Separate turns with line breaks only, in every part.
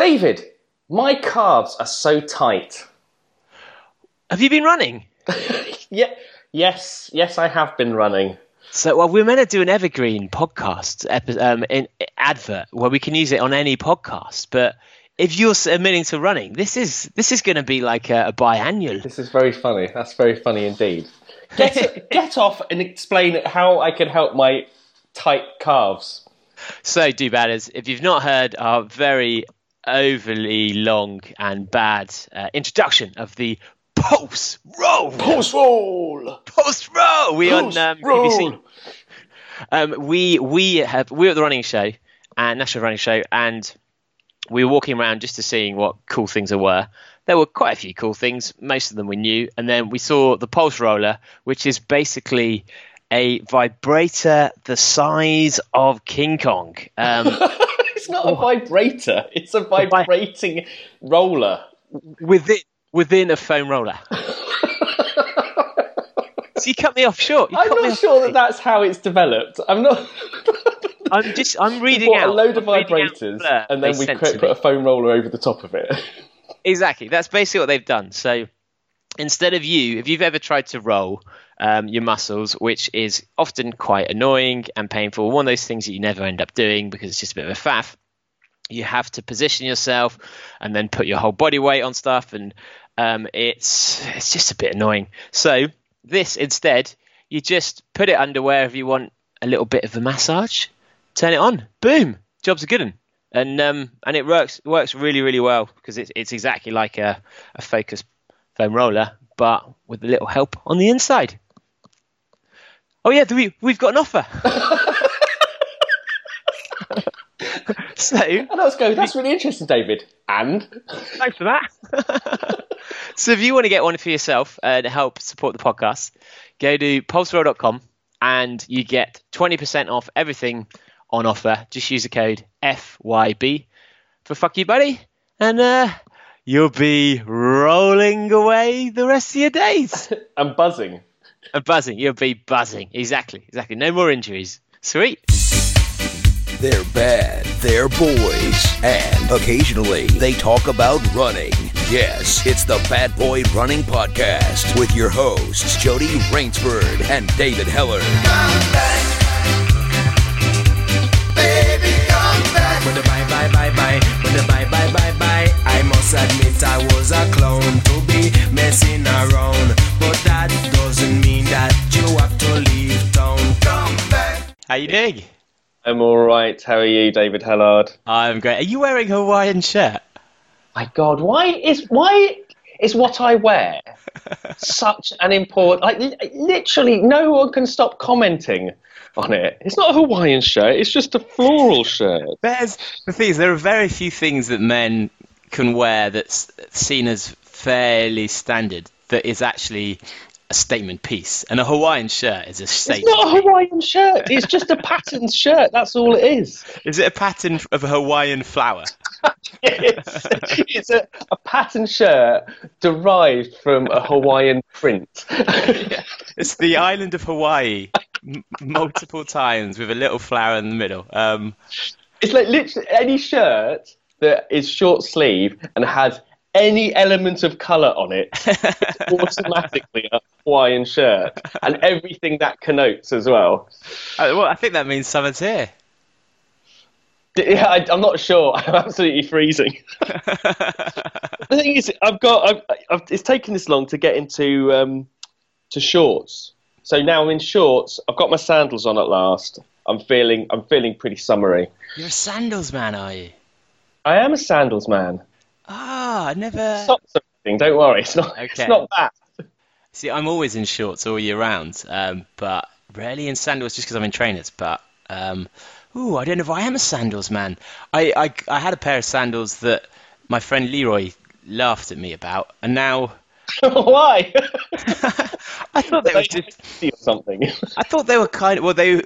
David, my calves are so tight.
Have you been running?
yeah, yes, yes, I have been running.
So, well, we're meant to do an evergreen podcast epi- um, in, advert where we can use it on any podcast. But if you're admitting to running, this is this is going to be like a, a biannual.
This is very funny. That's very funny indeed. Get get off and explain how I can help my tight calves.
So, do badders, if you've not heard our very overly long and bad uh, introduction of the Pulse Roll.
Pulse Roll.
Pulse Roll. We
Pulse
on um. BBC. Um, we we have we were at the running show and national running show, and we were walking around just to seeing what cool things there were. There were quite a few cool things. Most of them we knew, and then we saw the Pulse Roller, which is basically a vibrator the size of King Kong. Um,
It's not a oh. vibrator. It's a vibrating roller.
within within a foam roller. so you cut me off short. You
I'm not sure that that's how it's developed. I'm not.
I'm just I'm reading out
a load of
I'm
vibrators, and then we put, put a foam roller over the top of it.
Exactly. That's basically what they've done. So instead of you, if you've ever tried to roll um, your muscles, which is often quite annoying and painful, one of those things that you never end up doing because it's just a bit of a faff. You have to position yourself and then put your whole body weight on stuff, and um, it's it's just a bit annoying. So this instead, you just put it under wherever you want a little bit of a massage, turn it on, boom, job's a good one. And um, and it works works really really well because it's it's exactly like a, a focus foam roller, but with a little help on the inside. Oh yeah, we we've got an offer. so
and I was going, that's really interesting, David. And
Thanks for that. so if you want to get one for yourself uh, to help support the podcast, go to pulseroll.com and you get 20% off everything on offer. Just use the code FYB for fuck you buddy and uh, you'll be rolling away the rest of your days.
I'm buzzing.
and buzzing, you'll be buzzing. Exactly, exactly. No more injuries. Sweet.
They're bad, they're boys, and occasionally they talk about running. Yes, it's the Bad Boy Running Podcast with your hosts, Jody Raynsford and David Hellard.
But the bye bye bye bye, bye bye bye bye. I must admit I was a clown to be messing around, but that doesn't mean that you have to leave town. Come back.
How you doing?
I'm all right. How are you, David Hellard?
I'm great. Are you wearing a Hawaiian shirt?
My God, why is why is what I wear such an important? Like literally, no one can stop commenting on it. It's not a Hawaiian shirt. It's just a floral shirt.
There's the thing is, there are very few things that men can wear that's seen as fairly standard that is actually a statement piece, and a Hawaiian shirt is a statement.
It's not a Hawaiian shirt. It's just a patterned shirt. That's all it is.
Is it a pattern of a Hawaiian flower?
It's, it's a, a patterned shirt derived from a Hawaiian print.
It's the island of Hawaii, m- multiple times with a little flower in the middle. Um,
It's like literally any shirt that is short sleeve and has any element of colour on it, it's automatically a Hawaiian shirt, and everything that connotes as well.
uh, well, I think that means summer's here.
Yeah, I, I'm not sure. I'm absolutely freezing. the thing is, I've got. I've, I've, it's taken this long to get into um, to shorts. So now I'm in shorts. I've got my sandals on at last. I'm feeling. I'm feeling pretty summery.
You're a sandals man, are you?
I am a sandals man.
Ah, I never.
Socks and everything. Don't worry. It's not.
Okay.
It's not that.
See, I'm always in shorts all year round, um, but rarely in sandals just because I'm in trainers. But um, ooh, I don't know if I am a sandals man. I, I I had a pair of sandals that my friend Leroy laughed at me about, and now
Why?
I thought they were just.
or something.
I thought they were kind of well. They,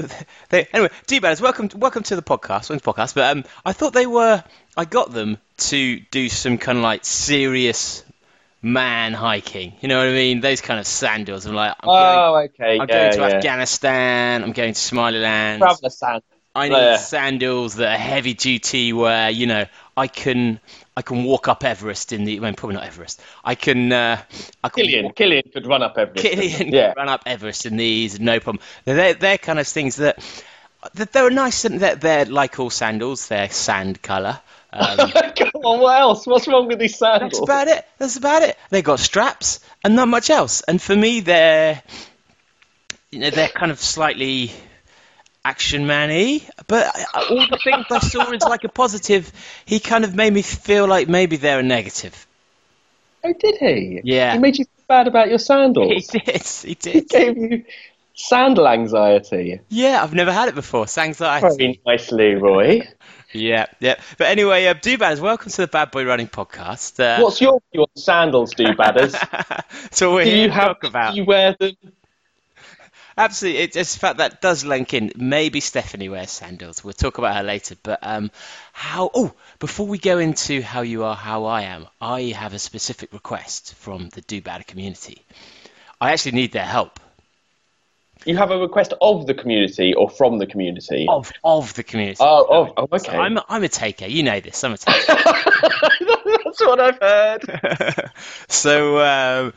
they anyway. D-Bads, welcome, welcome to the podcast, welcome to the podcast. But um, I thought they were. I got them to do some kind of like serious man hiking. You know what I mean? Those kind of sandals. I'm like, I'm going,
Oh, okay.
I'm
yeah,
going to
yeah.
Afghanistan. I'm going to Somaliland.
Traveller sandals.
I need
Yeah.
sandals that are heavy duty, where you know I can I can walk up Everest in the. I mean, probably not Everest. I can. Uh, I can
Kilian,
walk-
Kilian could run up Everest.
Kilian
yeah.
can run up Everest in these, no problem. They're, they're kind of things that they're nice and they're, they're like all sandals. They're sand colour. Um,
Come on, what else? What's wrong with these sandals?
that's about it. That's about it. They got straps and not much else. And for me, they're you know they're kind of slightly action man-y, but all the things I saw as like a positive, he kind of made me feel like maybe they're a negative.
Oh, did he?
Yeah.
He made you feel bad about your sandals.
He did. He did.
He gave you sandal anxiety.
Yeah, I've never had it before. Anxiety.
Very nice, Leroy.
Yeah, yeah. But anyway, uh, do badders, welcome to the Bad Boy Running Podcast. Uh,
What's your view on sandals, do badders?
so we're
do you have?
about
Do you wear them?
Absolutely. It's it's the fact that does link in. Maybe Stephanie wears sandals. We'll talk about her later. But um, how? Oh, before we go into how you are, how I am, I have a specific request from the Do Better community. I actually need their help.
You have a request of the community or from the community?
Of of the community.
Oh, oh, oh,
So
okay.
I'm a, I'm a taker. You know this. I'm a taker.
That's what I've heard.
so, um,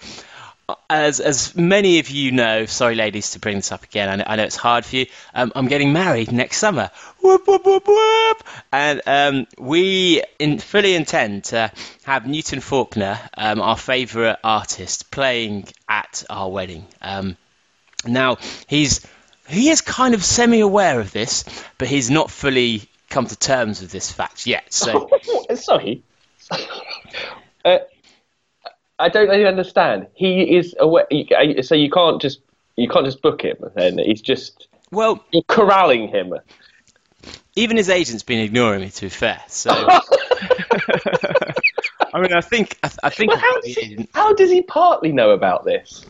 as as many of you know, sorry, ladies, to bring this up again. I know, I know it's hard for you. Um, I'm getting married next summer. Whoop, whoop, whoop. And um, we in, fully intend to have Newton Faulkner, um, our favourite artist, playing at our wedding. Um, now he's he is kind of semi-aware of this, but he's not fully come to terms with this fact yet. So.
Sorry. uh, I don't really understand. He is aware, you- so you can't just you can't just book him. Then he's just
Well,
you're corralling him.
even his agent's been ignoring me. To be fair, so I mean, I think I, I think
Well, how, does he, how does he partly know about this?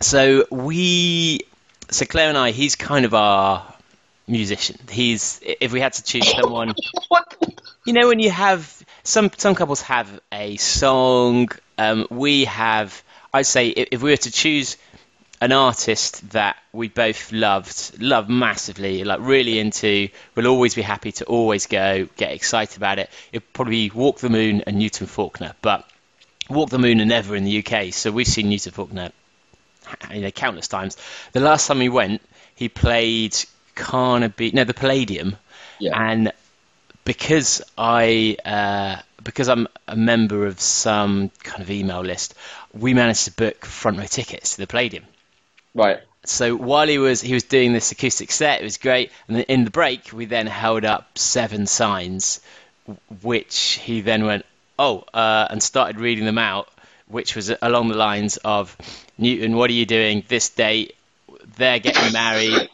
so. We so Claire and I, he's kind of our musician. He's if we had to choose someone, you know, when you have some some couples have a song. Um, we have, I'd say, if, if we were to choose an artist that we both loved, loved massively, like really into, we'll always be happy to always go, get excited about it. It'd probably be Walk the Moon and Newton Faulkner, but Walk the Moon are never in the UK, so we've seen Newton Faulkner, you know, countless times. The last time we went, he played Carnaby, no, the Palladium,
Yeah.
and because I uh, because I'm a member of some kind of email list, we managed to book front row tickets to the Palladium.
Right.
So while he was he was doing this acoustic set, it was great. And then in the break, we then held up seven signs, which he then went oh uh, and started reading them out, which was along the lines of Newton, what are you doing this date? They're getting married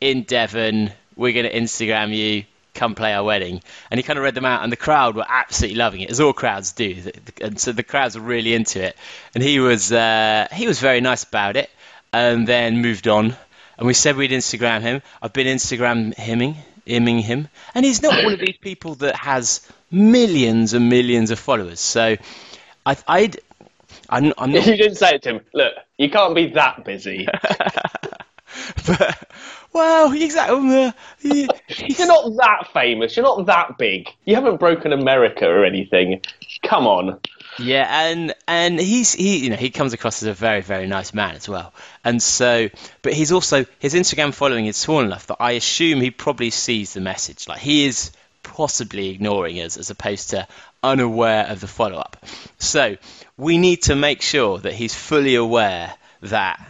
in Devon. We're going to Instagram you. Come play our wedding. And he kind of read them out, and the crowd were absolutely loving it, as all crowds do. And so the crowds were really into it. And he was uh, he was very nice about it and then moved on. And we said we'd Instagram him. I've been Instagram himing, himing him, and he's not one of these people that has millions and millions of followers. So I, I'd, I'm, I'm
You didn't say it to him. Look, you can't be that busy.
but, well, exactly. Uh, he-
You're not that famous. You're not that big. You haven't broken America or anything. Come on.
Yeah, and and he's he you know he comes across as a very very nice man as well, and so but he's also his Instagram following is small enough that I assume he probably sees the message. Like he is possibly ignoring us as opposed to unaware of the follow up. So we need to make sure that he's fully aware that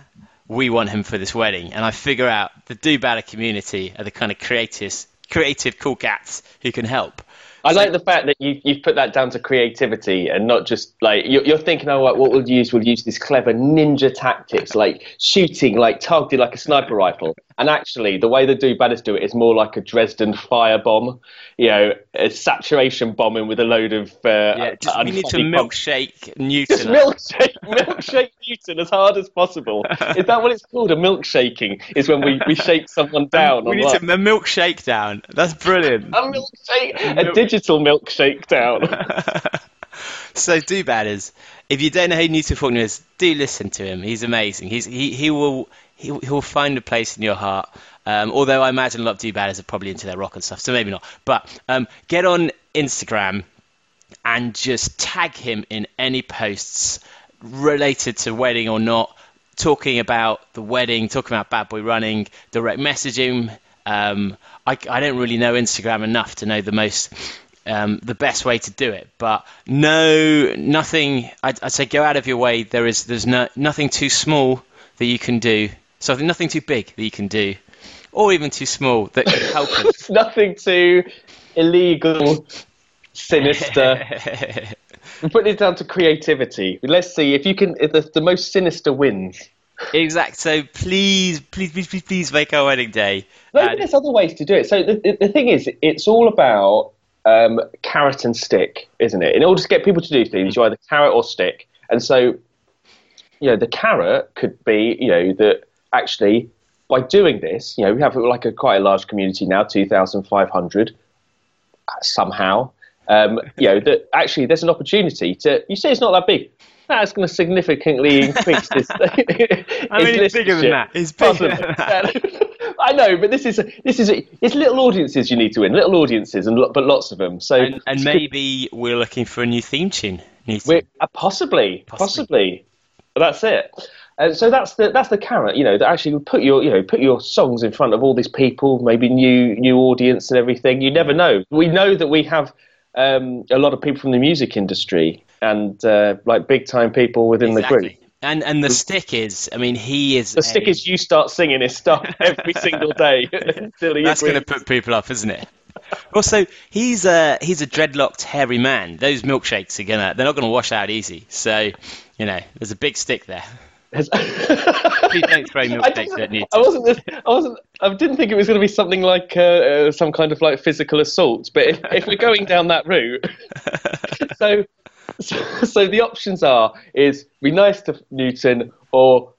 we want him for this wedding, and I figure out the Do Better community are the kind of creative creative cool cats who can help.
I like the fact that you, you've put that down to creativity and not just like you're, you're thinking, oh, what we'll use? We'll use this clever ninja tactics, like shooting, like targeted like a sniper rifle. And actually, the way the do badders do it is more like a Dresden firebomb, you know, a saturation bombing with a load of. Uh,
Yeah, just, we need to
unfunny pump-
milkshake Newton.
Just milkshake, milkshake Newton as hard as possible. Is that what it's called? A milkshaking is when we, we shake someone down.
we need to a milkshake down. That's brilliant.
a milkshake, a digital milkshake down.
so do badders. If you don't know who Newton Faulkner is, do listen to him. He's amazing. He's he, he will he, he will find a place in your heart. Um, although I imagine a lot of do badders are probably into their rock and stuff, so maybe not. But um, get on Instagram and just tag him in any posts related to wedding or not, talking about the wedding, talking about Bad Boy Running, direct messaging. Um, I, I don't really know Instagram enough to know the most um, the best way to do it. But no, nothing. I'd, I'd, say go out of your way. There is there's no nothing too small that you can do. So nothing too big that you can do, or even too small that can help us.
nothing too illegal, sinister. We're putting it down to creativity. Let's see if you can. If the, the most sinister wins.
Exact. So please, please, please, please, please make our wedding day.
No, there's other ways to do it. So the, the thing is, it's all about um, carrot and stick, isn't it? In order to get people to do things, you either carrot or stick. And so, you know, the carrot could be, you know, that actually by doing this, you know, we have like a quite a large community now, 2,500 somehow. Um, you know, that actually there's an opportunity to, you say it's not that big. That's going to significantly increase this. I
mean, it's bigger than that. It's bigger than that.
I know, but this is this is it's little audiences you need to win, little audiences, and but lots of them. So
and, and maybe we're looking for a new theme tune.
New theme. Uh, possibly, possibly, possibly. But that's it. And so that's the that's the carrot, you know, that actually put your you know put your songs in front of all these people, maybe new new audience and everything. You never know. We know that we have um, a lot of people from the music industry and uh, like big time people within exactly. the group.
And and the stick is, I mean, he is.
The a, stick is you start singing his stuff every single day.
That's going to put people off, isn't it? Also, he's a he's a dreadlocked hairy man. Those milkshakes are gonna they're not gonna wash out easy. So, you know, there's a big stick there. Please don't throw milkshakes at
I wasn't. I wasn't. I didn't think it was going to be something like uh, uh, some kind of like physical assault. But if, if we're going down that route, so so, so the options are is be nice to Newton or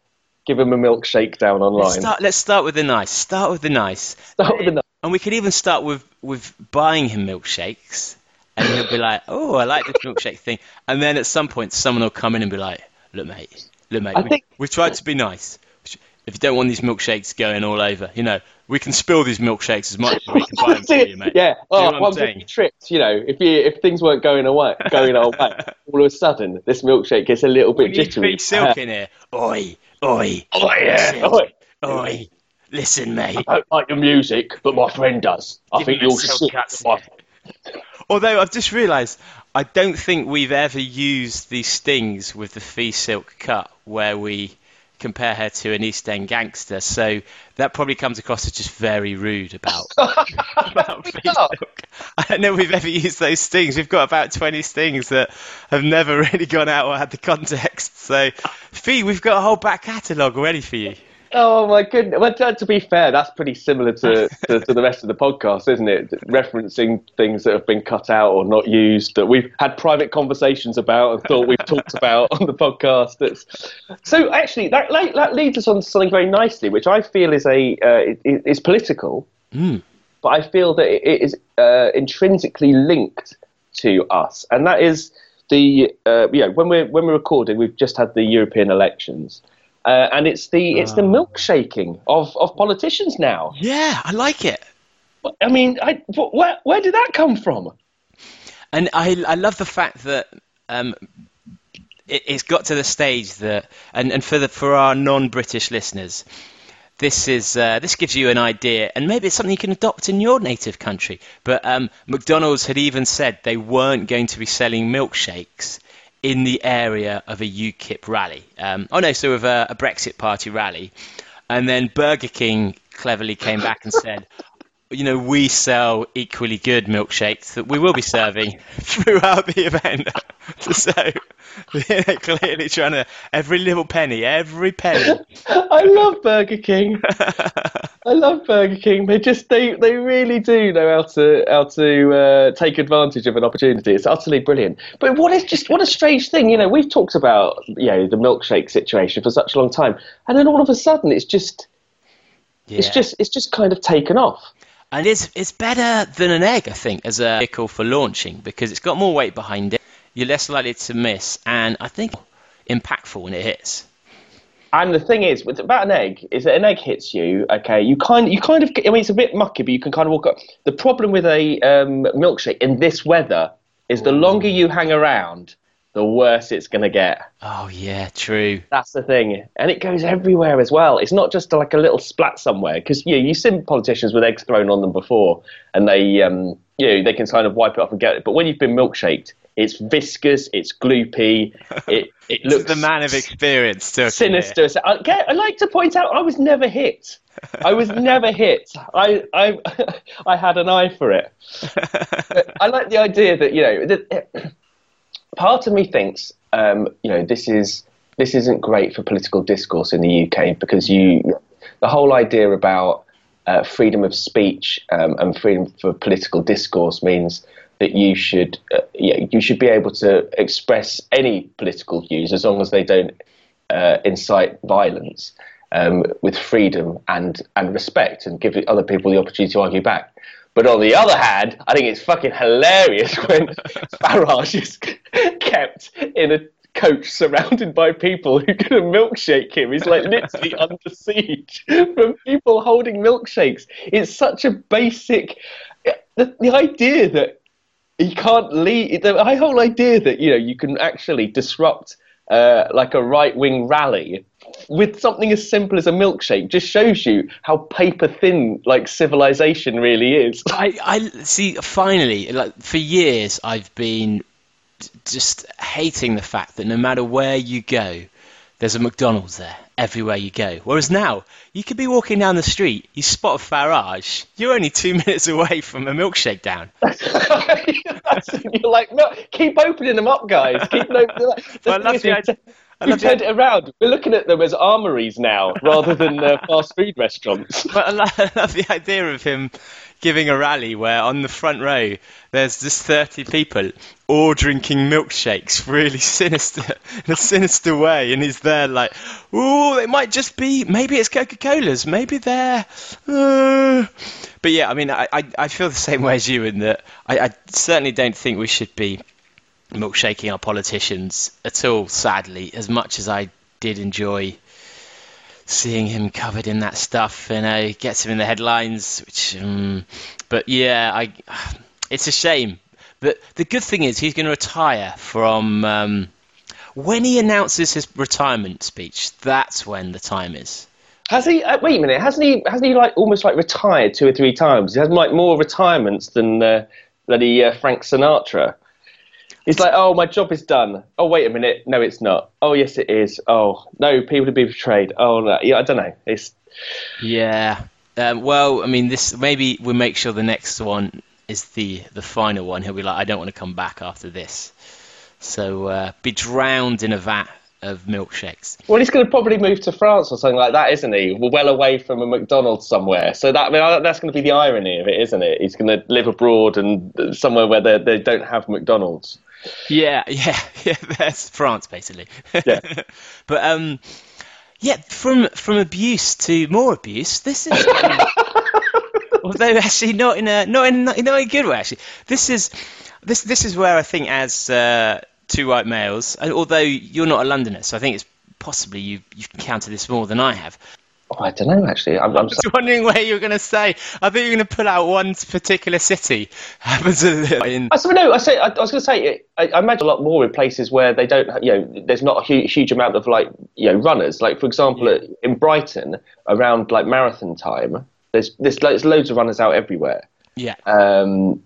give him a milkshake down online.
Let's start, let's start with the nice. Start with the nice.
Start with the nice.
And we could even start with with buying him milkshakes, and he'll be like, "Oh, I like this milkshake thing." And then at some point, someone will come in and be like, "Look, mate, look, mate, we, think... we've tried to be nice. If you don't want these milkshakes going all over, you know, we can spill these milkshakes as much as we can buy them for you, mate.
Yeah. Oh, you know oh, one tricked. You know, if you if things weren't going away, going our way, all of a sudden this milkshake gets a little bit
we
jittery.
Need silk in here. Oi, oi,
oi, yeah, oi,
oi. Listen, mate.
I don't like your music, but my friend does. I Give think you're sick.
Although I've just realised, I don't think we've ever used these stings with the fee silk cut where we compare her to an East End gangster. So that probably comes across as just very rude about, about Facebook. I don't know if we've ever used those stings. We've got about 20 stings that have never really gone out or had the context. So, Fee, we've got a whole back catalogue ready for you.
Oh my goodness! Well, to be fair, that's pretty similar to, to, to, the rest of the podcast, isn't it? Referencing things that have been cut out or not used that we've had private conversations about and thought we've talked about on the podcast. That's, so actually, that that leads us on to something very nicely, which I feel is a uh, is political,
mm.
but I feel that it is uh, intrinsically linked to us, and that is the uh, you know when we're when we're recording, we've just had the European elections. Uh, and it's the it's the ah. milkshaking of, of politicians now.
Yeah, I like it.
I mean, I, where where did that come from?
And I I love the fact that um, it, has got to the stage that and, and for the for our non-British listeners, this is uh, this gives you an idea, and maybe it's something you can adopt in your native country. But um, McDonald's had even said they weren't going to be selling milkshakes in the area of a UKIP rally. Um, oh no, so of a, a Brexit Party rally. And then Burger King cleverly came back and said, you know, we sell equally good milkshakes that we will be serving throughout the event. so they're clearly trying to every little penny, every penny.
I love Burger King. I love Burger King. They just they they really do know how to how to uh, take advantage of an opportunity. It's utterly brilliant. But what is just what a strange thing. You know, we've talked about you know the milkshake situation for such a long time, and then all of a sudden it's just. Yeah. It's just it's just kind of taken off
and it's it's better than an egg, I think, as a vehicle for launching because it's got more weight behind it. You're less likely to miss, and I think impactful when it hits.
And the thing is, with about an egg, is that an egg hits you. Okay, you kind you kind of. I mean, it's a bit mucky, but you can kind of walk up. The problem with a um, milkshake in this weather is the longer you hang around, the worse it's going to get.
Oh yeah, true.
That's the thing, and it goes everywhere as well. It's not just like a little splat somewhere because you know, you've seen politicians with eggs thrown on them before, and they um, you know they can kind of wipe it off and get it. But when you've been milkshaked, it's viscous, it's gloopy, it it looks
the man of experience.
sinister. So I, I like to point out I was never hit. I was never hit. I I I had an eye for it. But I like the idea that you know that, part of me thinks um, you know this is this isn't great for political discourse in the UK because you the whole idea about uh, freedom of speech um, and freedom for political discourse means that you should uh, yeah, you should be able to express any political views as long as they don't uh, incite violence um, with freedom and and respect and give other people the opportunity to argue back. But on the other hand, I think it's fucking hilarious when Farage is kept in a coach surrounded by people who can milkshake him. He's like literally under siege from people holding milkshakes. It's such a basic. The, the idea that he can't lead the whole idea that you know you can actually disrupt uh, like a right wing rally with something as simple as a milkshake just shows you how paper thin like civilization really is.
I, I see. Finally, like for years, I've been just hating the fact that no matter where you go, there's a McDonald's there everywhere you go. Whereas now, you could be walking down the street, you spot a Farage, you're only two minutes away from a milkshake down.
You're like, no, keep opening them up, guys. Keep them opening. Like,
Well, I love the idea- Love
turned it around. We're looking at them as armories now, rather than uh, fast food restaurants.
But I lo- I love the idea of him giving a rally where on the front row there's just 30 people all drinking milkshakes really sinister in a sinister way and he's there like ooh it might just be maybe it's coca-cola's maybe they're uh. but yeah i mean I, I, I feel the same way as you in that I, I certainly don't think we should be milkshaking our politicians at all sadly as much as i did enjoy seeing him covered in that stuff, you know, gets him in the headlines. Which, um, but yeah, I, it's a shame. But the good thing is he's going to retire from um, when he announces his retirement speech. That's when the time is.
Has he? Uh, wait a minute. Hasn't he? Hasn't he like almost like retired two or three times? He has like more retirements than uh, bloody uh, Frank Sinatra. He's like, oh, my job is done. Oh, wait a minute. No, it's not. Oh, yes, it is. Oh, no, people have been betrayed. Oh, no. yeah, I don't know. It's
Yeah. Um, well, I mean, this maybe we'll make sure the next one is the the final one. He'll be like, I don't want to come back after this. So uh, be drowned in a vat of milkshakes.
well, he's going to probably move to France or something like that, isn't he? Well away from a McDonald's somewhere. So that I mean, that's going to be the irony of it, isn't it? He's going to live abroad and somewhere where they they don't have McDonald's.
Yeah, yeah, yeah. That's France, basically.
Yeah.
but um, yeah, from from abuse to more abuse. This is, um, although actually not in a not in not in a good way. Actually, this is this this is where I think as uh, two white males, and although you're not a Londoner, so I think it's possibly you you've encountered this more than I have.
Oh, I don't know actually. I'm, I'm
I was wondering where you were going to say. I thought you were going to pull out one particular city. Happens in
I said, no, I say I, I was going to say I, I imagine a lot more in places where they don't, you know, there's not a huge, huge amount of like, you know, runners. Like for example,
Yeah.
in Brighton around like marathon time, there's there's, there's loads of runners out everywhere.
yeah.
Um,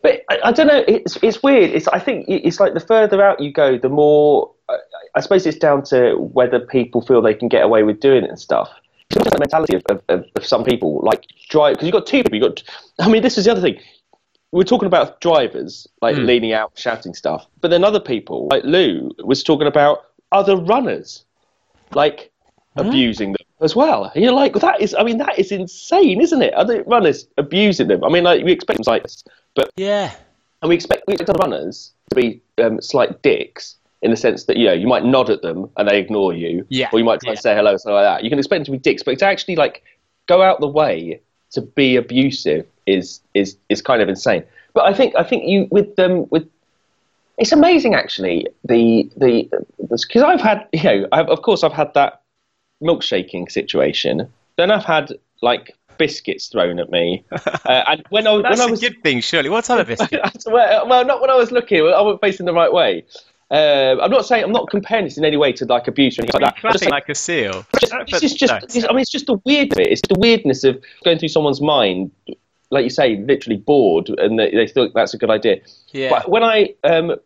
but I, I don't know. It's it's weird. It's I think it's like the further out you go, the more. I, suppose it's down to whether people feel they can get away with doing it and stuff. It's just the mentality of, of, of, some people, like drive because you've got two people. You got. I mean, this is the other thing. We're talking about drivers like
Hmm.
leaning out, shouting stuff, but then other people, like Lou, was talking about other runners, like abusing them as well. And you're like, well, that is. I mean, that is insane, isn't it? Other runners abusing them. I mean, like we expect like this, but
Yeah.
and we expect we expect other runners to be um, slight dicks in the sense that you know you might nod at them and they ignore you,
Yeah,
or you might try
yeah.
and say hello, or something like that. You can expect them to be dicks, but to actually like go out the way to be abusive is is is kind of insane. But I think I think you with them with it's amazing actually the the because I've had you know I've, of course I've had that milkshaking situation. Then I've had like biscuits thrown at me. Uh, and when I,
That's
when I
a
was
good thing, surely. What type of biscuit?
well, well, not when I was looking. I wasn't facing the right way. Uh, I'm not saying I'm not comparing this in any way to like abuse or anything like that.
Clapping
saying-
like a seal.
just, this is just,
no,
it's- I mean, it's just the weird bit. It's the weirdness of going through someone's mind, like you say, literally bored, and they, they think that's a good idea.
Yeah.
But when I, um,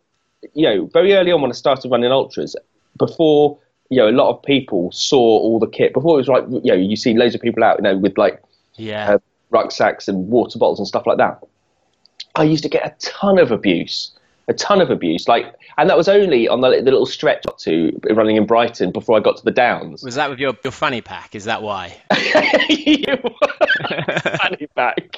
you know, very early on when I started running ultras, before you know, a lot of people saw all the kit. Before it was like, you know, you see loads of people out, you know, with like
yeah.
uh, rucksacks and water bottles and stuff like that. I used to get a ton of abuse, a ton of abuse. Like, and that was only on the, the little stretch up to running in Brighton before I got to the Downs.
Was that with your, your fanny pack? Is that why?
fanny pack.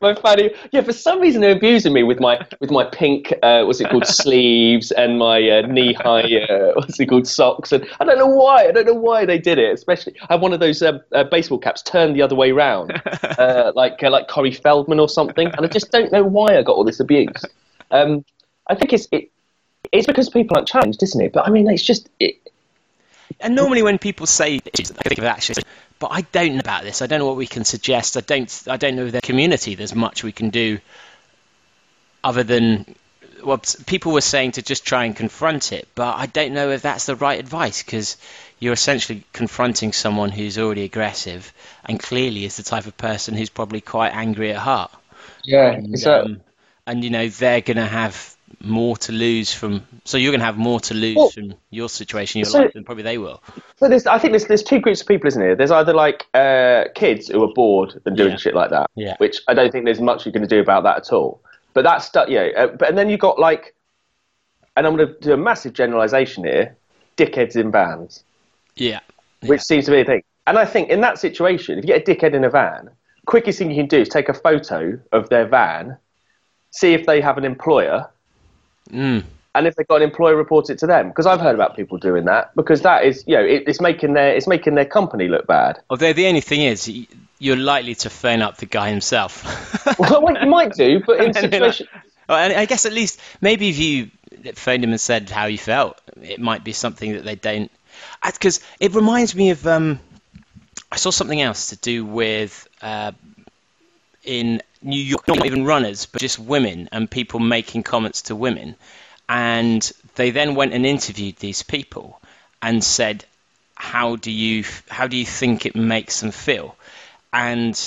My fanny. Yeah, for some reason they're abusing me with my with my pink. Uh, what's it called? sleeves and my uh, knee high. Uh, what's it called? Socks. And I don't know why. I don't know why they did it. Especially, I have one of those uh, uh, baseball caps turned the other way round, uh, like uh, like Corey Feldman or something. And I just don't know why I got all this abuse. Um, I think it's it, it's because people aren't challenged, isn't it? But I mean, it's just it,
And normally when people say this, I think of actually, but I don't know about this. I don't know what we can suggest. I don't. I don't know if their community. There's much we can do, other than well, s- people were saying to just try and confront it. But I don't know if that's the right advice because you're essentially confronting someone who's already aggressive and clearly is the type of person who's probably quite angry at heart.
yeah.
And,
It's
um, and you know they're going to have more to lose from. So you're going to have more to lose
Well,
from your situation, your
so-
life, than probably they will.
So there's, I think there's, there's two groups of people, isn't there? There's either like uh, kids who are bored and doing
Yeah.
shit like that,
Yeah.
which I don't think there's much you can do about that at all. But that's you know, uh, but and then you got like, and I'm going to do a massive generalisation here: dickheads in vans,
Yeah.
which seems to be a thing. And I think in that situation, if you get a dickhead in a van, quickest thing you can do is take a photo of their van, see if they have an employer,
Mm.
and if they've got an employer, report it to them. Because I've heard about people doing that because that is, you know, it, it's making their it's making their company look bad.
Although the only thing is, you're likely to phone up the guy himself.
well, you might do, but in
And then, like-
situation,
Well, and I guess at least maybe if you phoned him and said how you felt, it might be something that they don't. Because it reminds me of um, I saw something else to do with uh, in New York, not even runners, but just women and people making comments to women, and they then went and interviewed these people and said, "How do you how do you think it makes them feel?" and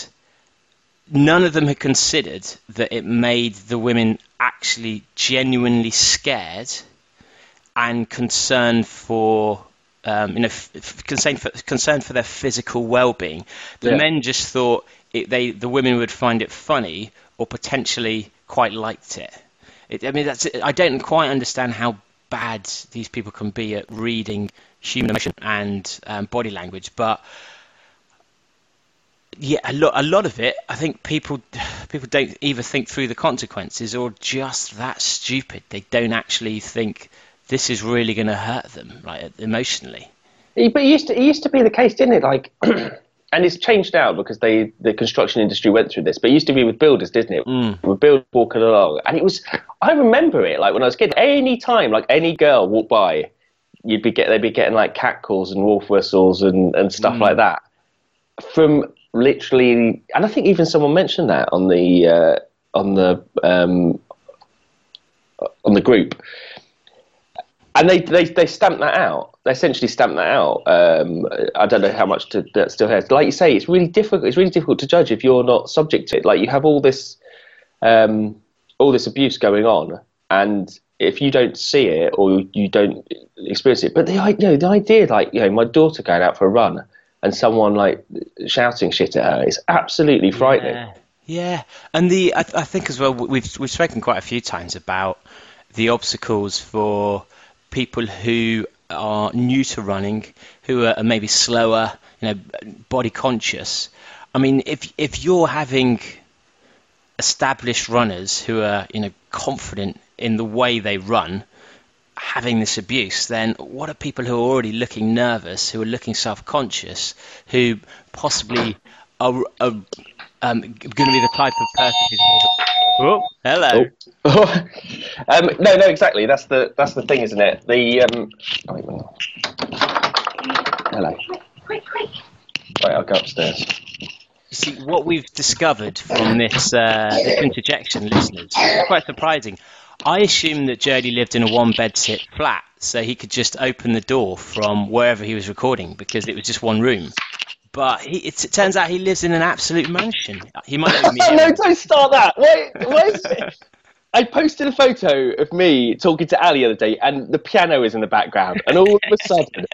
none of them had considered that it made the women actually genuinely scared and concerned for um, you know f- concerned for concerned for their physical well-being. The
Yeah.
men just thought it, they the women would find it funny or potentially quite liked it. it. I mean, that's I don't quite understand how bad these people can be at reading human emotion and um, body language, but yeah, a lot, a lot of it. I think people, people don't either think through the consequences or just that stupid. They don't actually think this is really going to hurt them, like emotionally.
But it used to it used to be the case, didn't it? Like, and it's changed now because they the construction industry went through this. But it used to be with builders, didn't it?
Mm.
With builders walking along, and it was. I remember it like when I was a kid. Any time, like any girl walked by, you'd be get they'd be getting like cat calls and wolf whistles and and stuff like that from literally. And I think even someone mentioned that on the uh, on the um, on the group and they, they they stamped that out. They essentially stamped that out. Um, I don't know how much to, that still has. Like you say, it's really difficult. It's really difficult to judge if you're not subject to it. Like you have all this, um, all this abuse going on, and if you don't see it or you don't experience it, but the you know the idea, like you know, my daughter going out for a run and someone like shouting shit at her is absolutely frightening.
Yeah, yeah. And the I, I think as well we've we've spoken quite a few times about the obstacles for people who are new to running, who are maybe slower, you know, body conscious. I mean, if if you're having established runners who are you know confident in the way they run having this abuse then what are people who are already looking nervous who are looking self-conscious who possibly are, are um, going to be the type of person who's oh, hello
um, no, no, exactly. That's the that's the thing, isn't it? The um, oh, wait, wait. hello. Right, I'll go upstairs.
See, what we've discovered from this, uh, this interjection, listeners, quite surprising. I assumed that Jody lived in a one bed sit flat, so he could just open the door from wherever he was recording because it was just one room. But he, it, it turns out he lives in an absolute mansion. He might me.
no, don't start that. Wait, wait. I posted a photo of me talking to Ali the other day, and the piano is in the background. And all of a sudden,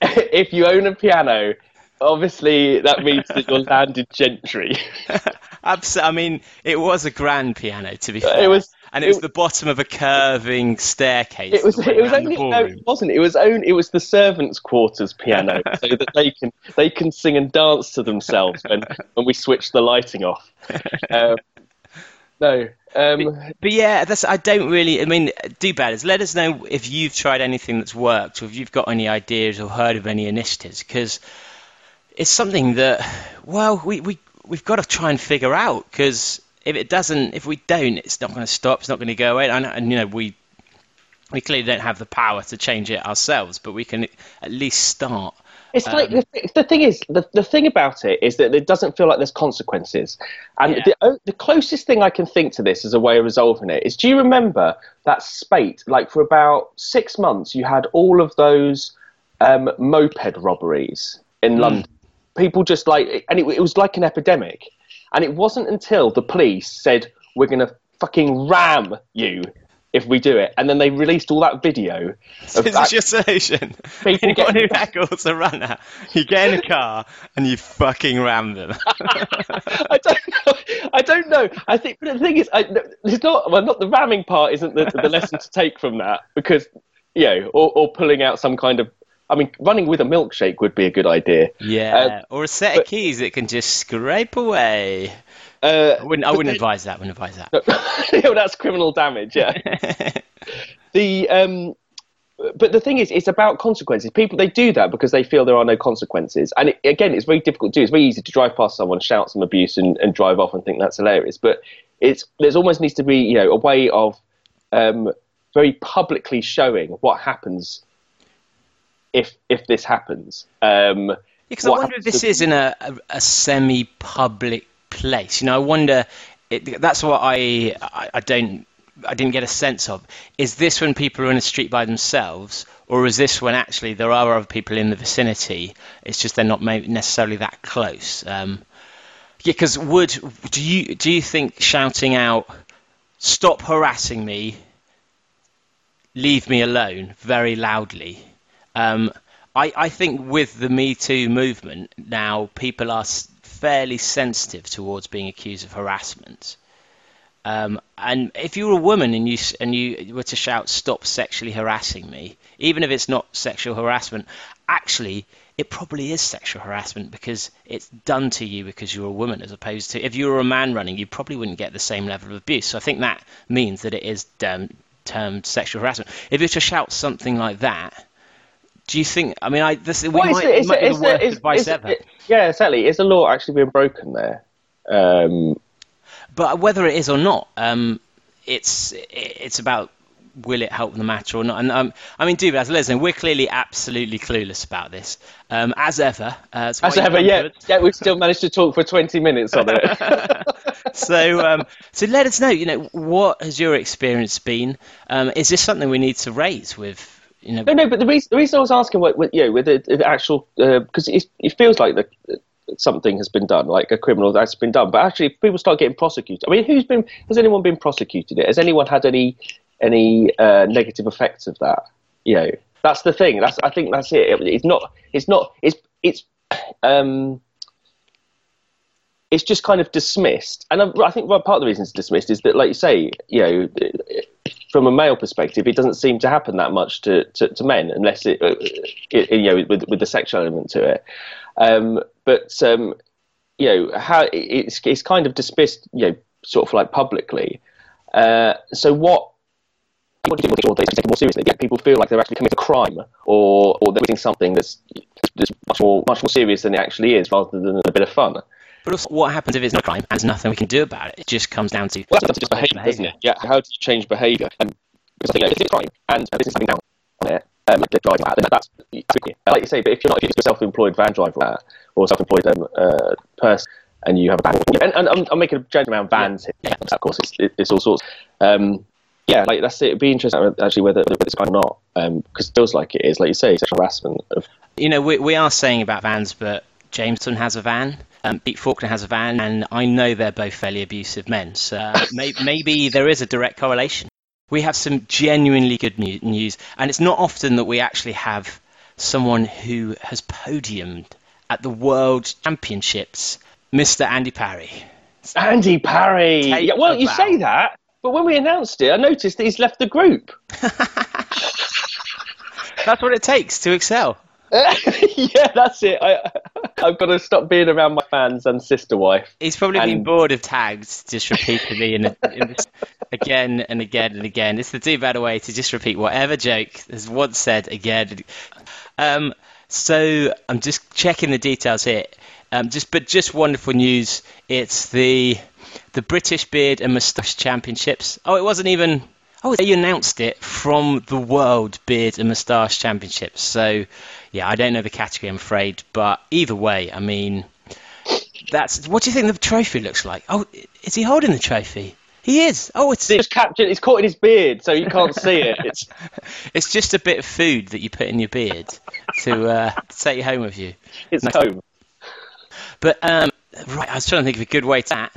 if you own a piano, obviously that means that you're landed gentry.
Absolutely. I mean, it was a grand piano, to be fair.
It was,
and it was the bottom of a curving staircase.
It was. It was only. No, it wasn't. It was only. It was the servants' quarters piano, so that they can they can sing and dance to themselves when when we switch the lighting off. Um, no. Um,
But yeah, that's I don't really. I mean, do badders. Let us know if you've tried anything that's worked, or if you've got any ideas or heard of any initiatives, because it's something that, well, we we we've got to try and figure out. Because if it doesn't, if we don't, it's not going to stop. It's not going to go away. And, and you know, we we clearly don't have the power to change it ourselves, but we can at least start.
It's like
Um,
the, th- the thing is the, the thing about it is that it doesn't feel like there's consequences, and
Yeah.
the the closest thing I can think to this as a way of resolving it is: Do you remember that spate? Like for about six months, you had all of those um, moped robberies in
Hmm.
London. People just like, and it, it was like an epidemic. And it wasn't until the police said, "We're going to fucking ram you." If we do it, and then they released all that video of
This is your solution.
People
Anyone who heckles a runner, you get in a car and you fucking ram them.
I don't know. I don't know. I think but the thing is, I, it's not. Well, not the ramming part isn't the, the lesson to take from that because you know, or, or pulling out some kind of. I mean, running with a milkshake would be a good idea.
Yeah, or a set of keys that can just scrape away.
Uh,
I wouldn't. I wouldn't advise that. Wouldn't advise that.
yeah, that's criminal damage. Yeah. the um, but the thing is, it's about consequences. People they do that because they feel there are no consequences, and it, again, it's very difficult to do. It's very easy to drive past someone, shout some abuse, and, and drive off and think that's hilarious. But it's there's almost needs to be you know a way of um, very publicly showing what happens if if this happens. Um,
Because I wonder if this
to-
is in a, a, a semi-public place. You know, I wonder. It, that's what I, I I don't I didn't get a sense of. Is this when people are in a street by themselves, or is this when actually there are other people in the vicinity? It's just they're not necessarily that close. Um, yeah, because would do you do you think shouting out "Stop harassing me," "Leave me alone" very loudly? Um, I, I think with the Me Too movement now, people are fairly sensitive towards being accused of harassment. Um, and if you were a woman and you and you were to shout "Stop sexually harassing me," even if it's not sexual harassment, actually it probably is sexual harassment because it's done to you because you're a woman, as opposed to if you were a man running, you probably wouldn't get the same level of abuse. So I think that means that it is um, termed sexual harassment. If you were to shout something like that, do you think? I mean, I this we
Well,
might, it might be the worst
it's-
advice
it's-
ever.
it- yeah, exactly. Is the law actually being broken there? Um,
But whether it is or not, um, it's it's about will it help the matter or not. And um, I mean, do as listen, we're clearly absolutely clueless about this, um, as ever. Uh,
as ever, yeah, yeah, we've still managed to talk for 20 minutes on it.
so um, so let us know. You know, what has your experience been? Um, is this something we need to raise with? You know,
no, no, but the reason, the reason I was asking, what, what you know, with the, the actual, because it, it feels like the, something has been done, like a criminal that's been done. But actually, if people start getting prosecuted. I mean, who's been? Has anyone been prosecuted? Has anyone had any any uh, negative effects of that? You know, that's the thing. That's I think that's it. It's not. It's not. It's it's. Um, it's just kind of dismissed, and I, I think part of the reason it's dismissed is that, like you say, you know, from a male perspective, it doesn't seem to happen that much to, to, to men, unless it, uh, it, you know, with with the sexual element to it. Um, but um, you know, how it's it's kind of dismissed, you know, sort of like publicly. Uh, so what? What do you with it? Take more seriously. Get people feel like they're actually committing a crime, or or they're doing something that's that's much more much more serious than it actually is, rather than a bit of fun.
But also, what happens if it's not a crime and there's nothing we can do about it? It just comes down to
Well, that's just behaviour, doesn't it? Yeah. How do you change behaviour? And because I think you know, if it's a crime and a business having down on it, um, they're driving that, then that's like you say. But if you're not, if you're a self-employed van driver or self-employed um, uh, person, and you have a van. And, and I'm, I'm making a joke around vans here. Of course, it's, it, it's all sorts. Um, yeah, like that's it. It'd be interesting actually whether, whether it's guy or not, because it feels like it is. Like you say, sexual harassment of
You know, we, we are saying about vans, but Jameson has a van. Um, Pete Faulkner has a van, and I know they're both fairly abusive men. So uh, may, maybe there is a direct correlation. We have some genuinely good news, and it's not often that we actually have someone who has podiumed at the World Championships, Mr. Andy Parry.
Andy Parry.
Take
Yeah, well, you
bow.
say that, but when we announced it, I noticed that he's left the group.
That's what it takes to excel.
yeah, that's it. I, I've got to stop being around my fans and sister wife.
He's probably been bored of tags just repeatedly and in again and again and again. It's the do better way to just repeat whatever joke is once said again. Um, so I'm just checking the details here. Um, just but just wonderful news. It's the the British Beard and Moustache Championships. Oh, it wasn't even. Oh, they announced it from the World Beard and Moustache Championships. So, yeah, I don't know the category, I'm afraid. But either way, I mean, that's. What do you think the trophy looks like? Oh, is he holding the trophy? He is. Oh, it's
just captured. It's caught in his beard, so you can't see it. It's
it's just a bit of food that you put in your beard to uh, take home with you.
it's home.
But um, right, I was trying to think of a good way to that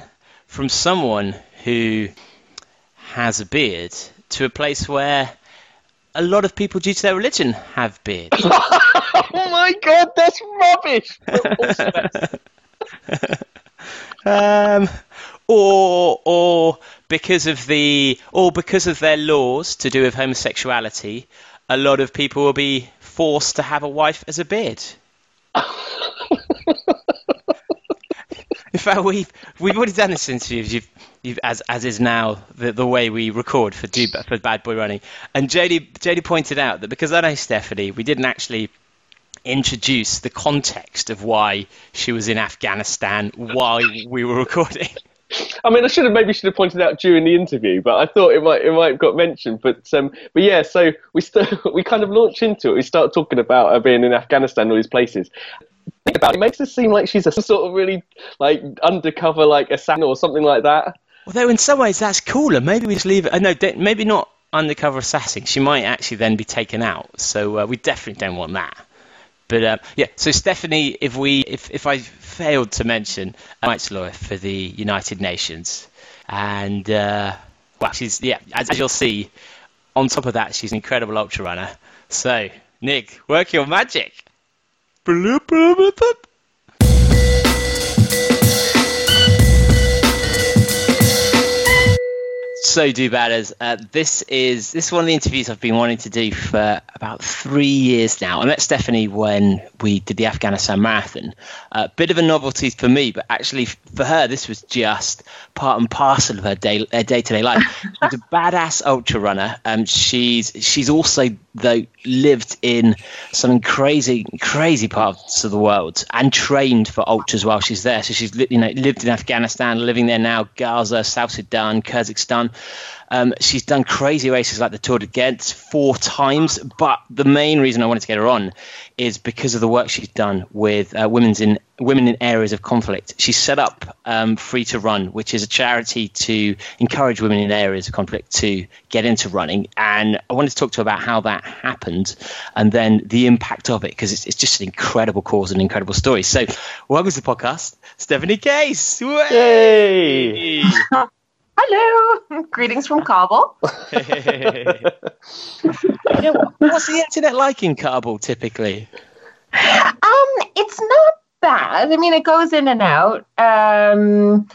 from someone who has a beard to a place where a lot of people, due to their religion, have beards.
Oh my god, that's rubbish. But also that's-
um, or or because of the or because of their laws to do with homosexuality, a lot of people will be forced to have a wife as a beard. In fact, we've we've already done this interview. You've, you've, as as is now the, the way we record for do, for Bad Boy Running, and JD Jody pointed out that because I know Stephanie, we didn't actually introduce the context of why she was in Afghanistan while we were recording.
I mean, I should have maybe should have pointed out during the interview, but I thought it might it might have got mentioned. But um, but yeah, so we st- we kind of launch into it. We start talking about her being in Afghanistan, all these places. Think about it, it makes her seem like she's a sort of really like undercover like assassin or something like that.
Although in some ways that's cooler. Maybe we just leave it. Uh, no, maybe not undercover assassin. She might actually then be taken out. So uh, we definitely don't want that. But um, yeah, so Stephanie, if we if, if I failed to mention, a rights lawyer for the United Nations, and uh, well, she's yeah, as, as you'll see, on top of that, she's an incredible ultra runner. So Nick, work your magic. Bloop, bloop, bloop, bloop. So, do batters. Uh, this is this is one of the interviews I've been wanting to do for about three years now. I met Stephanie when we did the Afghanistan marathon. A bit of a novelty for me, but actually for her, this was just part and parcel of her day her day to day life. She's a badass ultra runner. Um, she's she's also though lived in some crazy crazy parts of the world and trained for ultras while she's there. So she's you know lived in Afghanistan, living there now, Gaza, South Sudan, Kazakhstan. Um, she's done crazy races like the Tor de Géant four times, but the main reason I wanted to get her on is because of the work she's done with uh, women's in women in areas of conflict. She set up um, Free to Run, which is a charity to encourage women in areas of conflict to get into running. And I wanted to talk to her about how that happened and then the impact of it because it's, it's just an incredible cause and an incredible story. So, welcome to the podcast, Stephanie Case.
Yay!
Hello. Greetings from Kabul.
Yeah, what's the internet like in Kabul typically?
Um, it's not bad. I mean, it goes in and out. Um,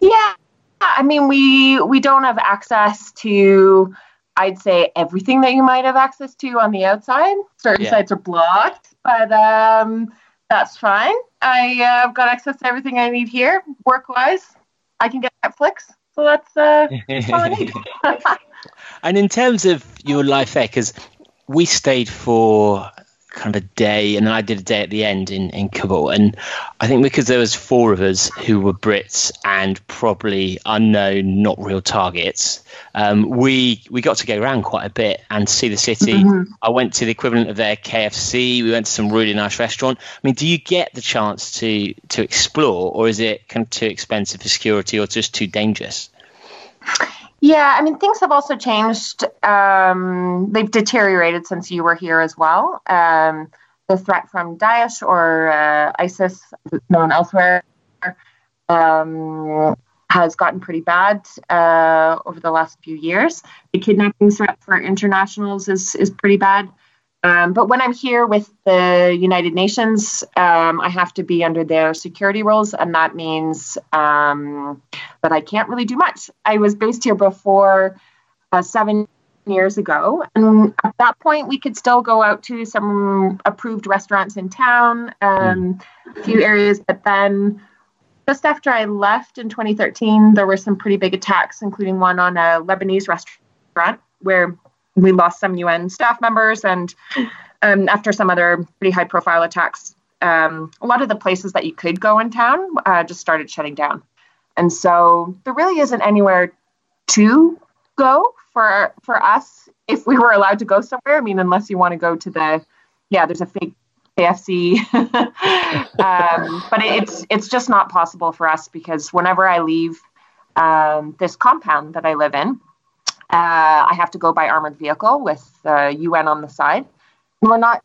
yeah. I mean, we we don't have access to, I'd say, everything that you might have access to on the outside. Certain
Yeah.
sites are blocked, but um, that's fine. I uh, have got access to everything I need here, work wise. I can get Netflix, so that's uh, that's all I need.
And in terms of your life there, because we stayed for kind of a day, and then I did a day at the end in, in Kabul. And I think because there was four of us who were Brits and probably unknown, not real targets, um, we we got to go around quite a bit and see the city. Mm-hmm. I went to the equivalent of their KFC. We went to some really nice restaurant. I mean, do you get the chance to to explore, or is it kind of too expensive for security, or just too dangerous?
Yeah, I mean, things have also changed. Um, they've deteriorated since you were here as well. Um, the threat from Daesh or uh, ISIS, known elsewhere, um, has gotten pretty bad uh, over the last few years. The kidnapping threat for internationals is is pretty bad. Um, but when I'm here with the United Nations, um, I have to be under their security rules, and that means um, that I can't really do much. I was based here before uh, seven years ago, and at that point, we could still go out to some approved restaurants in town, um, a few areas, but then. Just after I left in 2013, there were some pretty big attacks, including one on a Lebanese restaurant where we lost some UN staff members, and um, after some other pretty high profile attacks, um, a lot of the places that you could go in town uh, just started shutting down. And so there really isn't anywhere to go for for us if we were allowed to go somewhere. I mean, unless you want to go to the yeah, there's a fake KFC, um, but it's it's just not possible for us because whenever I leave um, this compound that I live in, uh, I have to go by armored vehicle with uh, UN on the side. We're not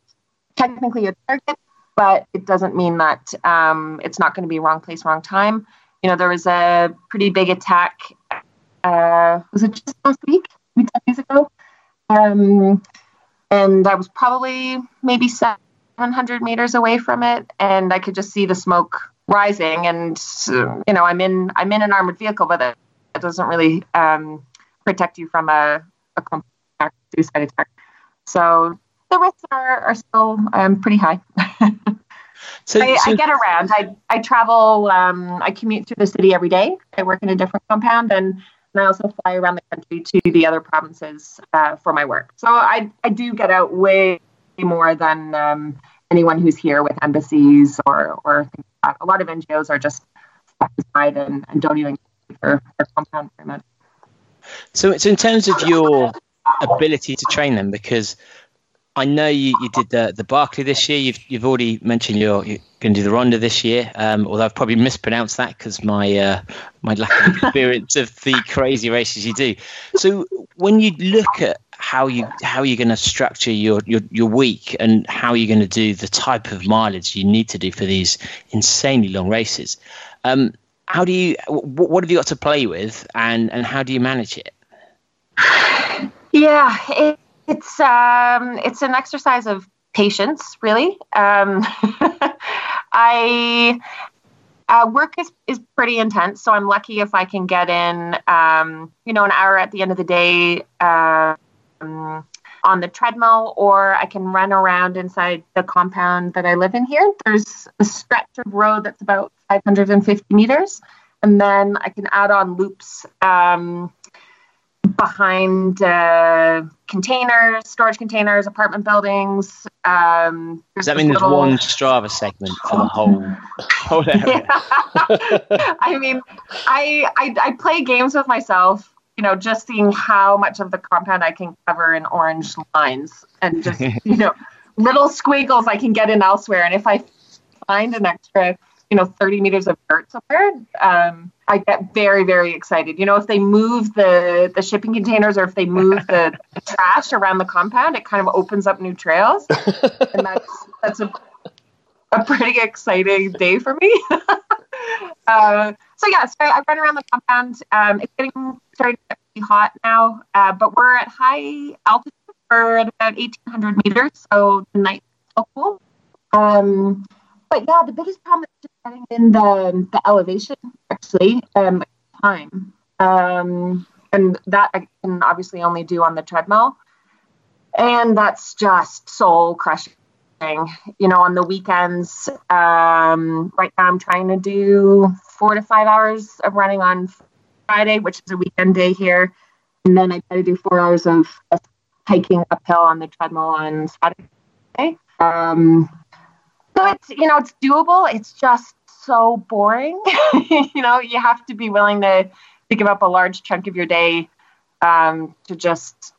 technically a target, but it doesn't mean that um, it's not going to be wrong place, wrong time. You know, there was a pretty big attack. Uh, was it just last week? 10 days ago? Um, and I was probably maybe 700 meters away from it, and I could just see the smoke rising. And you know, I'm in I'm in an armored vehicle, but it, it doesn't really um, protect you from a, a suicide attack. So the risks are, are still um, pretty high. so, I, so, I, get around. I, I travel, um, I commute through the city every day. I work in a different compound and, and I also fly around the country to the other provinces uh, for my work. So I, I do get out way more than um, anyone who's here with embassies or, or things like that. A lot of NGOs are just stuck aside and, and don't even for their compound very much.
So, so in terms of your ability to train them, because I know you, you did the the Barkley this year. You've you've already mentioned you're, you're going to do the Ronda this year. Um, although I've probably mispronounced that because my uh, my lack of experience of the crazy races you do. So when you look at how you how you're going to structure your, your your week and how you're going to do the type of mileage you need to do for these insanely long races, um, how do you what have you got to play with and and how do you manage it?
Yeah it, it's um it's an exercise of patience really. Um i uh, work is, is pretty intense so i'm lucky if i can get in um you know an hour at the end of the day um, on the treadmill or I can run around inside the compound that I live in here. There's a stretch of road that's about 550 meters, and then I can add on loops um, behind uh, containers, storage containers, apartment buildings. Um,
Does that mean there's little... one Strava segment for the whole whole area?
Yeah. I mean, I, I I play games with myself you know, just seeing how much of the compound I can cover in orange lines and just, you know, little squiggles I can get in elsewhere. And if I find an extra, you know, 30 meters of dirt somewhere, um, I get very, very excited. You know, if they move the, the shipping containers or if they move the, the trash around the compound, it kind of opens up new trails. and that's, that's a, a pretty exciting day for me. Uh, so yeah, so I run around the compound. Um, it's getting starting to get pretty hot now, uh, but we're at high altitude. We're at about 1,800 meters, so the night's still cool. Um, but yeah, the biggest problem is just getting in the, the elevation, actually, um, time. Um, and that I can obviously only do on the treadmill. And that's just soul crushing you know, on the weekends, um, right now I'm trying to do four to five hours of running on Friday, which is a weekend day here. And then I try to do four hours of hiking uphill on the treadmill on Saturday. Um, so it's you know it's doable. It's just so boring. you know, you have to be willing to to give up a large chunk of your day um, to just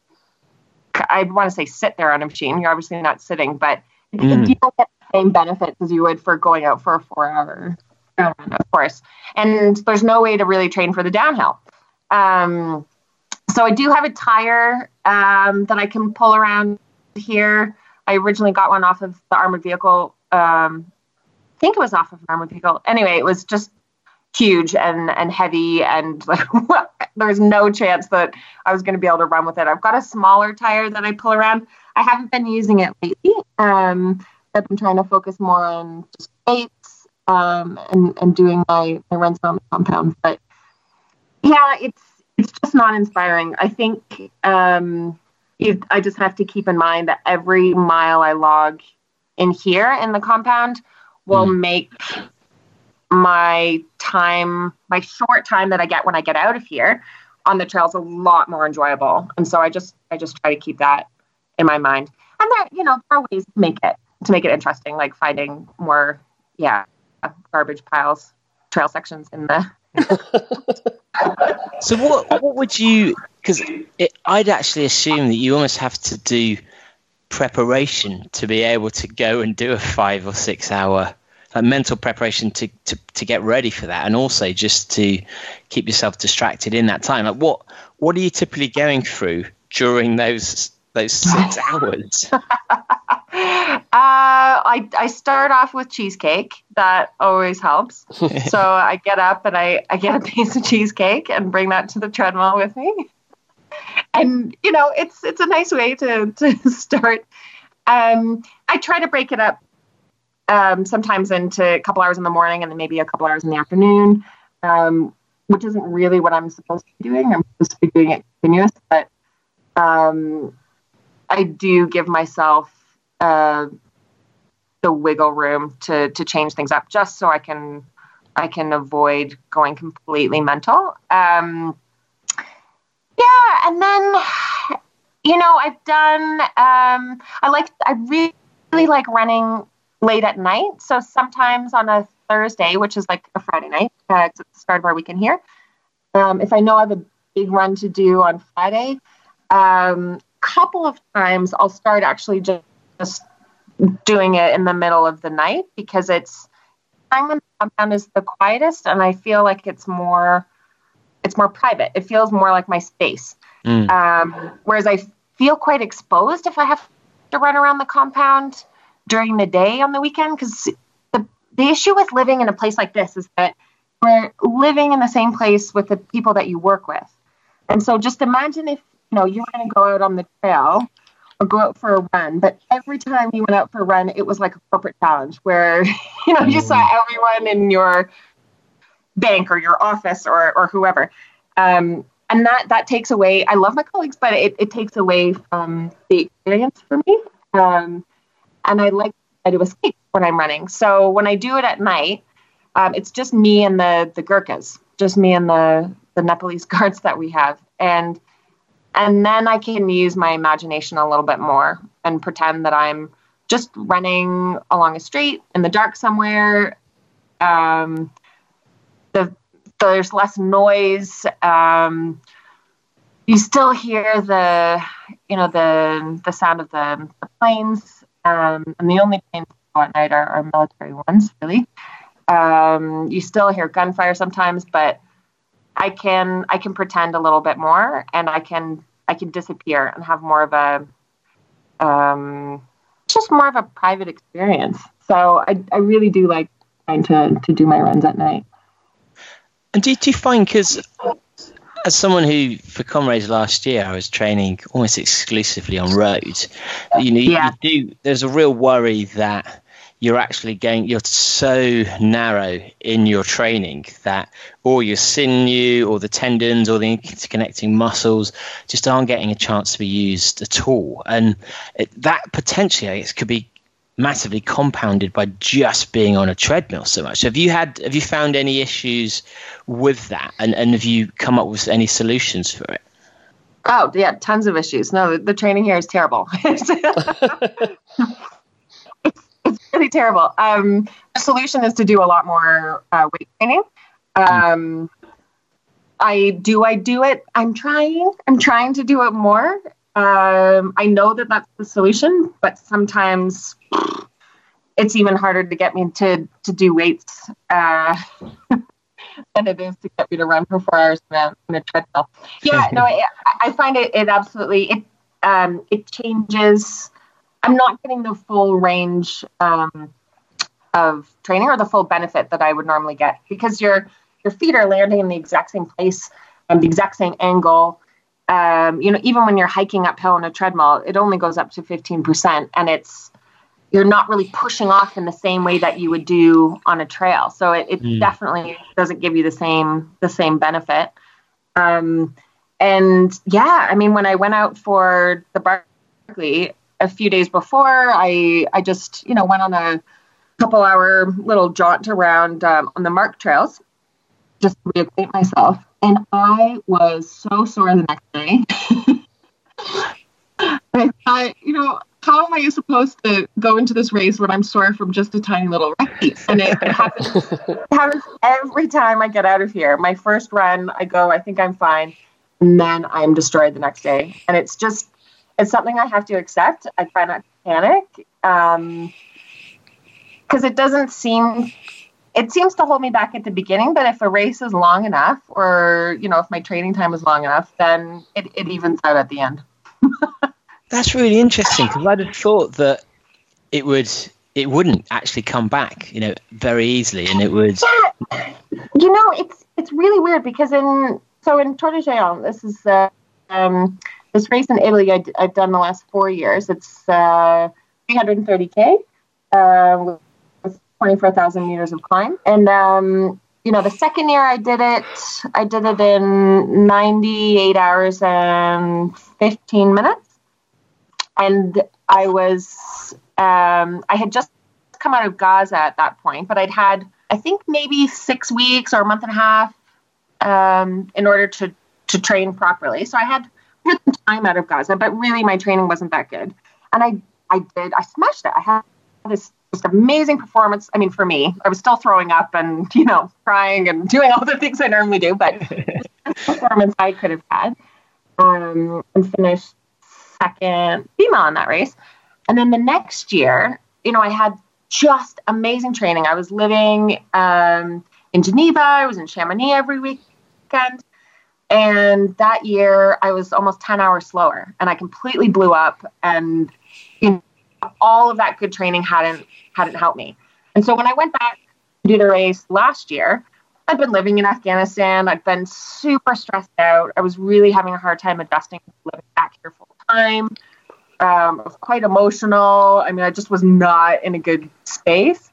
I want to say sit there on a machine. You're obviously not sitting, but mm. you don't get the same benefits as you would for going out for a four hour run, of course. And there's no way to really train for the downhill. Um, so I do have a tire um, that I can pull around here. I originally got one off of the armored vehicle. Um, I think it was off of an armored vehicle. Anyway, it was just huge and and heavy, and like there's no chance that I was going to be able to run with it. I've got a smaller tire that I pull around. I haven't been using it lately. Um, I've been trying to focus more on just weights um, and and doing my my runs on the compound. But yeah, it's it's just not inspiring. I think um, you, I just have to keep in mind that every mile I log in here in the compound will mm. make my time, my short time that I get when I get out of here on the trails a lot more enjoyable. And so I just I just try to keep that in my mind. And there, you know, there are ways to make it to make it interesting, like finding more, yeah, garbage piles, trail sections in the
so what what would you? Because I'd actually assume that you almost have to do preparation to be able to go and do a five or six hour like mental preparation to, to, to get ready for that and also just to keep yourself distracted in that time like what what are you typically going through during those those six hours
uh, I, I start off with cheesecake. That always helps. so I get up and I, I get a piece of cheesecake and bring that to the treadmill with me. And you know, it's it's a nice way to to start. Um, I try to break it up um, sometimes into a couple hours in the morning and then maybe a couple hours in the afternoon, um, which isn't really what I'm supposed to be doing. I'm supposed to be doing it continuous, but um, I do give myself uh, the wiggle room to to change things up, just so I can I can avoid going completely mental. Um, yeah, and then you know I've done. Um, I like I really, really like running late at night. So sometimes on a Thursday, which is like a Friday night, uh, it's the start of our weekend here. Um, if I know I have a big run to do on Friday, um, couple of times I'll start actually just just doing it in the middle of the night because it's time when the compound is the quietest and I feel like it's more it's more private. It feels more like my space. Mm. Um, whereas I feel quite exposed if I have to run around the compound during the day on the weekend because the, the issue with living in a place like this is that we're living in the same place with the people that you work with. And so just imagine if you know you're going to go out on the trail or go out for a run. But every time you went out for a run, it was like a corporate challenge where, you know, you saw mm. everyone in your bank or your office or, or whoever. Um, and that, that takes away, I love my colleagues, but it, it takes away from the experience for me. Um, and I like to escape when I'm running. So when I do it at night, um, it's just me and the, the Gurkhas, just me and the, the Nepalese guards that we have. And and then I can use my imagination a little bit more and pretend that I'm just running along a street in the dark somewhere. Um, the, there's less noise. Um, you still hear the, you know, the the sound of the, the planes, um, and the only planes at night are, are military ones, really. Um, you still hear gunfire sometimes, but I can I can pretend a little bit more, and I can I can disappear and have more of a um, just more of a private experience. So I I really do like trying to to do my runs at night.
And do, you find because as someone who for Comrades last year I was training almost exclusively on road, you know, yeah. you do. There's a real worry that you're actually going you're so narrow in your training that all your sinew or the tendons or the interconnecting muscles just aren't getting a chance to be used at all and it, that potentially could be massively compounded by just being on a treadmill so much So have you had have you found any issues with that and, and have you come up with any solutions for it
Oh yeah, tons of issues. No, the, training here is terrible. It's really terrible. Um, the solution is to do a lot more uh, weight training. Um, I do. I do it. I'm trying. I'm trying to do it more. Um, I know that that's the solution, but sometimes it's even harder to get me to to do weights uh, than it is to get me to run for four hours on a, treadmill. Yeah, no, I, I find it it absolutely it um, it changes. I'm not getting the full range um, of training or the full benefit that I would normally get because your your feet are landing in the exact same place and the exact same angle. Um, you know, even when you're hiking uphill on a treadmill, it only goes up to 15%, and it's you're not really pushing off in the same way that you would do on a trail. So it, it mm. definitely doesn't give you the same the same benefit. Um, and yeah, I mean, when I went out for the Barkley a few days before, I I just you know went on a couple hour little jaunt around um, on the Mark trails just to reacquaint myself. And I was so sore the next day. I thought, you know, how am I supposed to go into this race when I'm sore from just a tiny little race? And it, it, happens, it happens every time I get out of here. My first run, I go, I think I'm fine. And then I'm destroyed the next day. And it's just, it's something I have to accept. I try not to panic. Um, because it doesn't seem it seems to hold me back at the beginning, but if a race is long enough, or you know, if my training time is long enough, then it, it evens out at the end.
That's really interesting because I'd have thought that it would it wouldn't actually come back, you know, very easily, and it would.
Yeah. You know, it's it's really weird because in so in Tor de Géant, this is uh, um, this race in Italy I, have done the last four years. It's uh, 330k. Uh, 24,000 meters of climb. And, um, you know, the second year I did it, I did it in 98 hours and 15 minutes. And I was, um, I had just come out of Gaza at that point, but I'd had, I think, maybe six weeks or a month and a half um, in order to, to train properly. So I had time out of Gaza, but really my training wasn't that good. And I, I did, I smashed it. I had this just amazing performance. I mean, for me, I was still throwing up and, you know, crying and doing all the things I normally do, but performance I could have had. Um, and finished second female in that race. And then the next year, you know, I had just amazing training. I was living um, in Geneva, I was in Chamonix every weekend. And that year, I was almost 10 hours slower and I completely blew up. And, you know, all of that good training hadn't hadn't helped me. And so when I went back to do the race last year, I'd been living in Afghanistan. I'd been super stressed out. I was really having a hard time adjusting to living back here full time. Um, I was quite emotional. I mean, I just was not in a good space.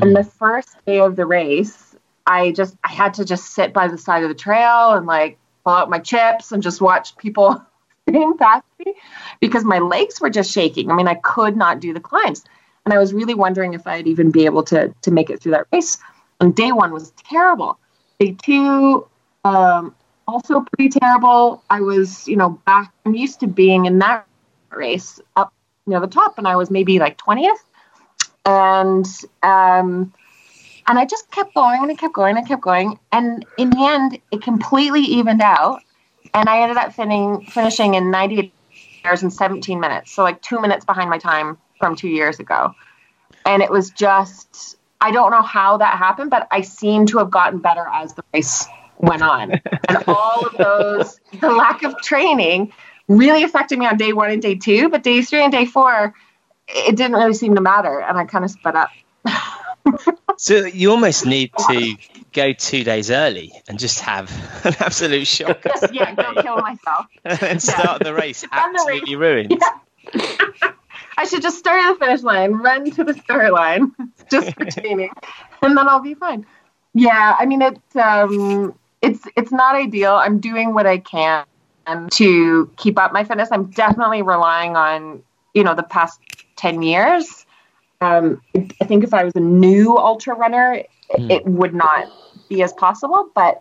And the first day of the race, I just I had to just sit by the side of the trail and like pull out my chips and just watch people past me because my legs were just shaking. I mean, I could not do the climbs. And I was really wondering if I'd even be able to to make it through that race. And day one was terrible. Day two, um, also pretty terrible. I was, you know, back. I'm used to being in that race up near the top, and I was maybe like twentieth. And um, and I just kept going and I kept going and I kept going. And in the end, it completely evened out. And I ended up finishing finishing in 98 hours and 17 minutes. So like two minutes behind my time from two years ago. And it was just, I don't know how that happened, but I seem to have gotten better as the race went on. and all of those, the lack of training really affected me on day one and day two, but day three and day four, it didn't really seem to matter. And I kind of sped up.
so you almost need to go two days early and just have an absolute shock.
Just, yeah, go kill myself.
and start the race absolutely the race. ruined.
Yeah. I should just start at the finish line, run to the start line, just for training, and then I'll be fine. Yeah, I mean it's um, it's it's not ideal. I'm doing what I can to keep up my fitness. I'm definitely relying on you know the past ten years. Um, I think if I was a new ultra runner, mm. it would not be as possible. But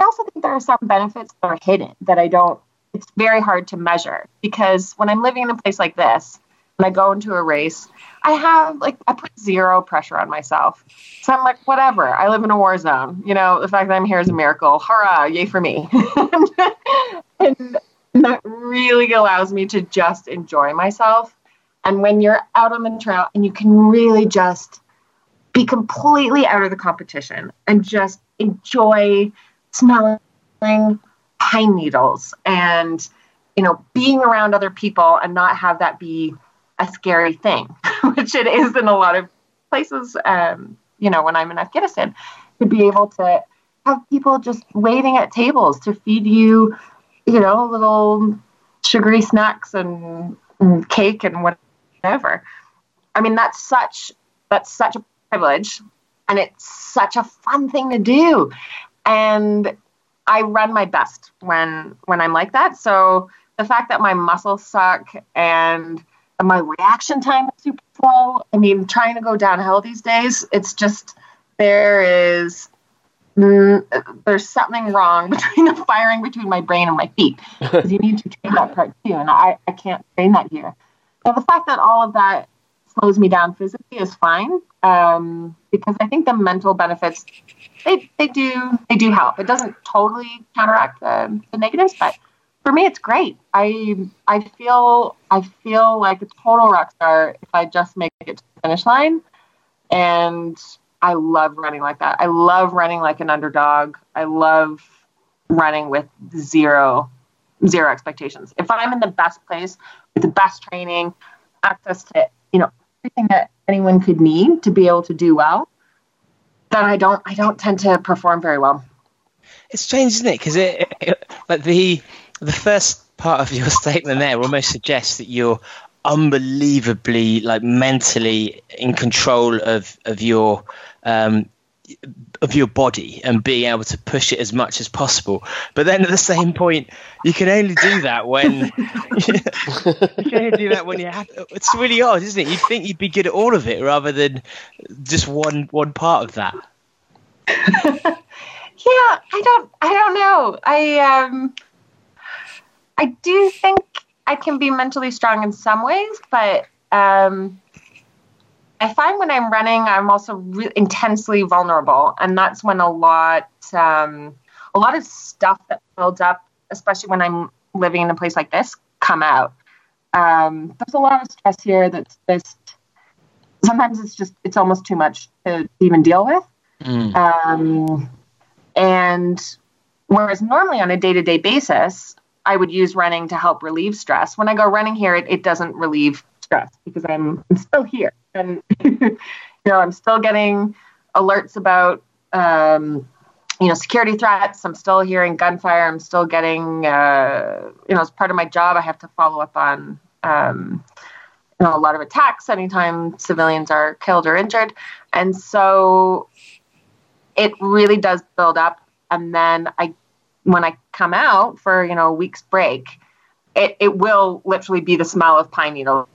I also think there are some benefits that are hidden that I don't. It's very hard to measure because when I'm living in a place like this, and I go into a race, I have like I put zero pressure on myself. So I'm like, whatever. I live in a war zone. You know, the fact that I'm here is a miracle. Hurrah! Yay for me. and that really allows me to just enjoy myself. And when you're out on the trail and you can really just be completely out of the competition and just enjoy smelling pine needles and you know being around other people and not have that be a scary thing which it is in a lot of places um, you know when i'm in afghanistan to be able to have people just waiting at tables to feed you you know little sugary snacks and, and cake and whatever i mean that's such that's such a privilege and it's such a fun thing to do and I run my best when when I'm like that. So the fact that my muscles suck and my reaction time is super slow. I mean, trying to go downhill these days, it's just there is mm, there's something wrong between the firing between my brain and my feet because you need to train that part too, and I I can't train that here. Now the fact that all of that slows me down physically is fine um, because I think the mental benefits they, they do they do help. It doesn't totally counteract the, the negatives, but for me it's great. I I feel I feel like a total rock star if I just make it to the finish line, and I love running like that. I love running like an underdog. I love running with zero zero expectations. If I'm in the best place with the best training, access to you know everything that anyone could need to be able to do well, then I don't I don't tend to perform very well.
It's strange, isn't it? Because it, it, like the the first part of your statement there almost suggests that you're unbelievably like mentally in control of of your um, of your body and being able to push it as much as possible. But then at the same point, you can only do that when you can only do that when you have. It's really odd, isn't it? You'd think you'd be good at all of it rather than just one one part of that.
yeah, I don't. I don't know. I um, I do think I can be mentally strong in some ways, but um I find when I'm running, I'm also re- intensely vulnerable, and that's when a lot, um, a lot of stuff that builds up, especially when I'm living in a place like this, come out. Um, there's a lot of stress here that's just sometimes it's just it's almost too much to even deal with. Mm. Um, and whereas normally on a day-to-day basis, I would use running to help relieve stress. When I go running here, it, it doesn't relieve because I'm, I'm still here and you know I'm still getting alerts about um, you know security threats. I'm still hearing gunfire. I'm still getting uh, you know as part of my job I have to follow up on um, you know a lot of attacks anytime civilians are killed or injured, and so it really does build up. And then I when I come out for you know a week's break, it, it will literally be the smell of pine needles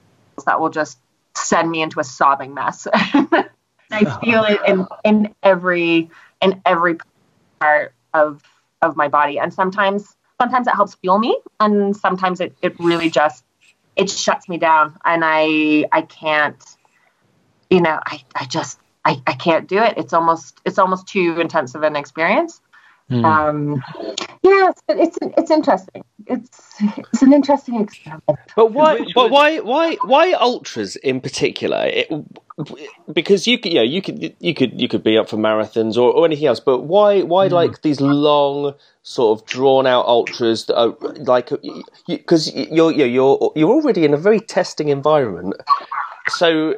that will just send me into a sobbing mess. I feel it in, in every in every part of of my body. And sometimes sometimes it helps fuel me and sometimes it, it really just it shuts me down and I I can't you know, I, I just I, I can't do it. It's almost it's almost too intensive an experience. Mm. Um, yeah, it's, it's it's interesting. It's it's an interesting experiment.
But why? But why? Why? Why ultras in particular? It, because you could, you know, you could you could you could be up for marathons or, or anything else. But why? Why mm. like these long, sort of drawn out ultras that are like because you, you're you're you're already in a very testing environment. So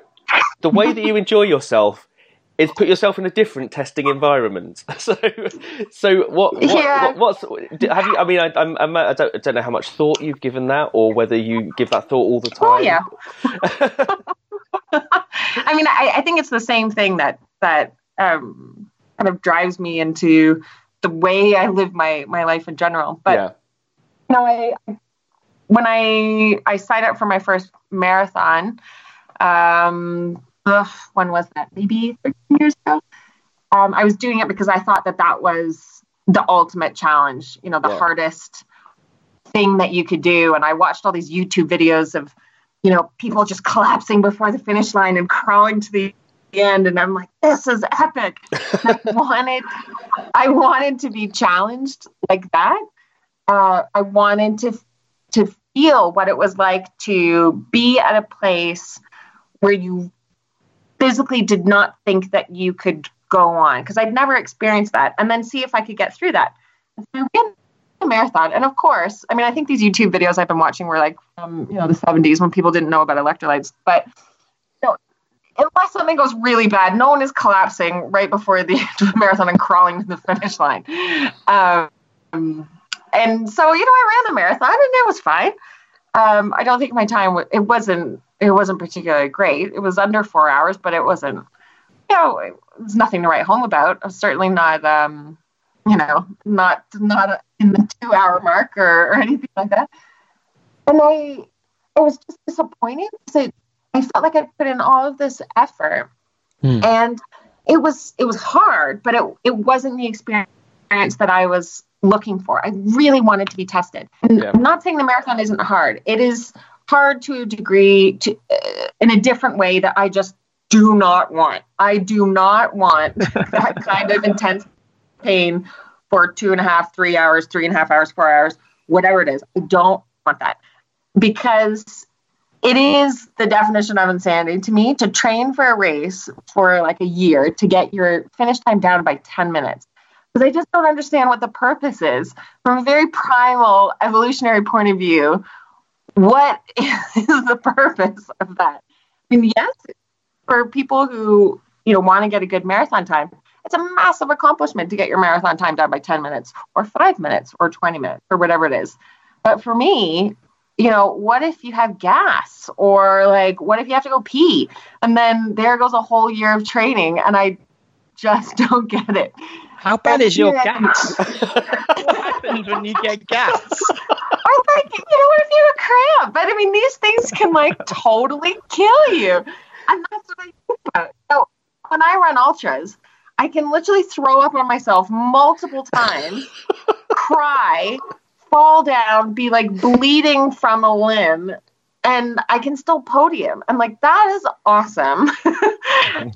the way that you enjoy yourself is put yourself in a different testing environment. So, so what? what, yeah. what what's have you? I mean, I, I'm, I'm, I don't, I don't know how much thought you've given that, or whether you give that thought all the
oh,
time.
Oh yeah. I mean, I, I, think it's the same thing that that um, kind of drives me into the way I live my my life in general. But yeah. know, I when I I signed up for my first marathon. Um, ugh, when was that? Maybe 13 years ago. Um, I was doing it because I thought that that was the ultimate challenge, you know, the yeah. hardest thing that you could do. And I watched all these YouTube videos of you know, people just collapsing before the finish line and crawling to the end. And I'm like, this is epic. I wanted, I wanted to be challenged like that. Uh, I wanted to to feel what it was like to be at a place where you physically did not think that you could go on because I'd never experienced that, and then see if I could get through that. And so a marathon, and of course, I mean, I think these YouTube videos I've been watching were like from you know the 70s when people didn't know about electrolytes, but you know, unless something goes really bad, no one is collapsing right before the end of the marathon and crawling to the finish line. Um, and so you know, I ran the marathon and it was fine. Um, I don't think my time it wasn't it wasn't particularly great. It was under four hours, but it wasn't you know it was nothing to write home about. Certainly not um, you know not not in the two hour mark or, or anything like that. And I it was just disappointing because it, I felt like I put in all of this effort
Hmm.
and it was it was hard, but it it wasn't the experience that I was looking for. I really wanted to be tested.
Yeah.
I'm not saying the marathon isn't hard. It is hard to a degree to uh, in a different way that I just do not want. I do not want that kind of intense pain for two and a half, three hours, three and a half hours, four hours, whatever it is. I don't want that because it is the definition of insanity to me to train for a race for like a year to get your finish time down by 10 minutes. Because I just don't understand what the purpose is from a very primal evolutionary point of view. What is the purpose of that? I mean, yes, for people who you know want to get a good marathon time, it's a massive accomplishment to get your marathon time down by 10 minutes or five minutes or 20 minutes or whatever it is. But for me, you know, what if you have gas or like what if you have to go pee? And then there goes a whole year of training and I just don't get it.
How bad is your gas? what happens when you get gas?
Or oh, like, you know, what if you have a cramp? But I mean, these things can like totally kill you. And that's what I think about. So when I run ultras, I can literally throw up on myself multiple times, cry, fall down, be like bleeding from a limb, and I can still podium. And like that is awesome.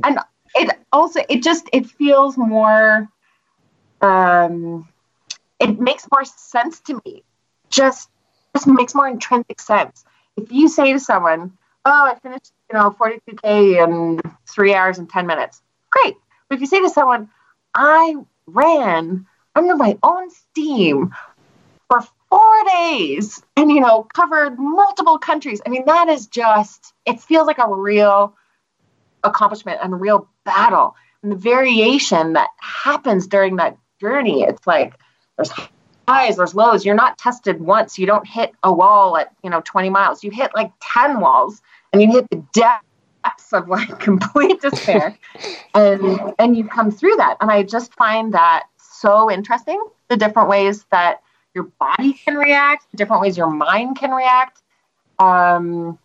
and it also it just it feels more um it makes more sense to me. Just just makes more intrinsic sense. If you say to someone, "Oh, I finished, you know, 42k in three hours and 10 minutes," great. But if you say to someone, "I ran under my own steam for four days and you know covered multiple countries," I mean, that is just it feels like a real accomplishment and a real battle. And the variation that happens during that journey, it's like there's highs, there's lows. You're not tested once. You don't hit a wall at, you know, 20 miles. You hit like 10 walls and you hit the depths of like complete despair. and and you come through that. And I just find that so interesting, the different ways that your body can react, the different ways your mind can react. Um,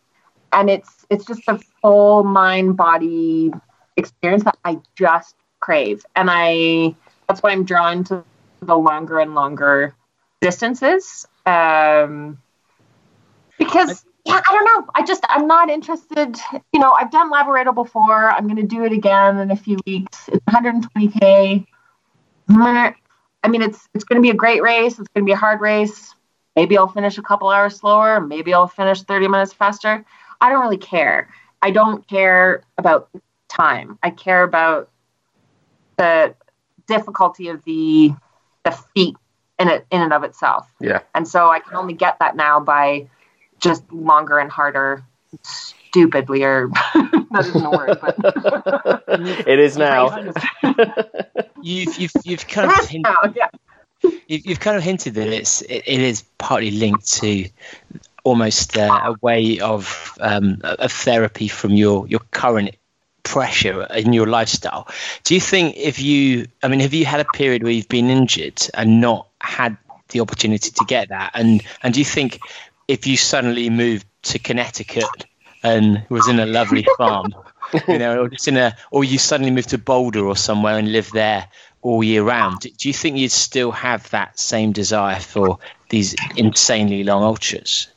and it's it's just a full mind body experience that I just crave. And I that's why I'm drawn to the longer and longer distances. Um, because yeah, I don't know. I just I'm not interested. You know, I've done Lavaredo before. I'm going to do it again in a few weeks. It's 120k. I mean, it's it's going to be a great race. It's going to be a hard race. Maybe I'll finish a couple hours slower. Maybe I'll finish 30 minutes faster. I don't really care. I don't care about time. I care about the difficulty of the the feat in it in and of itself.
Yeah.
And so I can only get that now by just longer and harder, stupidly or that isn't a word, but
it is now.
You've you've you've kind of hinted,
now, yeah.
you've, you've kind of hinted that it's it, it is partly linked to almost uh, a way of um, of therapy from your your current pressure in your lifestyle. Do you think if you, I mean, have you had a period where you've been injured and not had the opportunity to get that? And and do you think if you suddenly moved to Connecticut and was in a lovely farm, you know, or just in a, or you suddenly moved to Boulder or somewhere and live there all year round, do you think you'd still have that same desire for these insanely long ultras?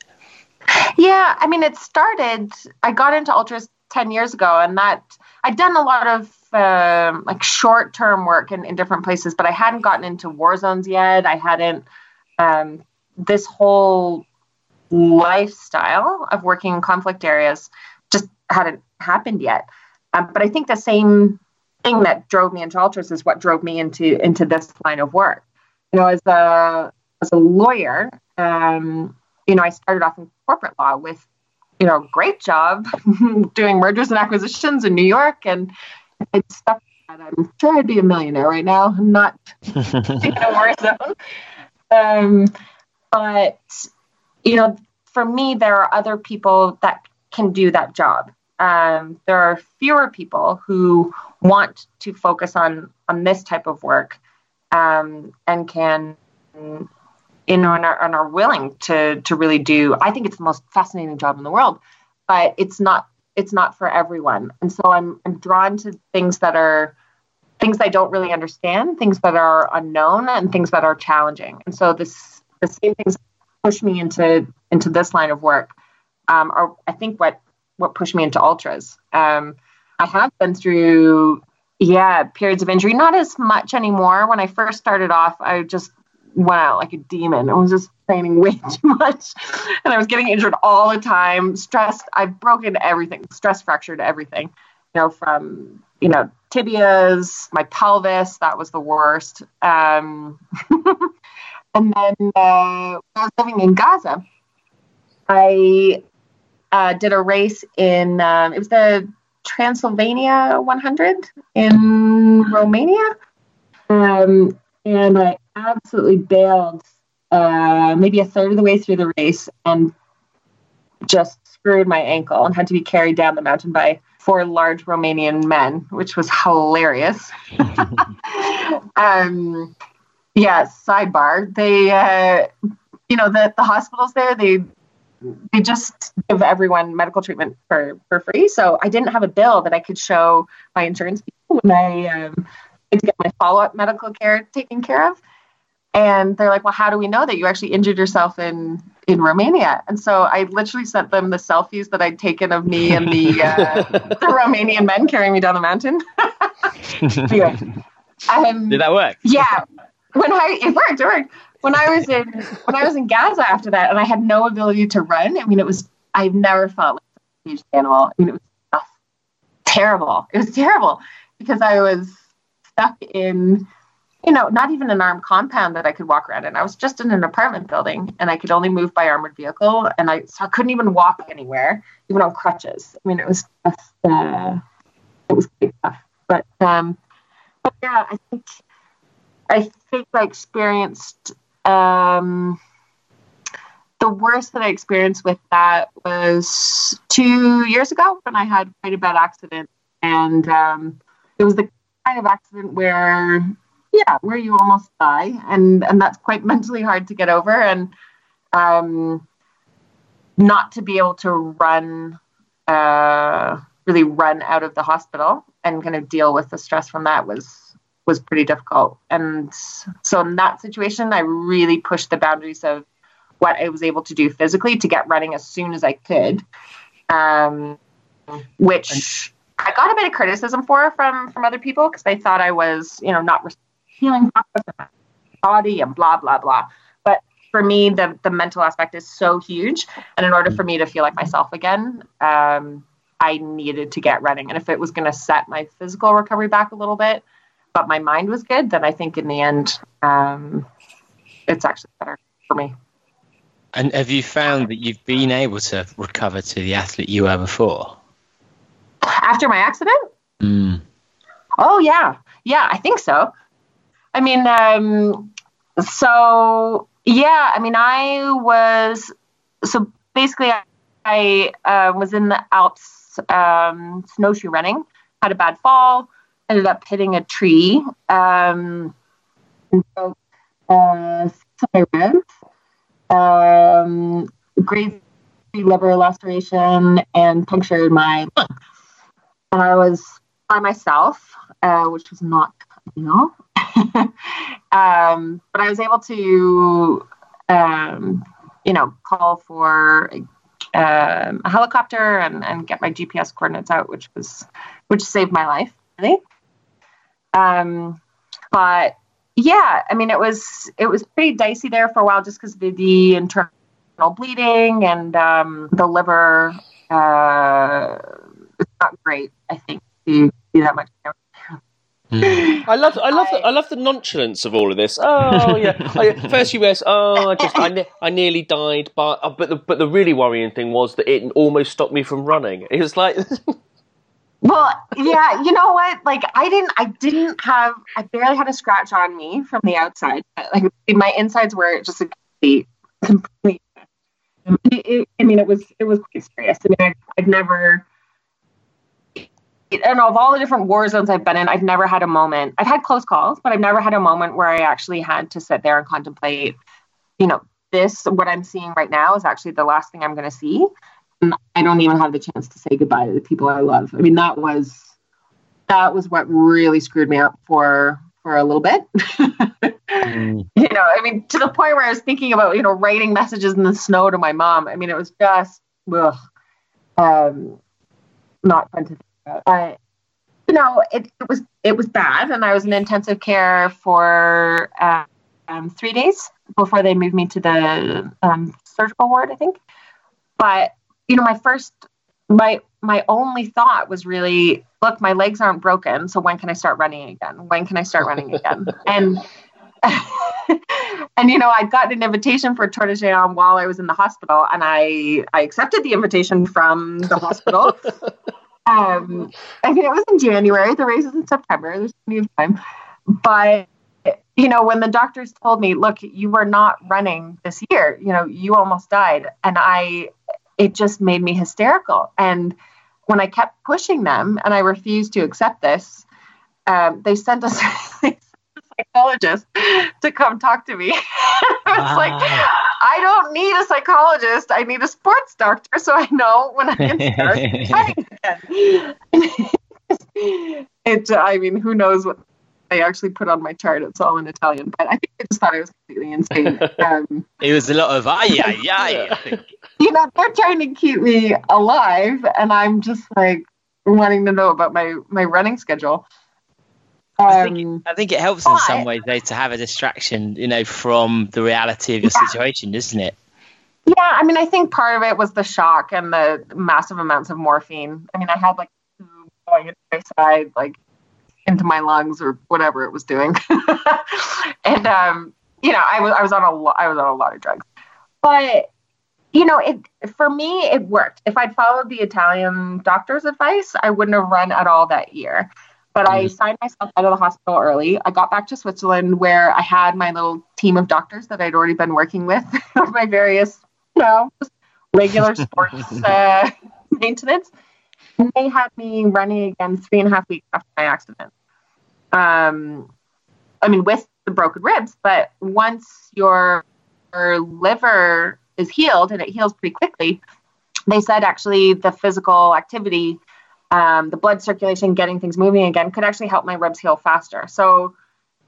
Yeah, I mean, it started. I got into ultras ten years ago, and that I'd done a lot of um, like short term work in, in different places, but I hadn't gotten into war zones yet. I hadn't um, this whole lifestyle of working in conflict areas just hadn't happened yet. Um, but I think the same thing that drove me into ultras is what drove me into into this line of work. You know, as a as a lawyer, um, you know, I started off in corporate law with, you know, great job doing mergers and acquisitions in New York, and it's stuff that I'm sure I'd be a millionaire right now, not in a war zone. Um, but you know, for me, there are other people that can do that job. Um, there are fewer people who want to focus on on this type of work um, and can and are, and are willing to to really do i think it's the most fascinating job in the world but it's not it's not for everyone. And so i'm i'm drawn to things that are things i don't really understand things that are unknown and things that are challenging. And so this the same things push me into into this line of work um, are i think what what pushed me into ultras. Um, i have been through yeah periods of injury not as much anymore. When i first started off i just out like a demon. I was just training way too much. And I was getting injured all the time, stressed. I've broken everything, stress fractured everything, you know, from, you know, tibias, my pelvis, that was the worst. Um, and then uh, I was living in Gaza. I uh, did a race in, um, it was the Transylvania 100 in Romania. Um, and I absolutely bailed uh, maybe a third of the way through the race and just screwed my ankle and had to be carried down the mountain by four large Romanian men, which was hilarious. um, yeah, sidebar. They, uh, you know, the, the hospitals there, they they just give everyone medical treatment for, for free. So I didn't have a bill that I could show my insurance people when I um, to get my follow up medical care taken care of. And they're like, well, how do we know that you actually injured yourself in, in Romania? And so I literally sent them the selfies that I'd taken of me and the, uh, the Romanian men carrying me down the mountain. anyway,
um, Did that work?
Yeah. When I, it worked, it worked. When I was in, when I was in Gaza after that, and I had no ability to run. I mean, it was, I've never felt like a huge animal. I mean, it was terrible. It was terrible because I was stuck in you know, not even an armed compound that I could walk around in. I was just in an apartment building and I could only move by armored vehicle and I so I couldn't even walk anywhere, even on crutches. I mean it was just uh, it was quite tough. But um but yeah, I think I think I experienced um the worst that I experienced with that was two years ago when I had quite a bad accident and um it was the kind of accident where yeah where you almost die and and that's quite mentally hard to get over and um not to be able to run uh really run out of the hospital and kind of deal with the stress from that was was pretty difficult. And so in that situation i really pushed the boundaries of what i was able to do physically to get running as soon as i could um which I got a bit of criticism for from from other people because they thought I was, you know, not healing my body and blah blah blah. But for me, the the mental aspect is so huge, and in order for me to feel like myself again, um, I needed to get running. And if it was going to set my physical recovery back a little bit, but my mind was good, then I think in the end, um, it's actually better for me.
And have you found that you've been able to recover to the athlete you were before?
After my accident?
Mm.
Oh, yeah. Yeah, I think so. I mean, um, so yeah, I mean, I was, so basically, I, I uh, was in the Alps um, snowshoe running, had a bad fall, ended up hitting a tree, um, and broke uh, my ribs, um, grade liver laceration, and punctured my lungs and I was by myself, uh, which was not ideal. um, but I was able to, um, you know, call for um, a helicopter and, and get my GPS coordinates out, which was which saved my life, really. Um, but yeah, I mean, it was it was pretty dicey there for a while, just because of the, the internal bleeding and um, the liver. Uh, it's not great, I think, to do that much.
I love, I love, the, I love the nonchalance of all of this. Oh yeah, I, first US. Oh, I just, I, ne- I nearly died, but uh, but the but the really worrying thing was that it almost stopped me from running. It was like,
Well, yeah, you know what? Like, I didn't, I didn't have, I barely had a scratch on me from the outside. Like, my insides were just a complete, complete. It, it, I mean, it was, it was quite serious. I mean, I, I've never, and of all the different war zones I've been in, I've never had a moment. I've had close calls, but I've never had a moment where I actually had to sit there and contemplate, you know, this, what I'm seeing right now is actually the last thing I'm going to see. And I don't even have the chance to say goodbye to the people I love. I mean, that was, that was what really screwed me up for, for a little bit.
Mm.
You know, I mean, to the point where I was thinking about, you know, writing messages in the snow to my mom. I mean, it was just, ugh, um, not fun to think. But, you know, it, it was it was bad, and I was in intensive care for uh, um, three days before they moved me to the um, surgical ward, I think. But you know, my first, my my only thought was really, look, my legs aren't broken, so when can I start running again? When can I start running again? and and you know, I got an invitation for Tor de Géant while I was in the hospital, and I I accepted the invitation from the hospital. um, I mean, it was in January. The race is in September. There's plenty of time, but you know, when the doctors told me, "Look, you were not running this year. You know, you almost died," and I, it just made me hysterical. And when I kept pushing them, and I refused to accept this, um, they sent us. A psychologist to come talk to me. I was like, I don't need a psychologist. I need a sports doctor so I know when I can start running again. it, I mean, who knows what they actually put on my chart. It's all in Italian, but I think they just thought I was completely insane. Um,
It was a lot of ay ay ay.
You know, they're trying to keep me alive, and I'm just like wanting to know about my my running schedule.
I think,
Um,
I think it helps in some ways though to have a distraction, you know, from the reality of your
Yeah.
situation, isn't it?
Yeah, I mean, I think part of it was the shock and the massive amounts of morphine. I mean, I had like tube going into my side, like into my lungs or whatever it was doing, and um, you know, I was I was on a lot I was on a lot of drugs, but you know, it for me it worked. If I'd followed the Italian doctor's advice, I wouldn't have run at all that year. But I signed myself out of the hospital early. I got back to Switzerland where I had my little team of doctors that I'd already been working with, my various, you know, regular sports uh, maintenance. And they had me running again three and a half weeks after my accident. Um, I mean, with the broken ribs, but once your, your liver is healed and it heals pretty quickly, they said actually the physical activity um, the blood circulation, getting things moving again, could actually help my ribs heal faster. So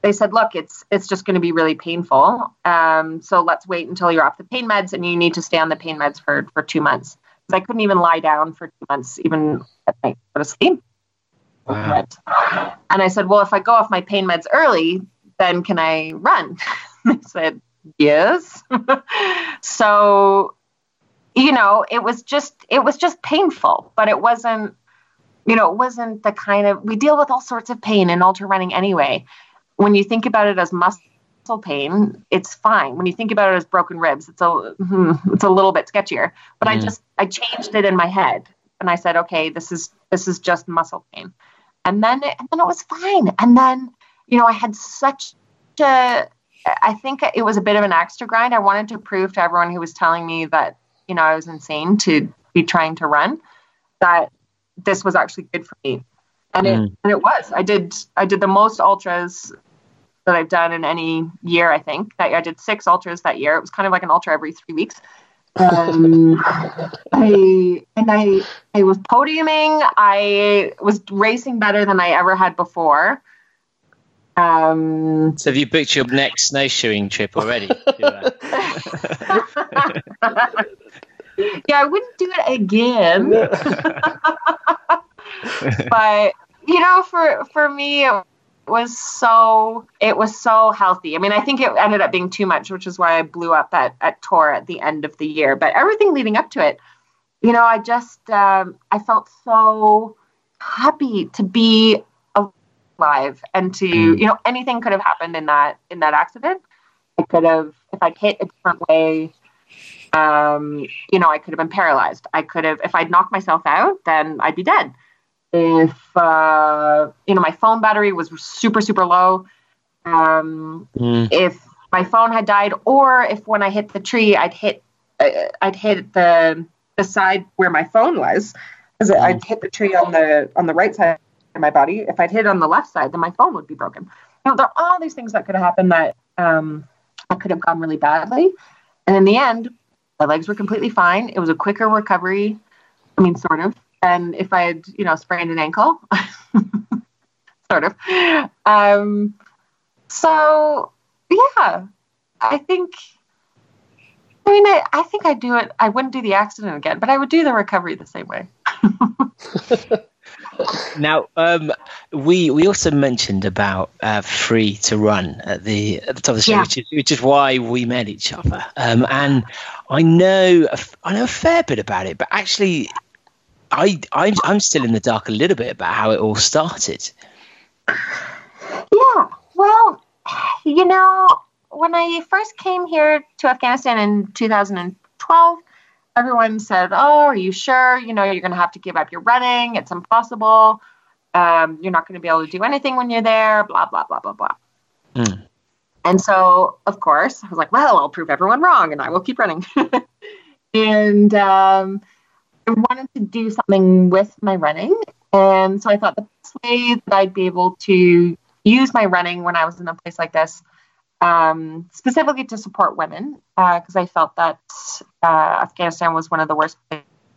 they said, look, it's it's just going to be really painful. Um, so let's wait until you're off the pain meds, and you need to stay on the pain meds for for two months. Because I couldn't even lie down for two months, even at night, go to sleep.
Wow.
And I said, well, if I go off my pain meds early, then can I run? they said, yes. so, you know, it was just it was just painful, but it wasn't you know, it wasn't the kind of we deal with all sorts of pain in ultra running anyway. When you think about it as muscle pain, it's fine. When you think about it as broken ribs, it's a it's a little bit sketchier. But I
Mm.
just I changed it in my head, and I said, okay, this is this is just muscle pain, and then it, and then it was fine. And then you know, I had such a I think it was a bit of an extra grind. I wanted to prove to everyone who was telling me that you know I was insane to be trying to run that this was actually good for me. And it
Mm.
and it was. I did i did the most ultras that i've done in any year i think. That i did six ultras that year. It was kind of like an ultra every three weeks. Um, i and i i was podiuming. I was racing better than i ever had before. Um
So have you booked your next snowshoeing trip already?
Yeah, I wouldn't do it again. but you know, for for me, it was so it was so healthy. I mean, I think it ended up being too much, which is why I blew up at at Tor at the end of the year. But everything leading up to it, you know, I just um, I felt so happy to be alive and to mm. you know anything could have happened in that in that accident. I could have if I'd hit a different way. Um, you know, I could have been paralyzed. I could have, if I'd knocked myself out, then I'd be dead if uh, you know my phone battery was super super low um, mm. if my phone had died or if when i hit the tree i'd hit uh, i'd hit the the side where my phone was because mm. i'd hit the tree on the on the right side of my body if i'd hit on the left side then my phone would be broken you know there are all these things that could have happened that um, that could have gone really badly and in the end my legs were completely fine it was a quicker recovery i mean sort of And if I had, you know, sprained an ankle, sort of. Um, so, yeah, I think. I mean, I, I think I'd do it. I wouldn't do the accident again, but I would do the recovery the same way.
now, um, we we also mentioned about uh, free to run at the at the top of the show, yeah. which is which is why we met each other. Um, and I know I know a fair bit about it, but actually, I, I I'm still in the dark a little bit about how it all started.
Yeah, well, you know, when I first came here to Afghanistan in 2012, everyone said, "Oh, are you sure? You know, you're going to have to give up your running. It's impossible. Um, you're not going to be able to do anything when you're there." Blah blah blah blah blah. Mm. And so, of course, I was like, "Well, I'll prove everyone wrong, and I will keep running." and um, I wanted to do something with my running. And so I thought the best way that I'd be able to use my running when I was in a place like this, um, specifically to support women, because uh, I felt that uh, Afghanistan was one of the worst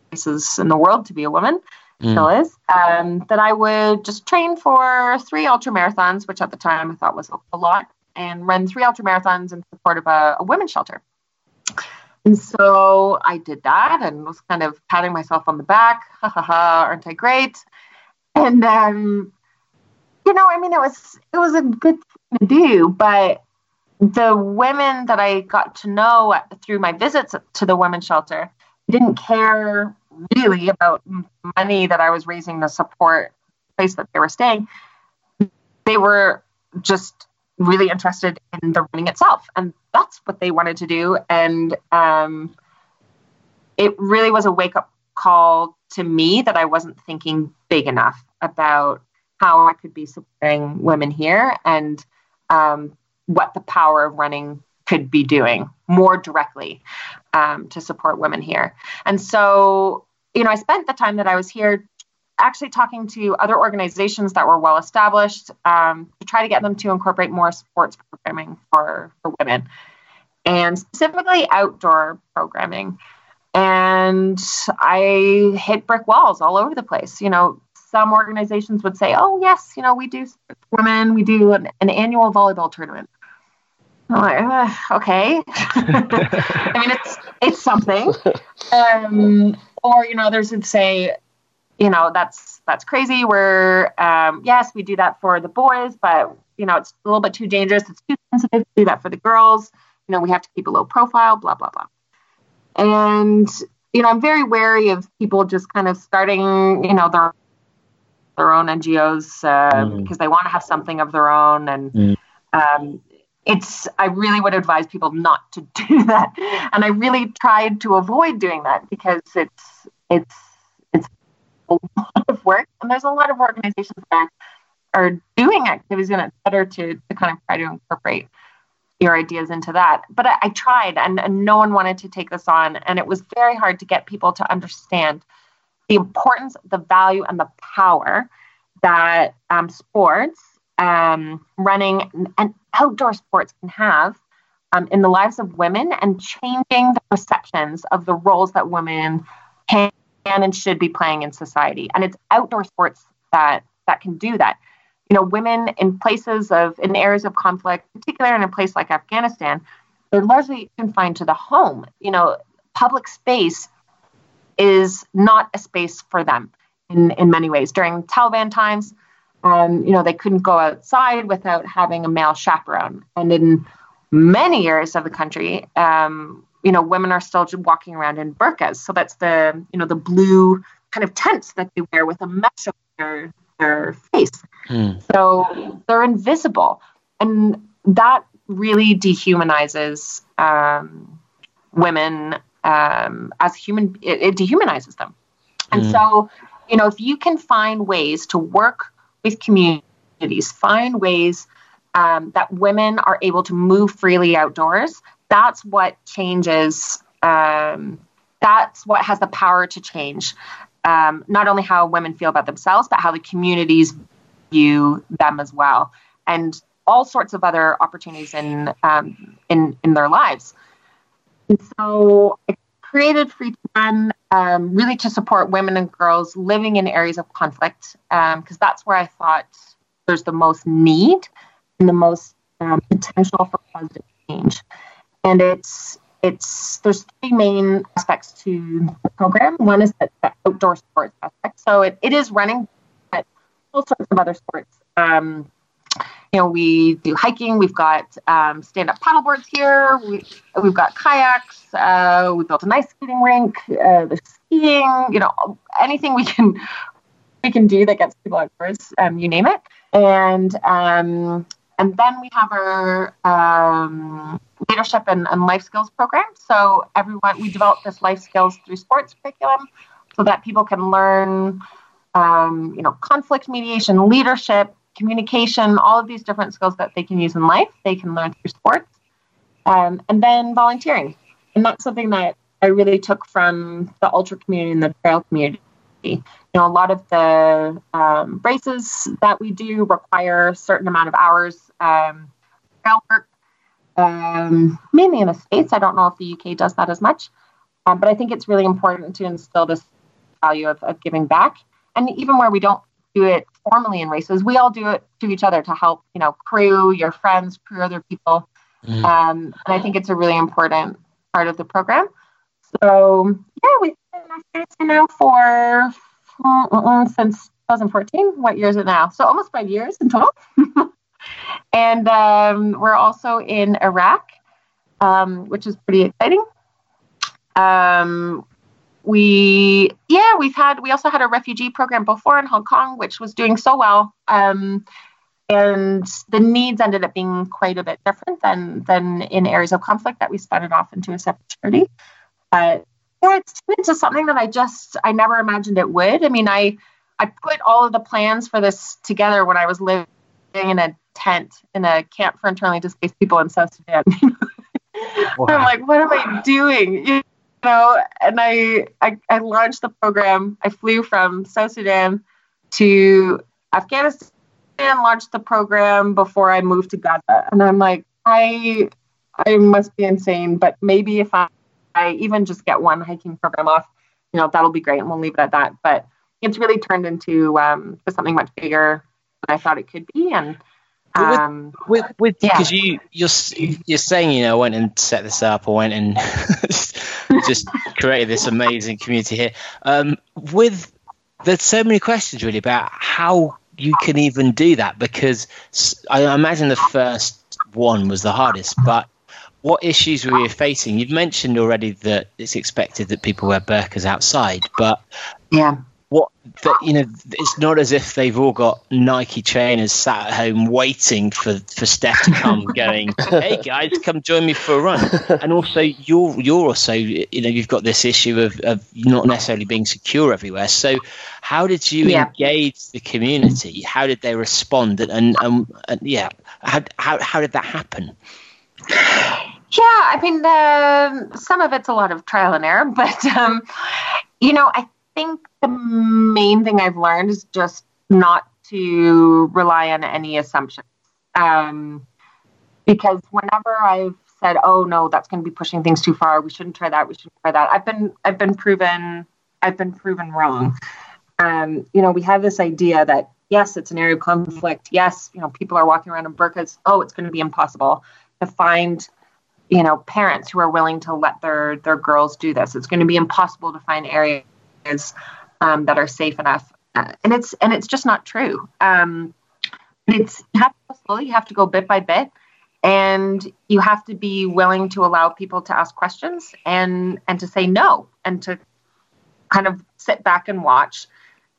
places in the world to be a woman, mm. still is, um, that I would just train for three ultra marathons, which at the time I thought was a lot, and run three ultra marathons in support of a, a women's shelter. And so I did that and was kind of patting myself on the back. Ha ha ha, aren't I great? And then, you know, I mean, it was it was a good thing to do, but the women that I got to know through my visits to the women's shelter didn't care really about money that I was raising to support the place that they were staying. They were just really interested in the running itself. And that's what they wanted to do. And um, it really was a wake up call to me that I wasn't thinking big enough about how I could be supporting women here and um, what the power of running could be doing more directly um, to support women here. And so, you know, I spent the time that I was here actually talking to other organizations that were well established um, to try to get them to incorporate more sports programming for, for women and specifically outdoor programming. And I hit brick walls all over the place. You know, some organizations would say, oh, yes, you know, we do women, we do an, an annual volleyball tournament. I'm like, uh, okay. I mean, it's it's something. Um, or you know, others would say, you know that's that's crazy we're um, yes we do that for the boys but you know it's a little bit too dangerous it's too sensitive to do that for the girls you know we have to keep a low profile blah blah blah and you know i'm very wary of people just kind of starting you know their their own ngos uh, mm. because they want to have something of their own and mm. um, it's i really would advise people not to do that. And i really tried to avoid doing that because it's it's it's a lot of work, and there's a lot of organizations that are doing activities, and it's better to, to kind of try to incorporate your ideas into that. But I, I tried, and, and no one wanted to take this on, and it was very hard to get people to understand the importance, the value, and the power that um, sports, um, running, and outdoor sports can have um, in the lives of women and changing the perceptions of the roles that women can and should be playing in society. And it's outdoor sports that that can do that. You know, women in places of in areas of conflict, particularly in a place like Afghanistan, they're largely confined to the home. You know, public space is not a space for them in, in many ways. During Taliban times, um, you know, they couldn't go outside without having a male chaperone. And in many areas of the country, um, you know, women are still walking around in burqas. So that's the, you know, the blue kind of tents that they wear with a mesh over their, their face. Hmm. So they're invisible. And that really dehumanizes um, women um, as human, it, it, dehumanizes them. And mm. so, you know, if you can find ways to work with communities, find ways um, that women are able to move freely outdoors, that's what changes. Um, that's what has the power to change um, not only how women feel about themselves, but how the communities view them as well. And all sorts of other opportunities in um, in in their lives. And so I created Free Run um, really to support women and girls living in areas of conflict because um, that's where I thought there's the most need and the most um, potential for positive change. And it's it's there's three main aspects to the program. One is the, the outdoor sports aspect. So it, it is running, but all sorts of other sports. You know, we do hiking. We've got um, stand-up paddleboards here. We, we've got kayaks. Uh, we built an ice skating rink. Uh, there's skiing. You know, anything we can we can do that gets people outdoors. Um, you name it. And um, and then we have our um, leadership and, and, life skills program. So everyone, we develop this life skills through sports curriculum, so that people can learn, um, you know, conflict mediation, leadership, communication, all of these different skills that they can use in life, they can learn through sports. Um, and then volunteering. And that's something that I really took from the ultra community and the trail community. You know, a lot of the um, races that we do require a certain amount of hours um, trail work, um, mainly in the States. I don't know if the UK does that as much. Um, but I think it's really important to instill this value of, of giving back. And even where we don't do it formally in races. We all do it to each other to help, you know, crew, your friends, crew other people. Mm. Um, and I think it's a really important part of the program. So yeah, we've been in Afghanistan now for uh, since 2014. What year is it now? So almost five years in total. and um, we're also in Iraq, um, which is pretty exciting. Um, we yeah we've had we also had a refugee program before in hong kong which was doing so well um, and the needs ended up being quite a bit different than than in areas of conflict that we spun it off into a separate charity but yeah it's into something that i just i never imagined it would. I mean i i put all of the plans for this together when i was living in a tent in a camp for internally displaced people in south sudan. Wow. i'm like what am i doing know, and I, I, I launched the program. I flew from South Sudan to Afghanistan, launched the program before I moved to Gaza, and I'm like, I, I must be insane. But maybe if I, I even just get one hiking program off, you know, that'll be great, and we'll leave it at that. But it's really turned into um, something much bigger than I thought it could be, and. Um,
with with because yeah. you you're you're saying you know I went and set this up or went and just created this amazing community here. Um, with there's so many questions really about how you can even do that because I imagine the first one was the hardest, but what issues were you facing? You've mentioned already that it's expected that people wear burqas outside, but
yeah,
what that you know it's not as if they've all got Nike trainers sat at home waiting for for Steph to come going hey guys come join me for a run. And also you're you're also you know you've got this issue of, of not necessarily being secure everywhere. So how did you yeah. engage the community? How did they respond? And and, and, and yeah how, how how did that happen?
Yeah, I mean, uh, some of it's a lot of trial and error, but um, you know, I think the main thing I've learned is just not to rely on any assumptions. Um, because whenever I've said, "Oh no, that's going to be pushing things too far. We shouldn't try that. We shouldn't try that," I've been I've been proven I've been proven wrong. Um, you know, we have this idea that yes, it's an area of conflict. Yes, you know, people are walking around in burqas. Oh, it's going to be impossible to find you know parents who are willing to let their their girls do this. It's going to be impossible to find areas um, that are safe enough, uh, and it's and it's just not true. Um, it's you have to go slowly. You have to go bit by bit, and you have to be willing to allow people to ask questions and and to say no and to kind of sit back and watch.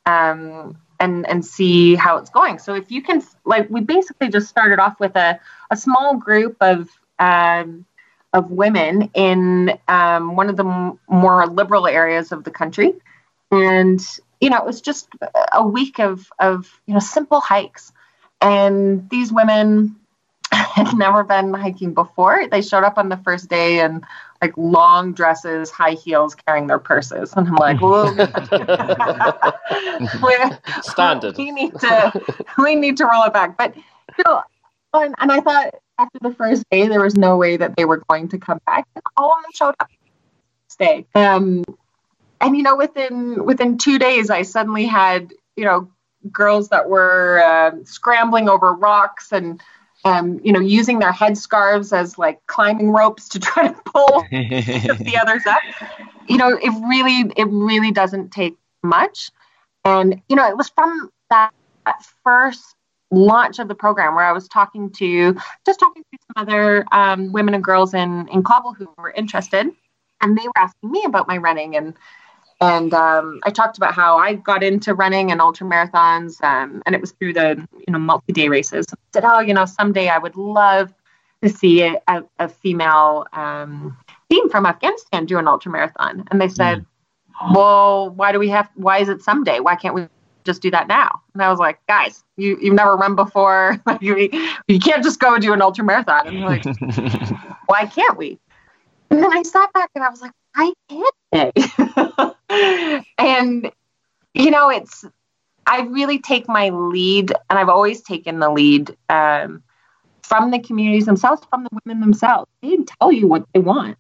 Um, and and see how it's going. So if you can, like, we basically just started off with a, a small group of um, of women in um, one of the m- more liberal areas of the country, and you know it was just a week of of you know simple hikes, and these women had never been hiking before. They showed up on the first day and like long dresses, high heels, carrying their purses, and I'm like, "Whoa,
standard."
We need to we need to roll it back. But you know, and, and I thought after the first day there was no way that they were going to come back. And all of them showed up. Stay. Um, and you know, within within two days, I suddenly had you know girls that were uh, scrambling over rocks and um, you know, using their headscarves as like climbing ropes to try to pull the others up. You know, it really, it really doesn't take much. And, you know, it was from that, that first launch of the program where I was talking to, just talking to some other um, women and girls in, in Kabul who were interested. And they were asking me about my running and, and um, I talked about how I got into running and ultra marathons, um, and it was through the you know multi-day races. I said, oh, you know, someday I would love to see a, a female um, team from Afghanistan do an ultra marathon. And they said, mm. well, why do we have? Why is it someday? Why can't we just do that now? And I was like, guys, you you've never run before. you, you can't just go do an ultra marathon. And like, why can't we? And then I sat back and I was like, why can't they? and you know, it's I really take my lead, and I've always taken the lead um, from the communities themselves, from the women themselves. They tell you what they want,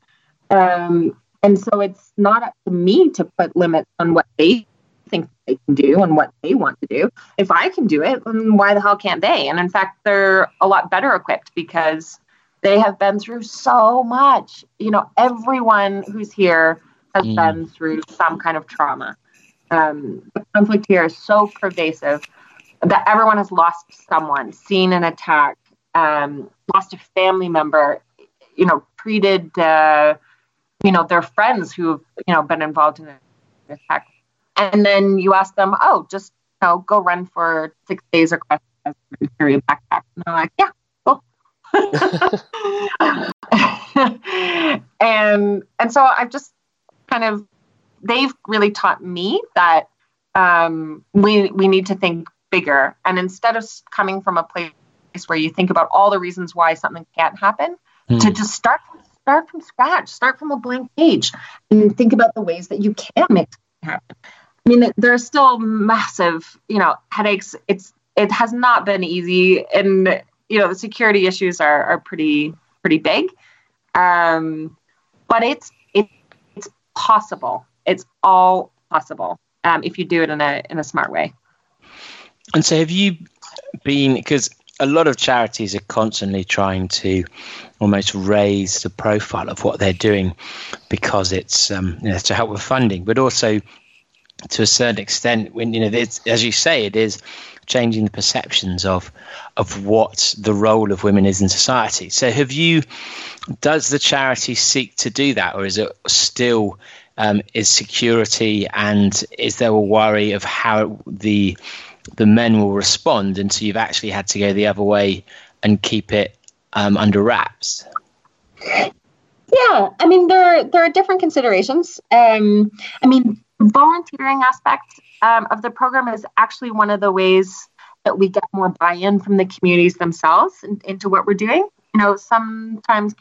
um, and so it's not up to me to put limits on what they think they can do and what they want to do. If I can do it, then why the hell can't they? And in fact, they're a lot better equipped because they have been through so much. You know, everyone who's here has mm. been through some kind of trauma. Um, the conflict here is so pervasive that everyone has lost someone, seen an attack, um, lost a family member, you know, treated, uh, you know, their friends who've, you know, been involved in an attack. And then you ask them, oh, just, you know, go run for six days across carry a backpack. And they're like, yeah, cool. and and so I've just kind of they've really taught me that um, we we need to think bigger, and instead of coming from a place where you think about all the reasons why something can't happen, mm. to just start start from scratch, start from a blank page, and think about the ways that you can make it happen. I mean, there are still massive, you know, headaches. It's it has not been easy, and you know the security issues are are pretty pretty big. Um, but it's possible. It's all possible um, if you do it in a in a smart way.
And so, have you been because a lot of charities are constantly trying to almost raise the profile of what they're doing because it's um, you know, to help with funding, but also to a certain extent, when you know, as you say, it is changing the perceptions of of what the role of women is in society. So, have you? Does the charity seek to do that, or is it still um, is security, and is there a worry of how the the men will respond until you've actually had to go the other way and keep it um, under wraps?
Yeah, I mean there there are different considerations. Um, I mean, volunteering aspect um, of the program is actually one of the ways that we get more buy-in from the communities themselves in, into what we're doing. You know, sometimes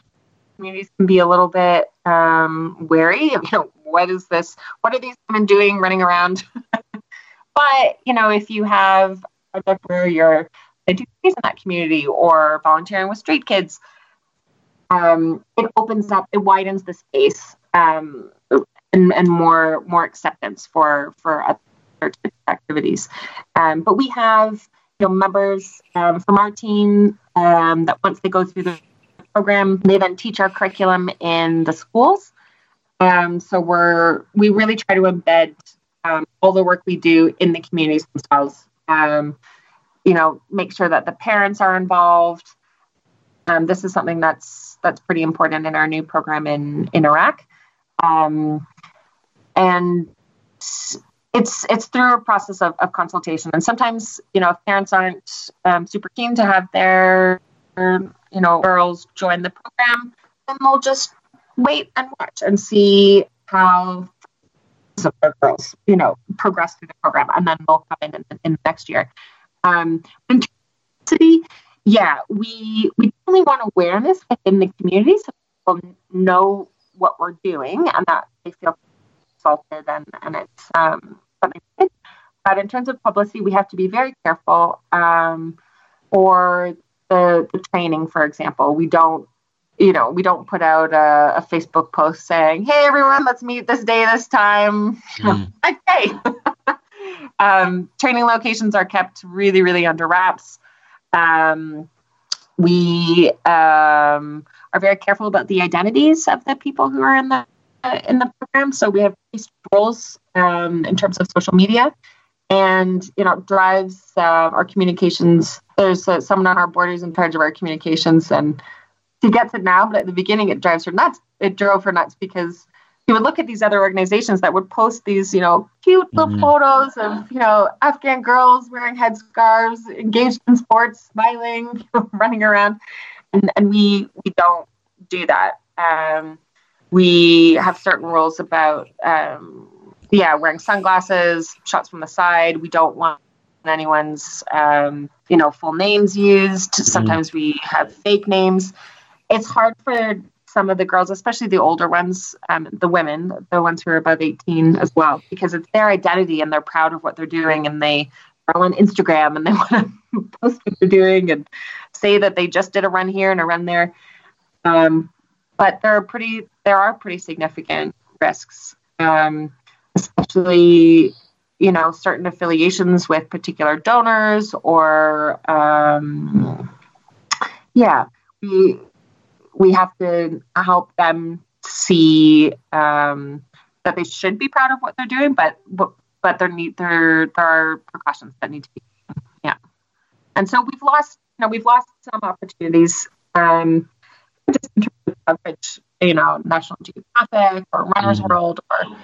communities can be a little bit um, wary of, you know, what is this? What are these women doing running around? but, you know, if you have a project where you're educating in that community or volunteering with street kids, um, it opens up, it widens the space um, and, and more more acceptance for for activities. Um, but we have you know members um, from our team um, that once they go through the program. They then teach our curriculum in the schools. Um, so we're we really try to embed um, all the work we do in the communities themselves. Um, you know, make sure that the parents are involved. This is something that's that's pretty important in our new program in in Iraq, and it's it's through a process of, of consultation. And sometimes, you know, if parents aren't um, super keen to have their you know girls join the program, then they'll just wait and watch and see how the girls, you know, progress through the program, and then they'll come in in, in next year. Um, city, yeah, we we definitely want awareness within the community so people know what we're doing and that they feel consulted and and it's um, something. But in terms of publicity, we have to be very careful. Um, or the, the training, for example, we don't you know, we don't put out a, a, Facebook post saying, "Hey, everyone, let's meet this day, this time." Mm. okay. um, training locations are kept really, really under wraps. Um, we um, are very careful about the identities of the people who are in the in the program. So we have rules um, in terms of social media, and you know, drives uh, our communications. There's uh, someone on our board who's in charge of our communications, and he gets it now, but at the beginning it drives her nuts. It drove her nuts because he would look at these other organizations that would post these, you know, cute little mm-hmm. photos of, you know, Afghan girls wearing headscarves, engaged in sports, smiling, running around, and and we we don't do that. Um, we have certain rules about, um, yeah, wearing sunglasses, shots from the side. We don't want anyone's, um, you know, full names used. Mm-hmm. Sometimes mm-hmm. we have fake names it's hard for some of the girls, especially the older ones, um, the women, the ones who are above 18 as well, because it's their identity and they're proud of what they're doing and they are on Instagram and they want to post what they're doing and say that they just did a run here and a run there. Um, but there are pretty, there are pretty significant risks, um, especially you know certain affiliations with particular donors or um, yeah we we have to help them see um, that they should be proud of what they're doing, but but, but there need there there are precautions that need to be yeah. And so we've lost you know we've lost some opportunities um, just in terms coverage, you know, National Geographic or Runner's mm-hmm. World or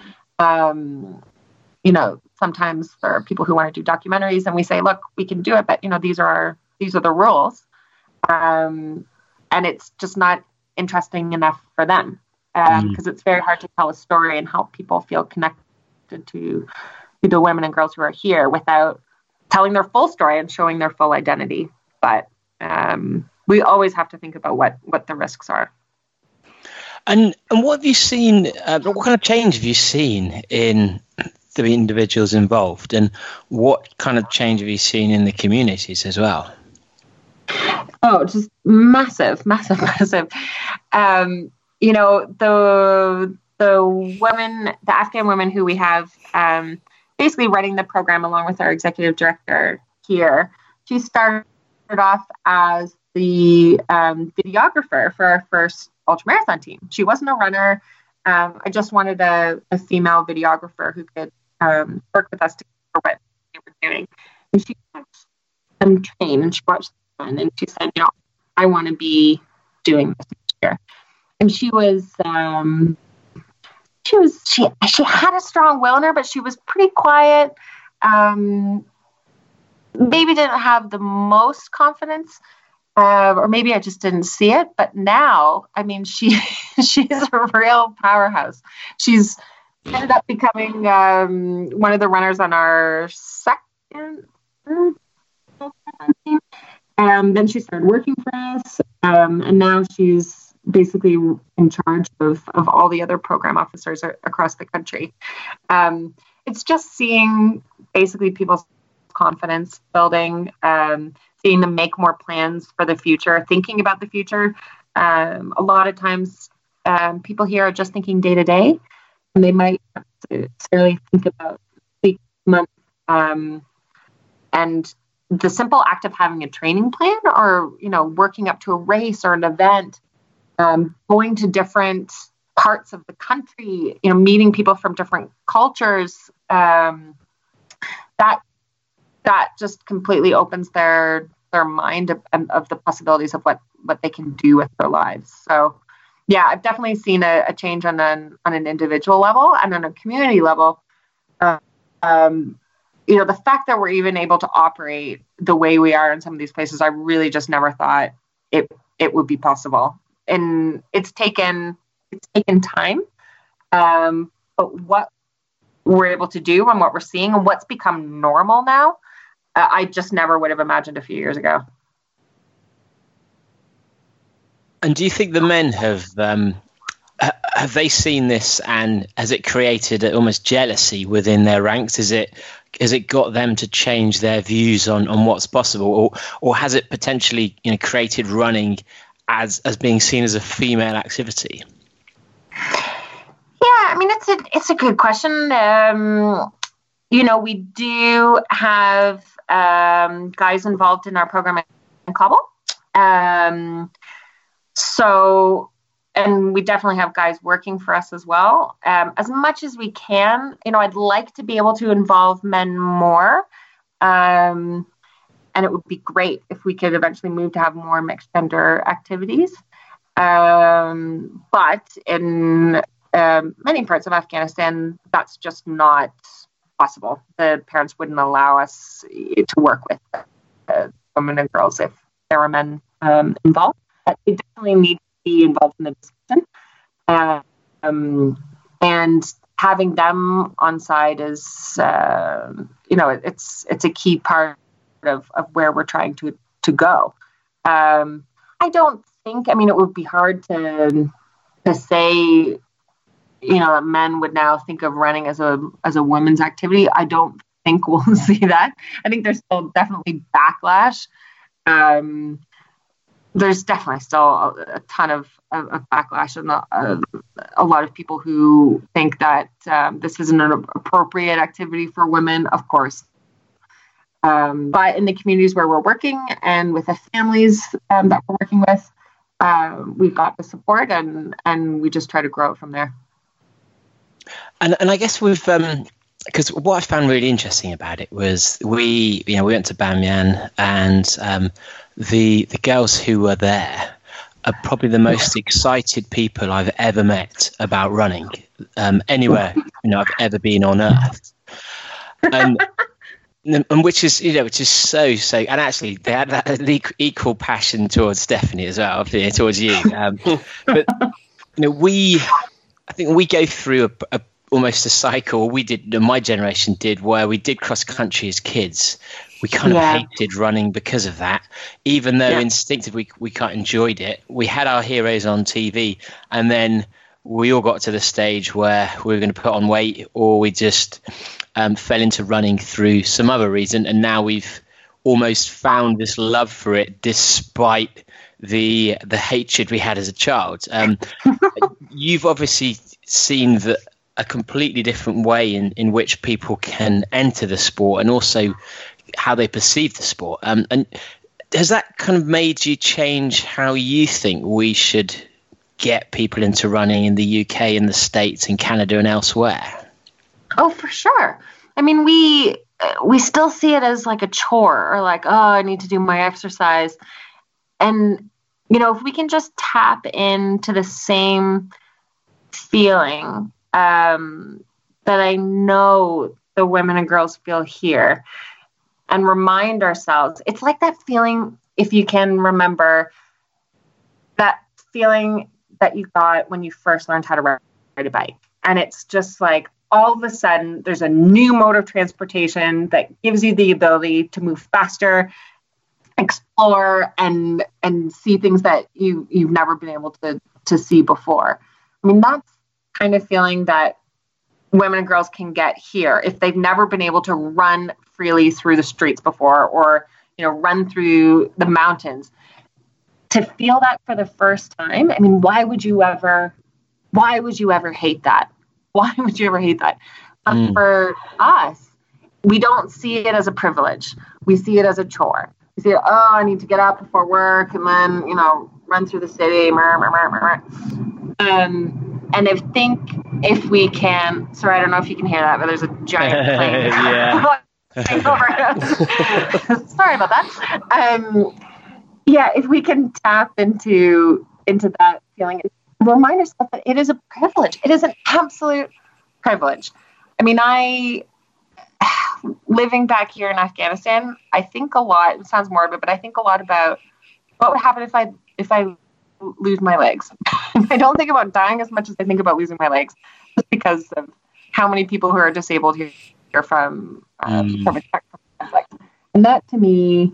um, you know sometimes there are people who want to do documentaries and we say look we can do it but you know these are our these are the rules um, and it's just not interesting enough for them because um, mm. it's very hard to tell a story and help people feel connected to, to the women and girls who are here without telling their full story and showing their full identity. But um, we always have to think about what what the risks are.
And and what have you seen? Uh, what kind of change have you seen in the individuals involved, and what kind of change have you seen in the communities as well?
Oh, just massive, massive, massive. Um, you know, the the women, the Afghan women who we have um, basically running the program along with our executive director here, she started off as the um, videographer for our first ultramarathon team. She wasn't a runner. Um, I just wanted a, a, female videographer who could um, work with us to for what we were doing. And she watched them train and she watched and she said, you know, I want to be doing this year. And she was, um, she was, she, she had a strong will in her, but she was pretty quiet. Um, maybe didn't have the most confidence. Uh, or maybe I just didn't see it. But now, I mean, she she's a real powerhouse. She's ended up becoming um, one of the runners on our second. Um, then she started working for us, um, and now she's basically in charge of, of all the other program officers across the country. Um, it's just seeing basically people's confidence building, um, seeing them make more plans for the future, thinking about the future. Um, a lot of times, um, people here are just thinking day to day, and they might not necessarily think about week, month, and the simple act of having a training plan or you know working up to a race or an event um, going to different parts of the country, you know, meeting people from different cultures, um, that that just completely opens their their mind of, of, the possibilities of what what they can do with their lives. So, yeah, I've definitely seen a, a change on an on an individual level and on a community level. Uh, um, you know, the fact that we're even able to operate the way we are in some of these places, I really just never thought it it would be possible. And it's taken it's taken time. Um, but what we're able to do and what we're seeing and what's become normal now, I just never would have imagined a few years ago.
And do you think the men have um, have they seen this and has it created almost jealousy within their ranks? Is it has it got them to change their views on, on what's possible, or or has it potentially you know created running as as being seen as a female activity?
Yeah, I mean it's a it's a good question. Um, you know, we do have um, guys involved in our program in Kabul. Um, so, and we definitely have guys working for us as well. Um, as much as we can, you know, I'd like to be able to involve men more. Um, and it would be great if we could eventually move to have more mixed gender activities. Um, but in um, many parts of Afghanistan, that's just not possible. The parents wouldn't allow us to work with uh, women and girls if there were men um, involved. But they definitely need to be involved in the discussion. Um, and having them on side is, uh, you know, it's it's a key part of, of where we're trying to to go. Um, I don't think. I mean, it would be hard to to say, you know, men would now think of running as a as a women's activity. I don't think we'll see that. I think there's still definitely backlash. Um, there's definitely still a, a ton of, of, of, backlash and a, a, lot of people who think that um, this isn't an appropriate activity for women. Of course, um, but in the communities where we're working and with the families um, that we're working with, uh, we've got the support and, and we just try to grow it from there.
And, and I guess we've, because um, what I found really interesting about it was we, you know, we went to Bamyan and um, the, the girls who were there are probably the most excited people I've ever met about running um, anywhere, you know, I've ever been on earth. And and which is you know which is so so and actually they had that equal passion towards stephanie as well towards you um, but you know we i think we go through a, a, almost a cycle we did my generation did where we did cross country as kids we kind yeah. of hated running because of that even though yeah. instinctively we, we kind of enjoyed it we had our heroes on tv and then we all got to the stage where we were going to put on weight or we just um, fell into running through some other reason, and now we've almost found this love for it despite the the hatred we had as a child. Um, you've obviously seen that a completely different way in, in which people can enter the sport and also how they perceive the sport. Um, and has that kind of made you change how you think we should get people into running in the UK, in the States, in Canada, and elsewhere?
Oh, for sure. I mean, we we still see it as like a chore or like, oh, I need to do my exercise. And you know, if we can just tap into the same feeling um, that I know the women and girls feel here and remind ourselves, it's like that feeling, if you can remember, that feeling that you got when you first learned how to ride a bike. And it's just like, all of a sudden there's a new mode of transportation that gives you the ability to move faster explore and and see things that you you've never been able to to see before i mean that's kind of feeling that women and girls can get here if they've never been able to run freely through the streets before or you know run through the mountains to feel that for the first time i mean why would you ever why would you ever hate that why would you ever hate that? But mm. for us, we don't see it as a privilege. We see it as a chore. We see, it, oh, I need to get up before work and then, you know, run through the city. Meh, meh, meh. Um, and I think if we can, sorry, I don't know if you can hear that, but there's a giant plane.
Yeah.
sorry about that. Um, yeah, if we can tap into into that feeling, remind ourselves that it is a privilege. It is an absolute privilege. I mean, I living back here in Afghanistan, I think a lot. It sounds morbid, but I think a lot about what would happen if I if I lose my legs. I don't think about dying as much as I think about losing my legs, just because of how many people who are disabled here are from um,
Mm.
from a conflict. And that to me,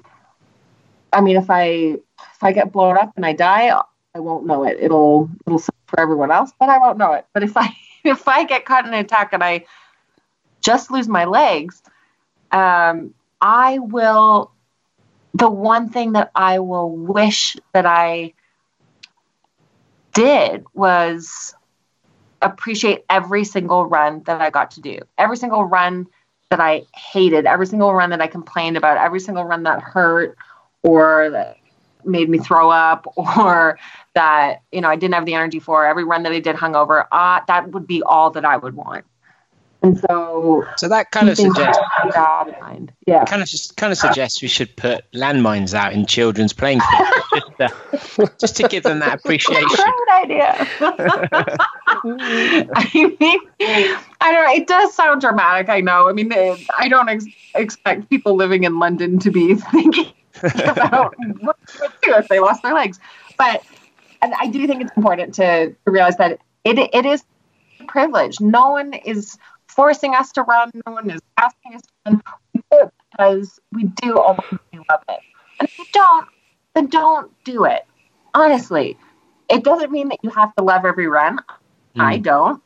I mean, if I if I get blown up and I die, I won't know it. It'll it'll for everyone else, but I won't know it. But if I if I get caught in an attack and I just lose my legs, um, I will. The one thing that I will wish that I did was appreciate every single run that I got to do. Every single run that I hated, every single run that I complained about, every single run that hurt or that made me throw up or that, you know, I didn't have the energy for, every run that I did hungover, uh, that would be all that I would want. And so
So that kind of suggests.
Yeah.
kind of just kind of suggests we should put landmines out in children's playing fields just, uh, just to give them that appreciation.
Great idea. I mean, I don't know. It does sound dramatic. I know. I mean, it- I don't ex- expect people living in London to be thinking about what would do if they lost their legs. But and I do think it's important to, to realize that it it is a privilege. No one is forcing us to run. No one is asking us to run. We do it because we do ultimately love it. And if you don't, then don't do it. Honestly, it doesn't mean that you have to love every run. I don't,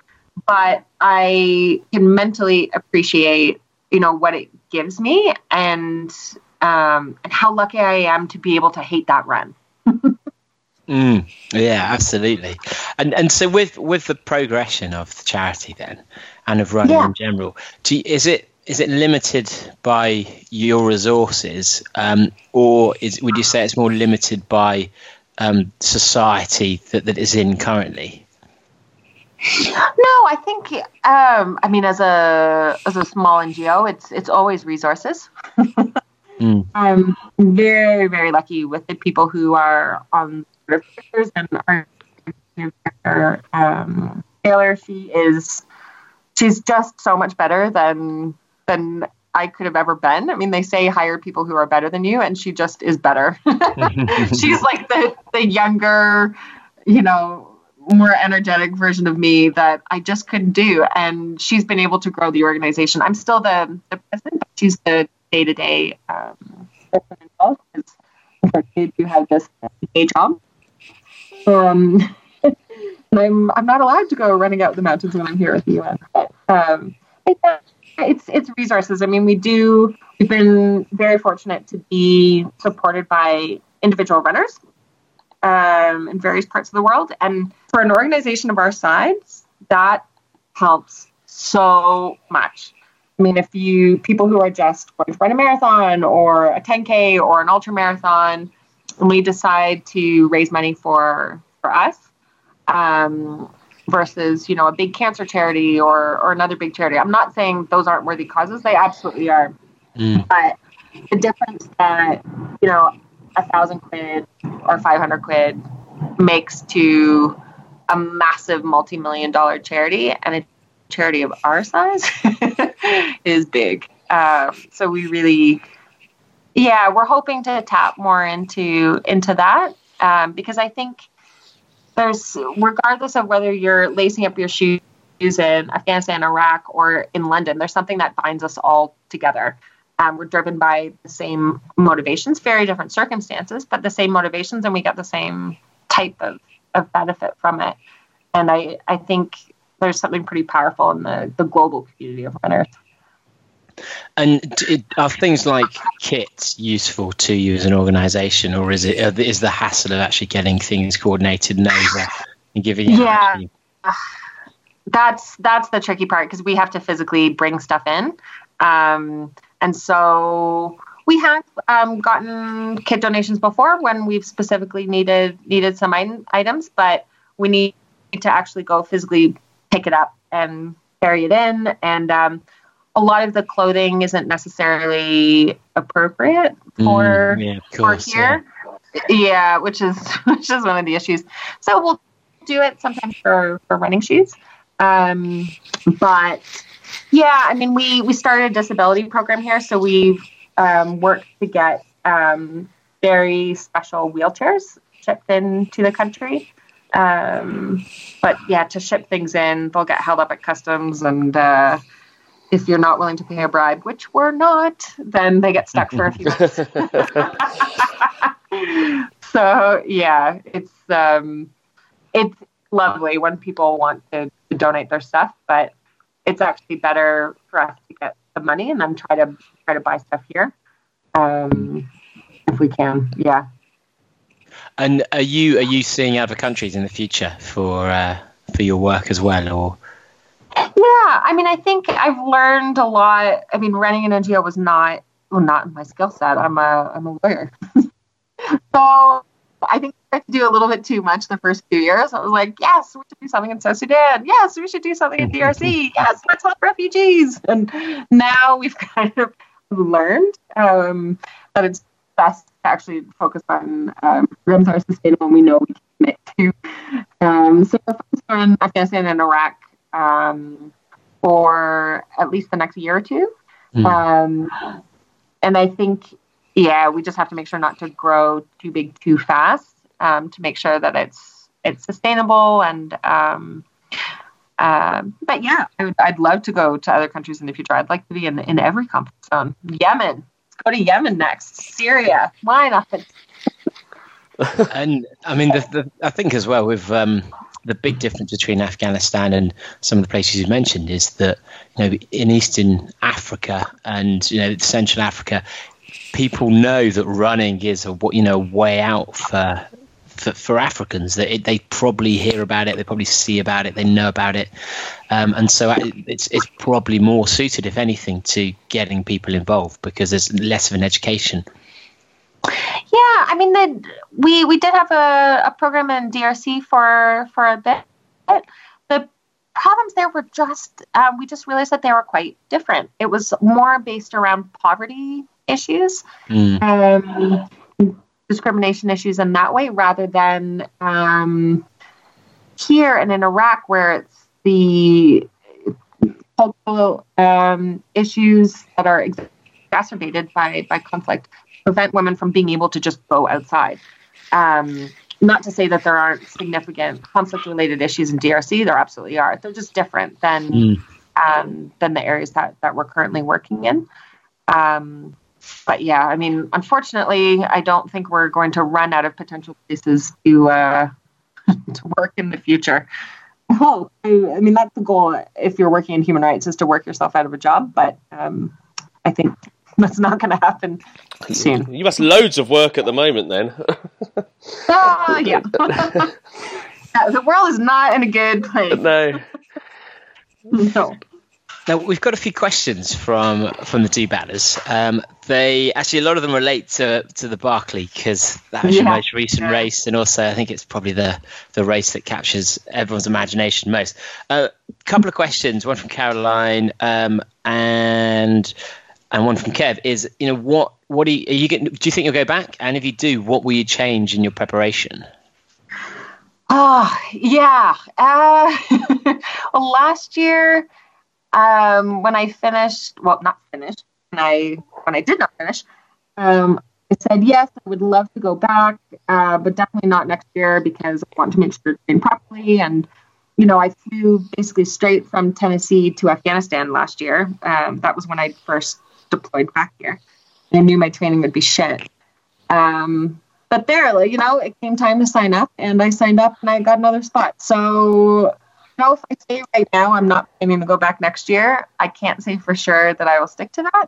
but I can mentally appreciate, you know, what it gives me and um, and how lucky I am to be able to hate that run.
Mm, yeah, absolutely. And and so with with the progression of the charity then, and of running
Yeah.
in general, do you, is it is it limited by your resources, um, or is would you say it's more limited by um, society that, that is in currently?
No, I think um, I mean as a as a small NGO, it's it's always resources.
Mm.
I'm very very lucky with the people who are on the pictures and our um, Taylor. She is she's just so much better than than I could have ever been. I mean, they say hire people who are better than you, and she just is better. she's like the the younger, you know, more energetic version of me that I just couldn't do. And she's been able to grow the organization. I'm still the, the president, but she's the day to day person involved because I have this day job. Um, I'm I'm not allowed to go running out the mountains when I'm here at the UN. But, um, it's, it's it's resources. I mean, we do. We've been very fortunate to be supported by individual runners um, in various parts of the world. And for an organization of our size, that helps so much. I mean, if you people who are just going to run a marathon or a 10K or an ultra marathon, and we decide to raise money for for us, um, versus you know a big cancer charity or or another big charity. I'm not saying those aren't worthy causes; they absolutely are.
Mm.
But the difference that you know a thousand quid or 500 quid makes to a massive multi-million dollar charity and a charity of our size is big um, so we really yeah we're hoping to tap more into into that um, because i think there's regardless of whether you're lacing up your shoes in afghanistan iraq or in london there's something that binds us all together um, we're driven by the same motivations, very different circumstances, but the same motivations, and we get the same type of, of benefit from it. And I, I think there's something pretty powerful in the, the global community of runners.
And it, are things like kits useful to you as an organisation, or is it uh, the hassle of actually getting things coordinated and over and giving?
Yeah. That's that's the tricky part because we have to physically bring stuff in, um, and so we we have um, gotten kit donations before when we've specifically needed needed some items, but we need to actually go physically pick it up and carry it in. And um, a lot of the clothing isn't necessarily appropriate for
Mm, yeah, of
for
course,
here. Yeah. which is which is one of the issues. So we'll do it sometimes for for running shoes. Um, but yeah, I mean, we we started a disability program here, so we've um, worked to get um, very special wheelchairs shipped into the country. Um, but yeah, to ship things in, they'll get held up at customs, and uh, if you're not willing to pay a bribe, which we're not, then they get stuck for a few months. so yeah, it's um, it's lovely when people want to, to donate their stuff, but it's actually better for us to get the money and then try to try to buy stuff here, um, if we can. Yeah.
And are you are you seeing other countries in the future for uh, for your work as well, or
Yeah, I mean, I think I've learned a lot. I mean, running an NGO was not well, not my skill set. I'm a I'm a lawyer, so I think I had to do a little bit too much the first few years. I was like, yes, we should do something in South Sudan. Yes, we should do something in DRC. Yes, let's help refugees. And now we've kind of learned um, that it's best to actually focus on um, programs that are sustainable and we know we can commit to. Um, so focused on Afghanistan and Iraq um, for at least the next year or two.
Hmm.
Um, and I think, yeah, we just have to make sure not to grow too big too fast um, to make sure that it's it's sustainable and. Um, um, but yeah, I would, I'd love to go to other countries in the future. I'd like to be in in every conflict zone. Yemen, let's go to Yemen next. Syria, why not?
and I mean, the, the, I think as well with um, the big difference between Afghanistan and some of the places you mentioned is that you know in Eastern Africa and you know Central Africa, people know that running is a you know way out for. For, for Africans, that it, they probably hear about it, they probably see about it, they know about it, um, and so it's it's probably more suited, if anything, to getting people involved because there's less of an education.
Yeah, I mean, the, we we did have a, a program in DRC for for a bit. The problems there were just um, we just realized that they were quite different. It was more based around poverty issues,
Mm.
um, discrimination issues in that way, rather than um, here and in Iraq where it's the cultural um, issues that are exacerbated by by conflict prevent women from being able to just go outside. Um, not to say that there aren't significant conflict related issues in DRC, there absolutely are. They're just different than
Mm.
um, than the areas that, that we're currently working in. Um, but yeah, I mean, unfortunately, I don't think we're going to run out of potential places to uh, to work in the future. Oh, I, I mean, that's the goal. If you're working in human rights, is to work yourself out of a job. But um, I think that's not going to happen soon.
You must loads of work at the moment then.
Ah, yeah. Yeah, the world is not in a good place.
no.
No.
Now we've got a few questions from from the two batters. Um, they actually a lot of them relate to to the Barkley because that was your most recent
Yeah.
race, and also I think it's probably the the race that captures everyone's imagination most. A uh, couple of questions, one from Caroline um, and and one from Kev is you know what what do you, are you getting, do you think you'll go back, and if you do, what will you change in your preparation?
Oh, yeah. Uh, well, last year, um, when I finished, well, not finished, when I when I did not finish, um, I said yes, I would love to go back, uh, but definitely not next year because I want to make sure to train properly. And you know, I flew basically straight from Tennessee to Afghanistan last year. Um, that was when I first deployed back here. I knew my training would be shit. Um, but there, you know, it came time to sign up, and I signed up, and I got another spot. So, you know, if I say right now I'm not planning to go back next year, I can't say for sure that I will stick to that.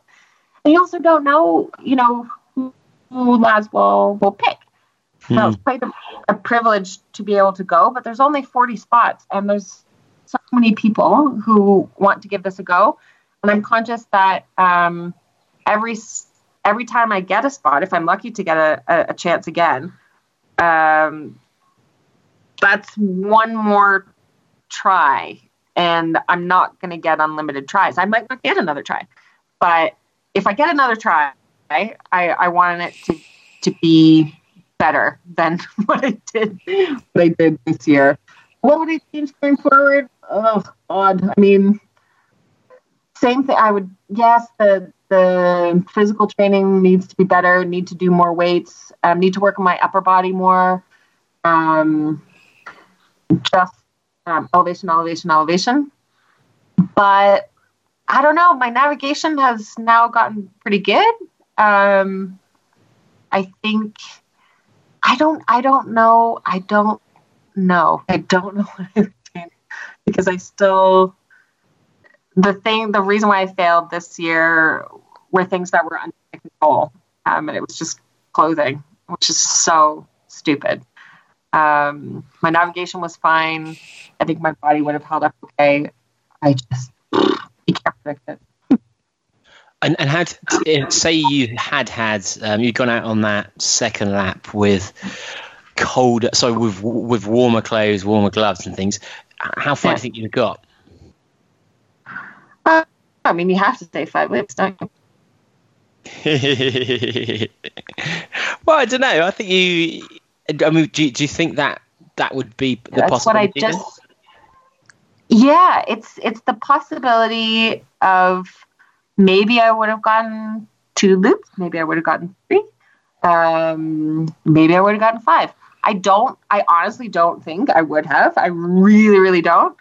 And you also don't know, you know, who, who Laz will pick. Now, it's quite a, a privilege to be able to go, but there's only 40 spots, and there's so many people who want to give this a go. And I'm conscious that um, every every time I get a spot, if I'm lucky to get a, a, chance again, um, that's one more try. And I'm not going to get unlimited tries. I might not get another try. But if I get another try, I, I want it to, to be better than what I did what I did this year. What would I change going forward? Oh God. I mean same thing I would yes, the the physical training needs to be better, need to do more weights, um, need to work on my upper body more. Um, just um, elevation, elevation, elevation. But I don't know. My navigation has now gotten pretty good. Um, I think I don't. I don't know. I don't know. I don't know because I still. The thing, the reason why I failed this year were things that were under my control, um, and it was just clothing, which is so stupid. Um, my navigation was fine. I think my body would have held up okay. I just you can't predict it.
And, and had say you had had um, you'd gone out on that second lap with cold, so with with warmer clothes, warmer gloves, and things. How far yeah. do you think you'd have got?
I mean, you have to stay five weeks, don't you?
well, I don't know. I think you. I mean, do, do you think that that would be the That's possibility? What I just.
Yeah, it's it's the possibility of maybe I would have gotten two loops. Maybe I would have gotten three. Um, maybe I would have gotten five. I don't. I honestly don't think I would have. I really, really don't.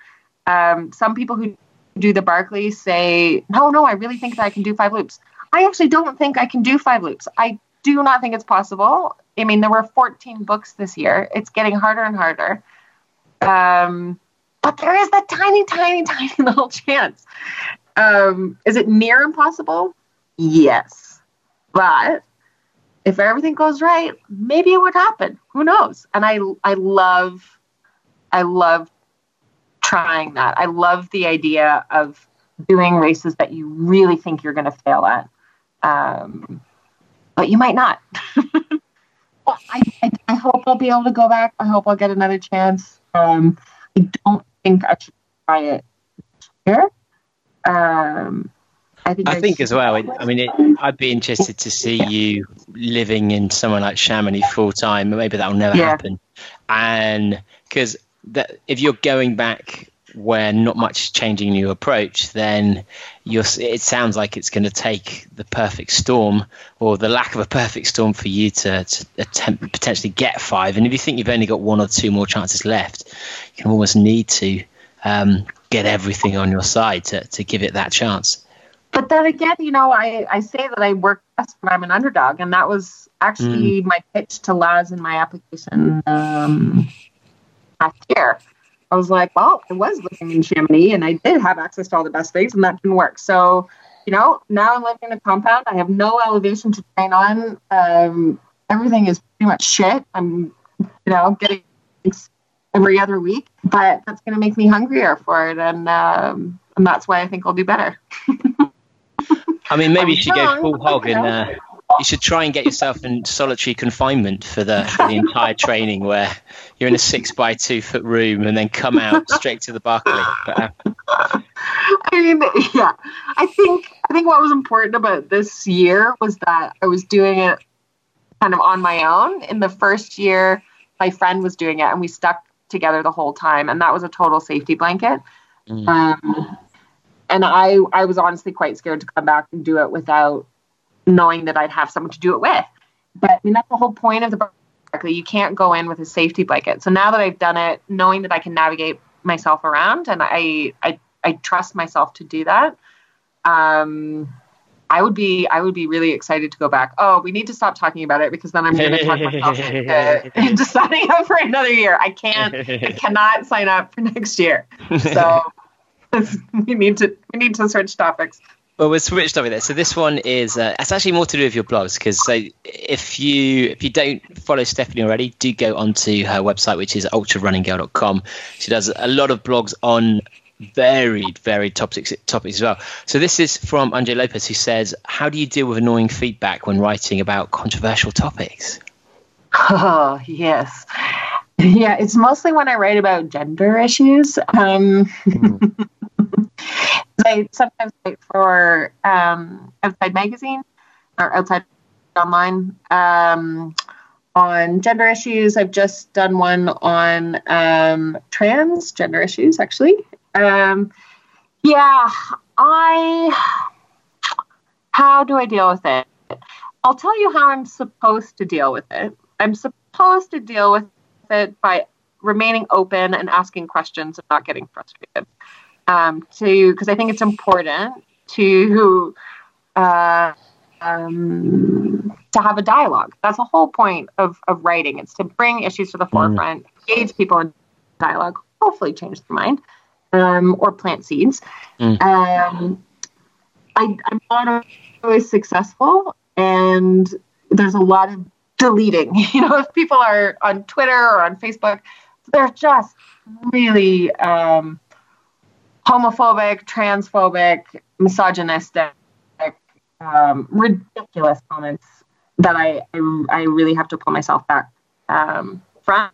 Um, some people who do the Barkleys say, no, no, I really think that I can do five loops. I actually don't think I can do five loops. I do not think it's possible. I mean, there were 14 books this year. It's getting harder and harder. Um, but there is that tiny, tiny, tiny little chance. Um, is it near impossible? Yes. But if everything goes right, maybe it would happen. Who knows? And I, I love, I love trying that. I love the idea of doing races that you really think you're going to fail at. Um, but you might not. well, I, I, I, hope I'll be able to go back. I hope I'll get another chance. Um, I don't think I should try it here. Um,
I think, I think as well. I mean, it, I'd be interested to see you living in somewhere like Chamonix full time. Maybe that'll never yeah. happen. And because that, if you're going back where not much is changing your approach, then you're, it sounds like it's going to take the perfect storm or the lack of a perfect storm for you to, to attempt potentially get five. And if you think you've only got one or two more chances left, you can almost need to um, get everything on your side to, to give it that chance.
But then again, you know, I, I say that I work best when I'm an underdog, and that was actually mm. my pitch to Laz in my application um, last year. I was like, well, I was living in Chamonix and I did have access to all the best things, and that didn't work. So, you know, now I'm living in a compound. I have no elevation to train on. Um, everything is pretty much shit. I'm, you know, getting every other week, but that's going to make me hungrier for it, and um, and that's why I think I'll do better.
I mean, maybe she should go full hog and uh, you should try and get yourself in solitary confinement for the, for the entire training, where you're in a six by two foot room and then come out straight to the Barkley. But, uh,
I mean, yeah, I think I think what was important about this year was that I was doing it kind of on my own. In the first year, my friend was doing it, and we stuck together the whole time, and that was a total safety blanket. Mm. Um, and I, I was honestly quite scared to come back and do it without knowing that I'd have someone to do it with. But I mean, that's the whole point of the Barkley. You can't go in with a safety blanket. So now that I've done it, knowing that I can navigate myself around and I, I, I trust myself to do that. Um, I would be I would be really excited to go back. Oh, we need to stop talking about it because then I'm going to talk myself into, into signing up for another year. I can't I cannot sign up for next year. So we need to we need to switch topics.
Well, we'll switch topic there. So this one is uh, it's actually more to do with your blogs because so if you if you don't follow Stephanie already, do go onto her website which is ultrarunninggirl.com. She does a lot of blogs on varied, varied topics, topics as well. So this is from Andre Lopez, who says, "How do you deal with annoying feedback when writing about controversial topics?"
Oh yes, yeah. It's mostly when I write about gender issues. Um, mm. I sometimes write for um, Outside Magazine or Outside Online um, on gender issues. I've just done one on um, trans gender issues, actually. Um, yeah, I. How do I deal with it? I'll tell you how I'm supposed to deal with it. I'm supposed to deal with it by remaining open and asking questions and not getting frustrated. Um, to because I think it's important to uh, um, to have a dialogue. That's the whole point of, of writing. It's to bring issues to the mm. forefront, engage people in dialogue, hopefully change their mind, um, or plant seeds. Mm. Um, I, I'm not always successful, and there's a lot of deleting. You know, if people are on Twitter or on Facebook, they're just really um, homophobic, transphobic, misogynistic, um, ridiculous comments that I, I, I really have to pull myself back um, from.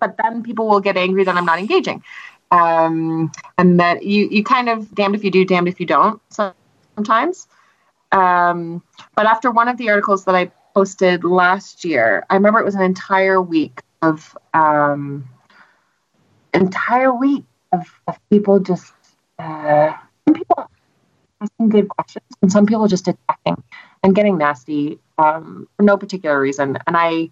But then people will get angry that I'm not engaging, um, and that you you kind of damned if you do, damned if you don't. Sometimes, um, but after one of the articles that I posted last year, I remember it was an entire week of um, entire week of, of people just uh, people asking good questions and some people just attacking and getting nasty um, for no particular reason. And I,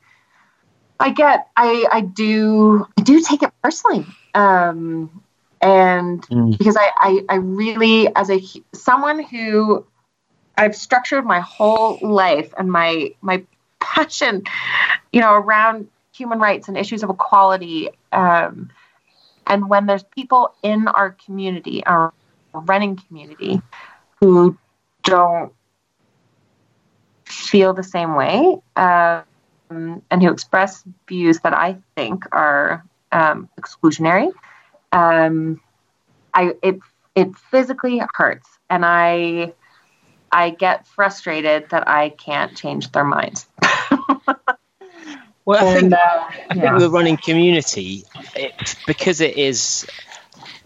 I get, I, I do, I do take it personally. Um, and mm. because I, I, I really, as a someone who I've structured my whole life and my my passion, you know, around human rights and issues of equality. Um, and when there's people in our community, our running community, who don't feel the same way um, and who express views that I think are um, exclusionary, um, I it it physically hurts, and I I get frustrated that I can't change their minds.
well, I think, uh, I think the running community, it, because it is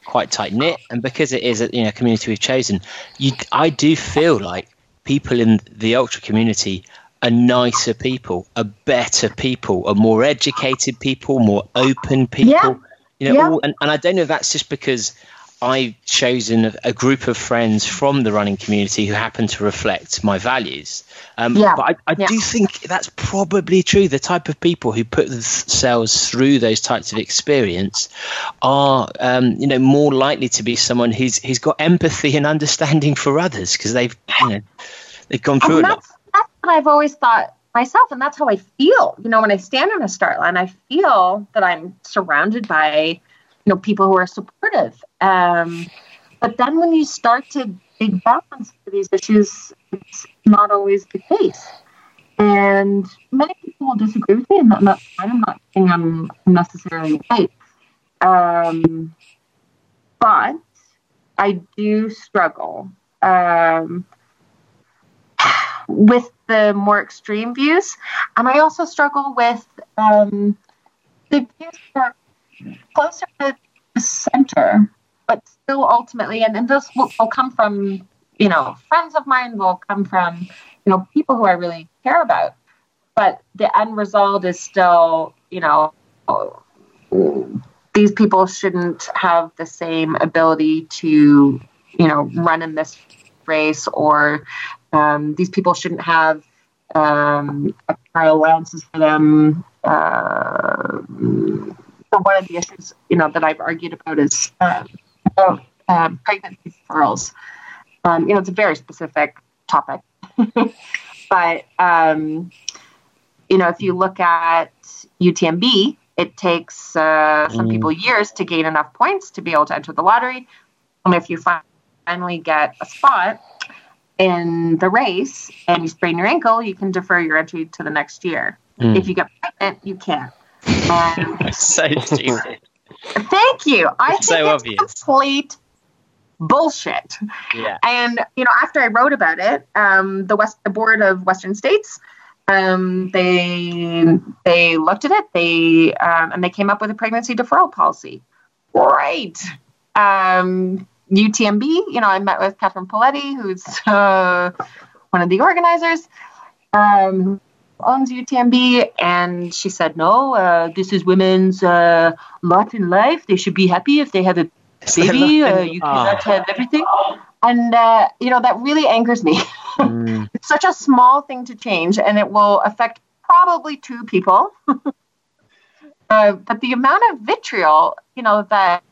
quite tight knit, and because it is a you know community we've chosen, you I do feel like people in the ultra community are nicer people, are better people, are more educated people, more open people. Yeah. You know, yeah. all, and, and I don't know if that's just because I've chosen a group of friends from the running community who happen to reflect my values. Um, yeah. But I, I yeah. do think that's probably true. The type of people who put themselves through those types of experience are, um, you know, more likely to be someone who's who's got empathy and understanding for others because they've, you know, they've gone through
and
it.
That's, that's what I've always thought myself, and that's how I feel. You know, when I stand on a start line, I feel that I'm surrounded by you know people who are supportive. Um, but then when you start to dig down for these issues, it's not always the case. And many people will disagree with me, and that's fine. I'm not saying I'm necessarily right. Um, but I do struggle um, with the more extreme views, and I also struggle with um, the views that closer to the center, but still ultimately, and, and this will, will come from, you know, friends of mine, will come from, you know, people who I really care about. But the end result is still, you know, these people shouldn't have the same ability to, you know, run in this race, or um, these people shouldn't have um, allowances for them. Uh, one of the issues, you know, that I've argued about is um, about um, pregnancy deferrals. Um, you know, it's a very specific topic, but um, you know, if you look at UTMB, it takes uh, some mm. people years to gain enough points to be able to enter the lottery, and if you finally get a spot in the race and you sprain your ankle, you can defer your entry to the next year. Mm. If you get pregnant, you can't.
so stupid.
Thank you. I think so it's obvious. complete bullshit.
Yeah.
And you know, after I wrote about it, um, the West, the board of Western states, um, they they looked at it, they um, and they came up with a pregnancy deferral policy. Great. Um, UTMB, you know, I met with Catherine Poletti, who's uh, one of the organizers, um, owns UTMB, and she said, "No, uh, this is women's uh, lot in life. They should be happy if they have a baby. Uh, you cannot have everything." And uh, you know that really angers me.
Mm.
it's such a small thing to change, and it will affect probably two people. uh, but the amount of vitriol, you know, that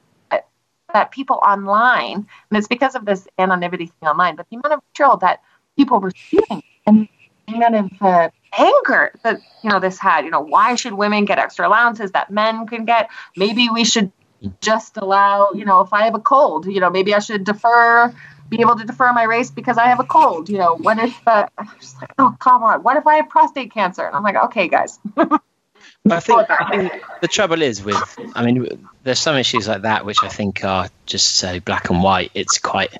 that people online, and it's because of this anonymity thing online, but the amount of vitriol that people were receiving and the amount of uh, anger that you know this had. You know, why should women get extra allowances that men can get? Maybe we should just allow. You know, if I have a cold, you know, maybe I should defer. Be able to defer my race because I have a cold. You know, what if? Uh, I'm just like, oh come on. What if I have prostate cancer? And I'm like, okay, guys.
I think, I think the trouble is with, I mean, there's some issues like that which I think are just so black and white. It's quite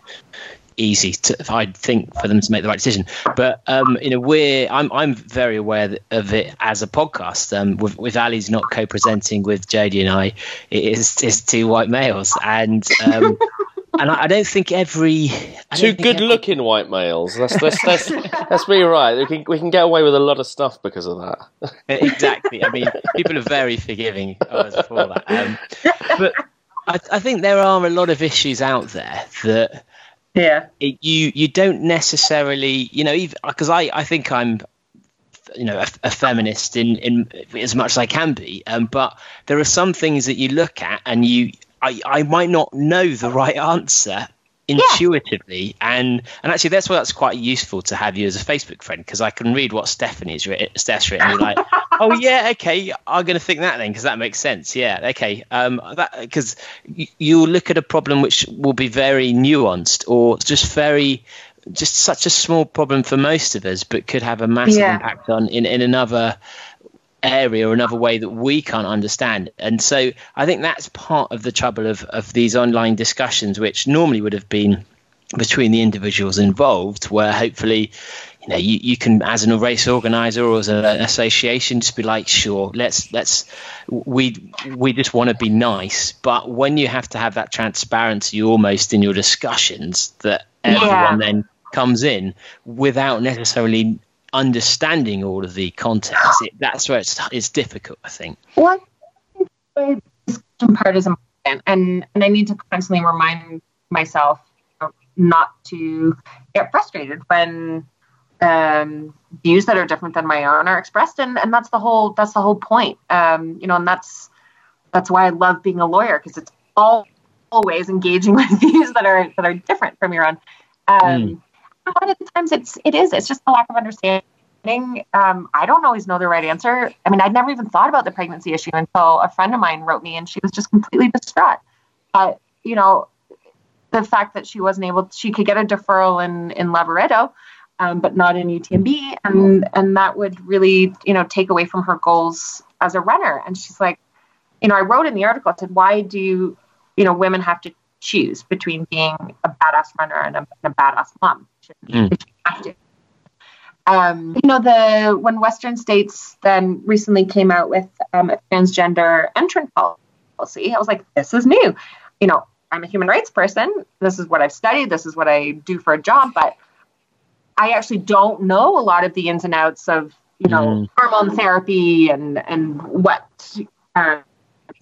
easy to, I think, for them to make the right decision. But um, you know, we're I'm I'm very aware of it as a podcast. Um, with with Ali's not co-presenting with Jody and I, it is is two white males, and um, and I, I don't think every I
Two
think
good
every-
looking white males. Let's let's let's, let's be right. We can we can get away with a lot of stuff because of that.
exactly. I mean, people are very forgiving of us for that. Um, but I, I think there are a lot of issues out there that
Yeah.
it, you you don't necessarily you know even because I I think I'm you know a, a feminist in in as much as I can be um, but there are some things that you look at and you I I might not know the right answer intuitively and and actually that's why that's quite useful to have you as a Facebook friend because I can read what Stephanie's written Steph's written like oh yeah okay. I'm going to think that then because that makes sense. Yeah okay. Um that because you'll look at a problem which will be very nuanced or just very just such a small problem for most of us but could have a massive
Yeah.
impact on in, in another area or another way that we can't understand. And so i think that's part of the trouble of, of these online discussions which normally would have been between the individuals involved where hopefully you know you, you can as an race organizer or as an association just be like sure let's let's we we just want to be nice. But when you have to have that transparency almost in your discussions that everyone then comes in without necessarily understanding all of the context it, that's where it's it's difficult i think.
Well, the discussion part is important, and and I need to constantly remind myself not to get frustrated when um, views that are different than my own are expressed, and and that's the whole that's the whole point. Um, you know, and that's that's why I love being a lawyer because it's all always engaging with views that are that are different from your own. Um, A lot of the times, it's it is it's just a lack of understanding. Um, I don't always know the right answer. I mean, I'd never even thought about the pregnancy issue until a friend of mine wrote me, and she was just completely distraught. But you know, the fact that she wasn't able, she could get a deferral in in Lavaredo, um, but not in UTMB, and and that would really you know take away from her goals as a runner. And she's like, you know, I wrote in the article, I said, why do you know women have to choose between being a badass runner and a, and a badass mom?
Mm.
They shouldn't have to. Um, you know, the when Western states then recently came out with um, a transgender entrant policy, I was like, this is new. You know, I'm a human rights person. This is what I've studied. This is what I do for a job. But I actually don't know a lot of the ins and outs of you know
Mm.
hormone therapy and and what uh,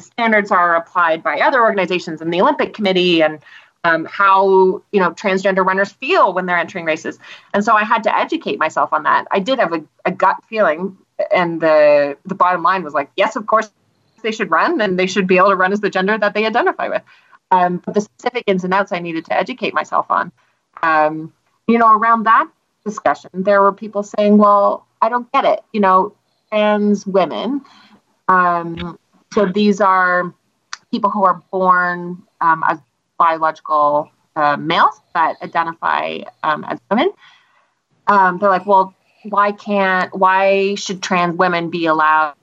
standards are applied by other organizations and the Olympic Committee and um, how you know transgender runners feel when they're entering races. And so I had to educate myself on that. I did have a, a gut feeling, and the the bottom line was like, yes, of course they should run, and they should be able to run as the gender that they identify with. Um, but the specific ins and outs I needed to educate myself on. Um, you know, around that discussion, there were people saying, "Well, I don't get it." You know, trans women. Um, so these are people who are born um, as biological uh, males but identify um, as women. Um, they're like, well, why can't, why should trans women be allowed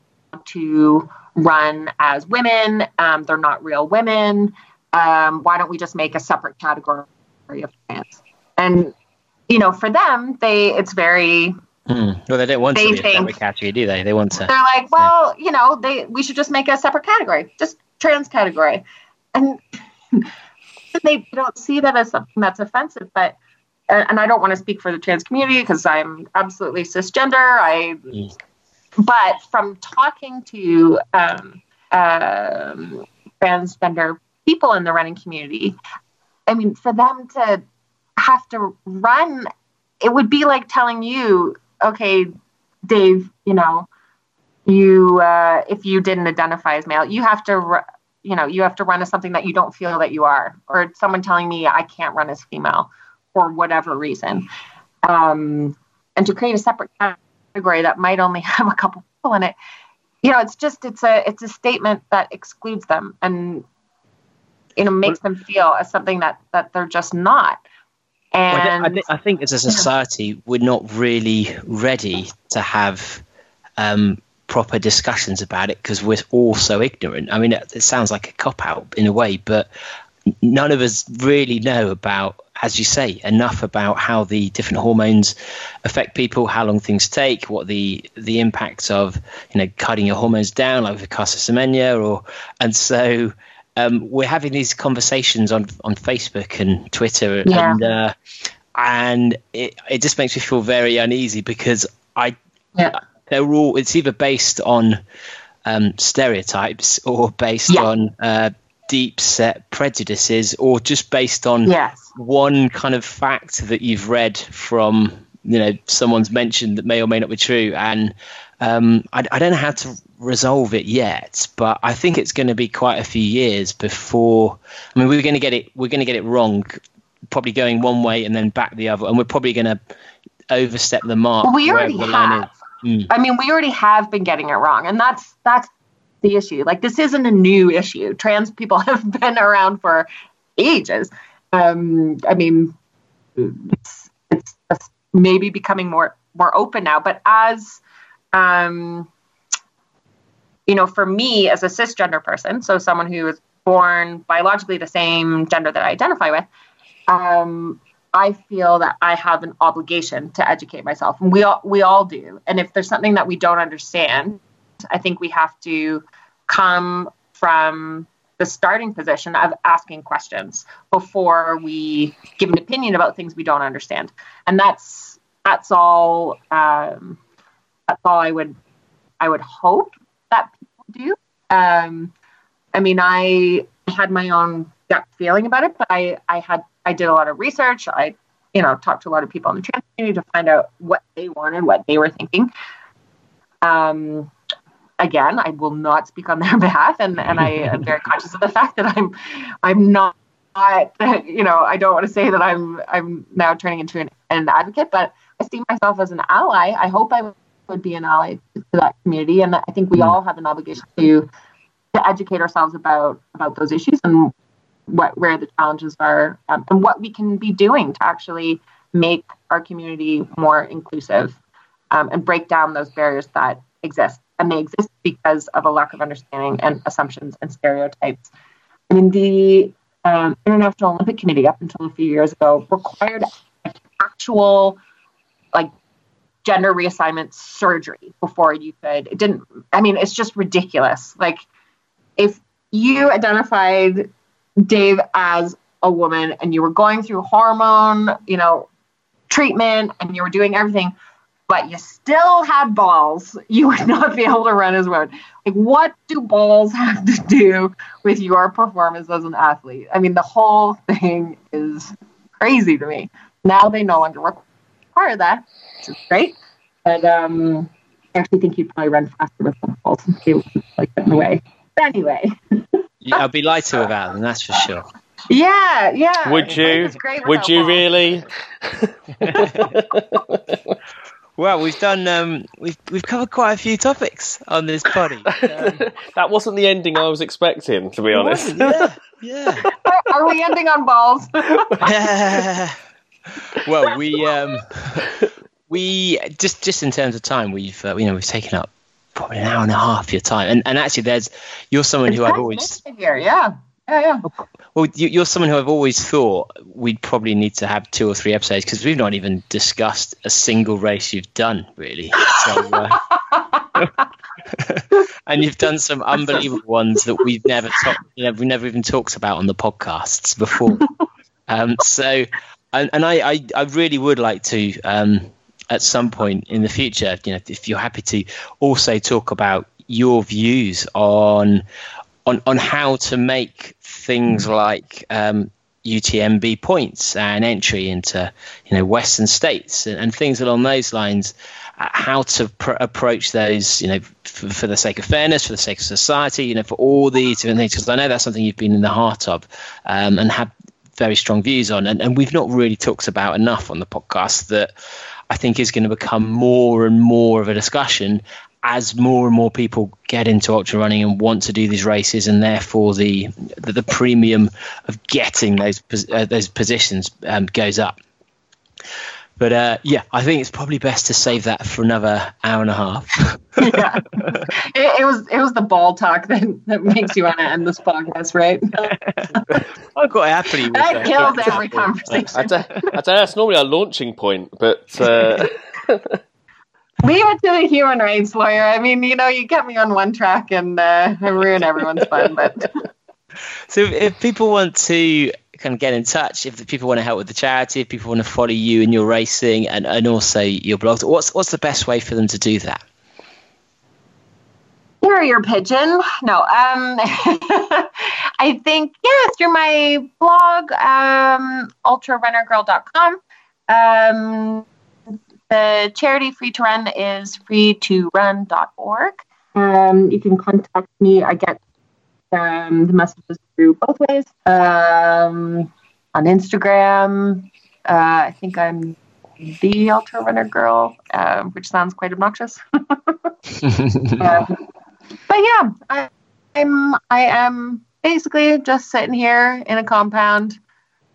to run as women? Um, they're not real women. um, why don't we just make a separate category of trans? And you know, for them, they it's very
Hmm. Well, they don't want
They
to be a
think-
separate category, do they? They want to.
they're like, well, you know, they we should just make a separate category, just trans category, and they don't see that as something that's offensive. But and and I don't want to speak for the trans community because I'm absolutely cisgender. I,
Mm.
but from talking to um, um, transgender people in the running community, I mean, for them to have to run, it would be like telling you, okay, Dave, you know, you uh, if you didn't identify as male, you have to, you know, you have to run as something that you don't feel that you are, or someone telling me I can't run as female for whatever reason, um, and to create a separate category that might only have a couple people in it, you know, it's just it's a it's a statement that excludes them and you know makes them feel as something that that they're just not. And
I, thi- I think as a society, we're not really ready to have um, proper discussions about it because we're all so ignorant. I mean, it, it sounds like a cop out in a way, but none of us really know about, as you say, enough about how the different hormones affect people, how long things take, what the the impacts of you know cutting your hormones down, like with Caster or and so. Um, we're having these conversations on on Facebook and Twitter,
Yeah.
and uh, and it, it just makes me feel very uneasy because I
Yeah.
they're all it's either based on um, stereotypes or based
Yeah.
on uh, deep set prejudices or just based on
yes,
one kind of fact that you've read from you know someone's mentioned that may or may not be true and um, I, I don't know how to resolve it yet but I think it's going to be quite a few years before I mean we're going to get it we're going to get it wrong probably going one way and then back the other and we're probably going to overstep the mark
Well, we already
the
have.
Mm.
I mean, we already have been getting it wrong, and that's that's the issue. Like, this isn't a new issue. Trans people have been around for ages. Um, I mean, it's it's just maybe becoming more more open now. But as um, you know, for me as a cisgender person, so someone who is born biologically the same gender that I identify with, um, I feel that I have an obligation to educate myself, and we all we all do. And if there's something that we don't understand, I think we have to come from the starting position of asking questions before we give an opinion about things we don't understand. And that's that's all. Um, that's all I would I would hope that people do. Um, I mean, I had my own gut feeling about it, but I I had I did a lot of research. I you know talked to a lot of people in the trans community to find out what they wanted, what they were thinking. Um, again, I will not speak on their behalf, and and I am very conscious of the fact that I'm I'm not. You know, I don't want to say that I'm I'm now turning into an, an advocate, but I see myself as an ally. I hope I would be an ally to that community, and I think we all have an obligation to to educate ourselves about about those issues and what where the challenges are um, and what we can be doing to actually make our community more inclusive um, and break down those barriers that exist and they exist because of a lack of understanding and assumptions and stereotypes. I mean the um, international olympic committee up until a few years ago required actual like gender reassignment surgery before you could it didn't i mean it's just ridiculous. Like if you identified Dave as a woman and you were going through hormone, you know, treatment and you were doing everything, but you still had balls, you would not be able to run as well. Like, what do balls have to do with your performance as an athlete? I mean, the whole thing is crazy to me. Now they no longer require that, which is great. But um, I actually think you'd probably run faster with some balls and they would like get in the way. But anyway,
Yeah, I'll be lighter without them, that's for sure.
yeah, yeah.
Would you? Would you
balls.
really?
Well, we've done um, we've we've covered quite a few topics on this poddy. Um,
that wasn't the ending I was expecting, to be honest.
yeah, yeah.
Are we ending on balls?
Yeah. well, we um, we just just in terms of time, we've uh, you know we've taken up probably an hour and a half of your time, and and actually, there's you're someone who I've always
here. Yeah, yeah, yeah.
Well, you, are someone who I've always thought we'd probably need to have two or three episodes because we've not even discussed a single race you've done, really. So, uh, and you've done some unbelievable ones that we've never talked, you know, we never even talked about on the podcasts before. Um, so, and, and I, I, I, really would like to, um, at some point in the future, you know, if you're happy to also talk about your views on on on how to make things like um, UTMB points and entry into you know Western states and, and things along those lines. Uh, how to pr- approach those, you know, for, for, the sake of fairness, for the sake of society, you know, for all these different things. Because I know that's something you've been in the heart of um, and have very strong views on, and, and we've not really talked about enough on the podcast that I think is going to become more and more of a discussion as more and more people get into ultra running and want to do these races, and therefore the the, the premium of getting those uh, those positions um, goes up. But uh, yeah, I think it's probably best to save that for another hour and a half.
yeah, it, it, was it was the ball talk that, that makes you want to end this podcast, right?
I'm quite happy. With
that. That kills every conversation.
I, I, I, that's normally our launching point, but. Uh...
Leave it to the human rights lawyer. I mean, you know, you get me on one track and uh, I ruin everyone's fun. But
so, if people want to kind of get in touch, if people want to help with the charity, if people want to follow you in your racing and, and also your blog, what's what's the best way for them to do that?
You're your pigeon. No, um, I think yes, through my blog, um, ultrarunnergirl.com. Um, the charity Free to Run is free2run.org. Um, you can contact me. I get um, the messages through both ways. Um, on Instagram, uh, I think I'm the Ultra Runner Girl, uh, which sounds quite obnoxious. um, but yeah, I, I'm I am basically just sitting here in a compound,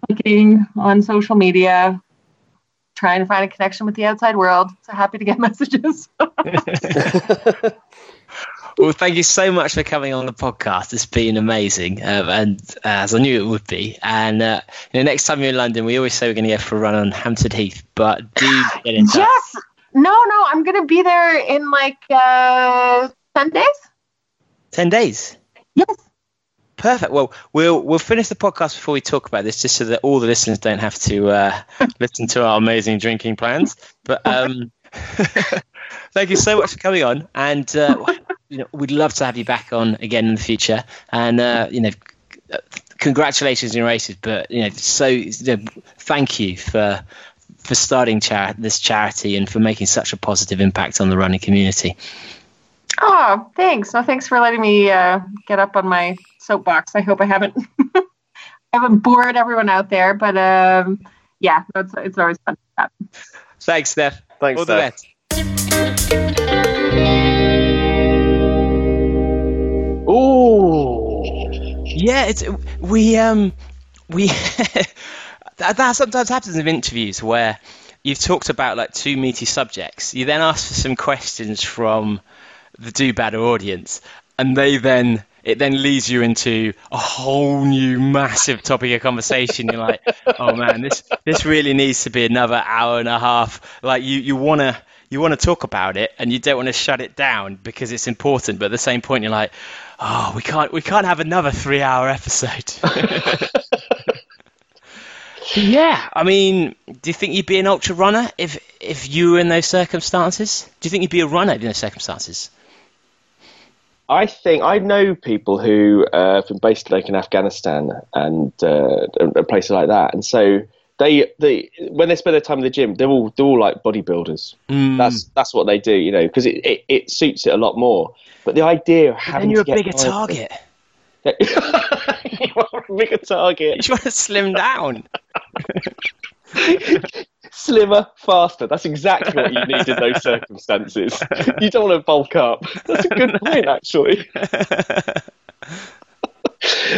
looking on social media, trying to find a connection with the outside world. So happy to get messages.
well, thank you so much for coming on the podcast. It's been amazing, um, and uh, as I knew it would be. And uh, you know, next time you're in London, we always say we're going to go for a run on Hampstead Heath, but do get in touch.
Yes. No, no, I'm going to be there in like uh, ten days.
Ten days.
Yes.
Perfect. Well, we'll we'll finish the podcast before we talk about this, just so that all the listeners don't have to uh, listen to our amazing drinking plans. But um, thank you so much for coming on, and uh, you know, we'd love to have you back on again in the future. And uh, you know, congratulations in races, but you know, so you know, thank you for for starting char- this charity and for making such a positive impact on the running community.
Oh, thanks. No, thanks for letting me uh, get up on my soapbox. I hope I haven't I haven't bored everyone out there, but um, yeah, it's it's always fun.
Thanks, Steph.
Thanks, All Steph.
Oh, yeah. It's we um we that, that sometimes happens in interviews where you've talked about like two meaty subjects. You then ask for some questions from the do better audience, and they then it then leads you into a whole new massive topic of conversation. You're like, oh man, this this really needs to be another hour and a half. Like you you wanna you want to talk about it and you don't want to shut it down because it's important, but at the same point you're like, oh, we can't we can't have another three hour episode. yeah, I mean, do you think you'd be an ultra runner if if you were in those circumstances? Do you think you'd be a runner in those circumstances?
I think I know people who uh, have been based like in Afghanistan and uh, places like that, and so they they when they spend their time in the gym, they're all they're all like bodybuilders. Mm. That's that's what they do, you know, because it, it, it, suits it a lot more. But the idea of having
you're a bigger target.
you are a bigger target.
You want to slim down.
Slimmer, faster. That's exactly what you need in those circumstances. You don't want to bulk up. That's a good point, actually.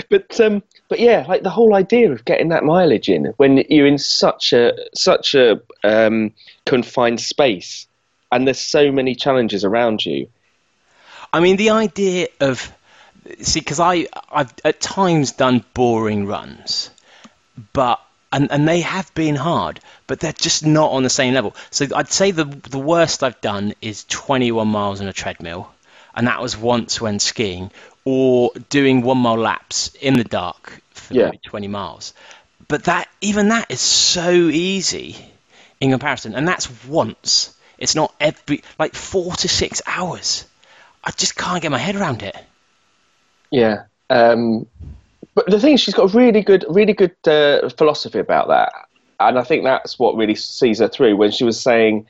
but um, but yeah, like the whole idea of getting that mileage in when you're in such a such a um, confined space, and there's so many challenges around you.
I mean, the idea of see, because I I've at times done boring runs, but and and they have been hard, but they're just not on the same level. So I'd say the the worst I've done is 21 miles on a treadmill, and that was once when skiing or doing one mile laps in the dark for
Yeah.
maybe 20 miles. But that even that is so easy in comparison, and that's once. It's not every like four to six hours. I just can't get my head around it.
Yeah. Um, but the thing is, she's got a really good, really good uh, philosophy about that, and I think that's what really sees her through when she was saying,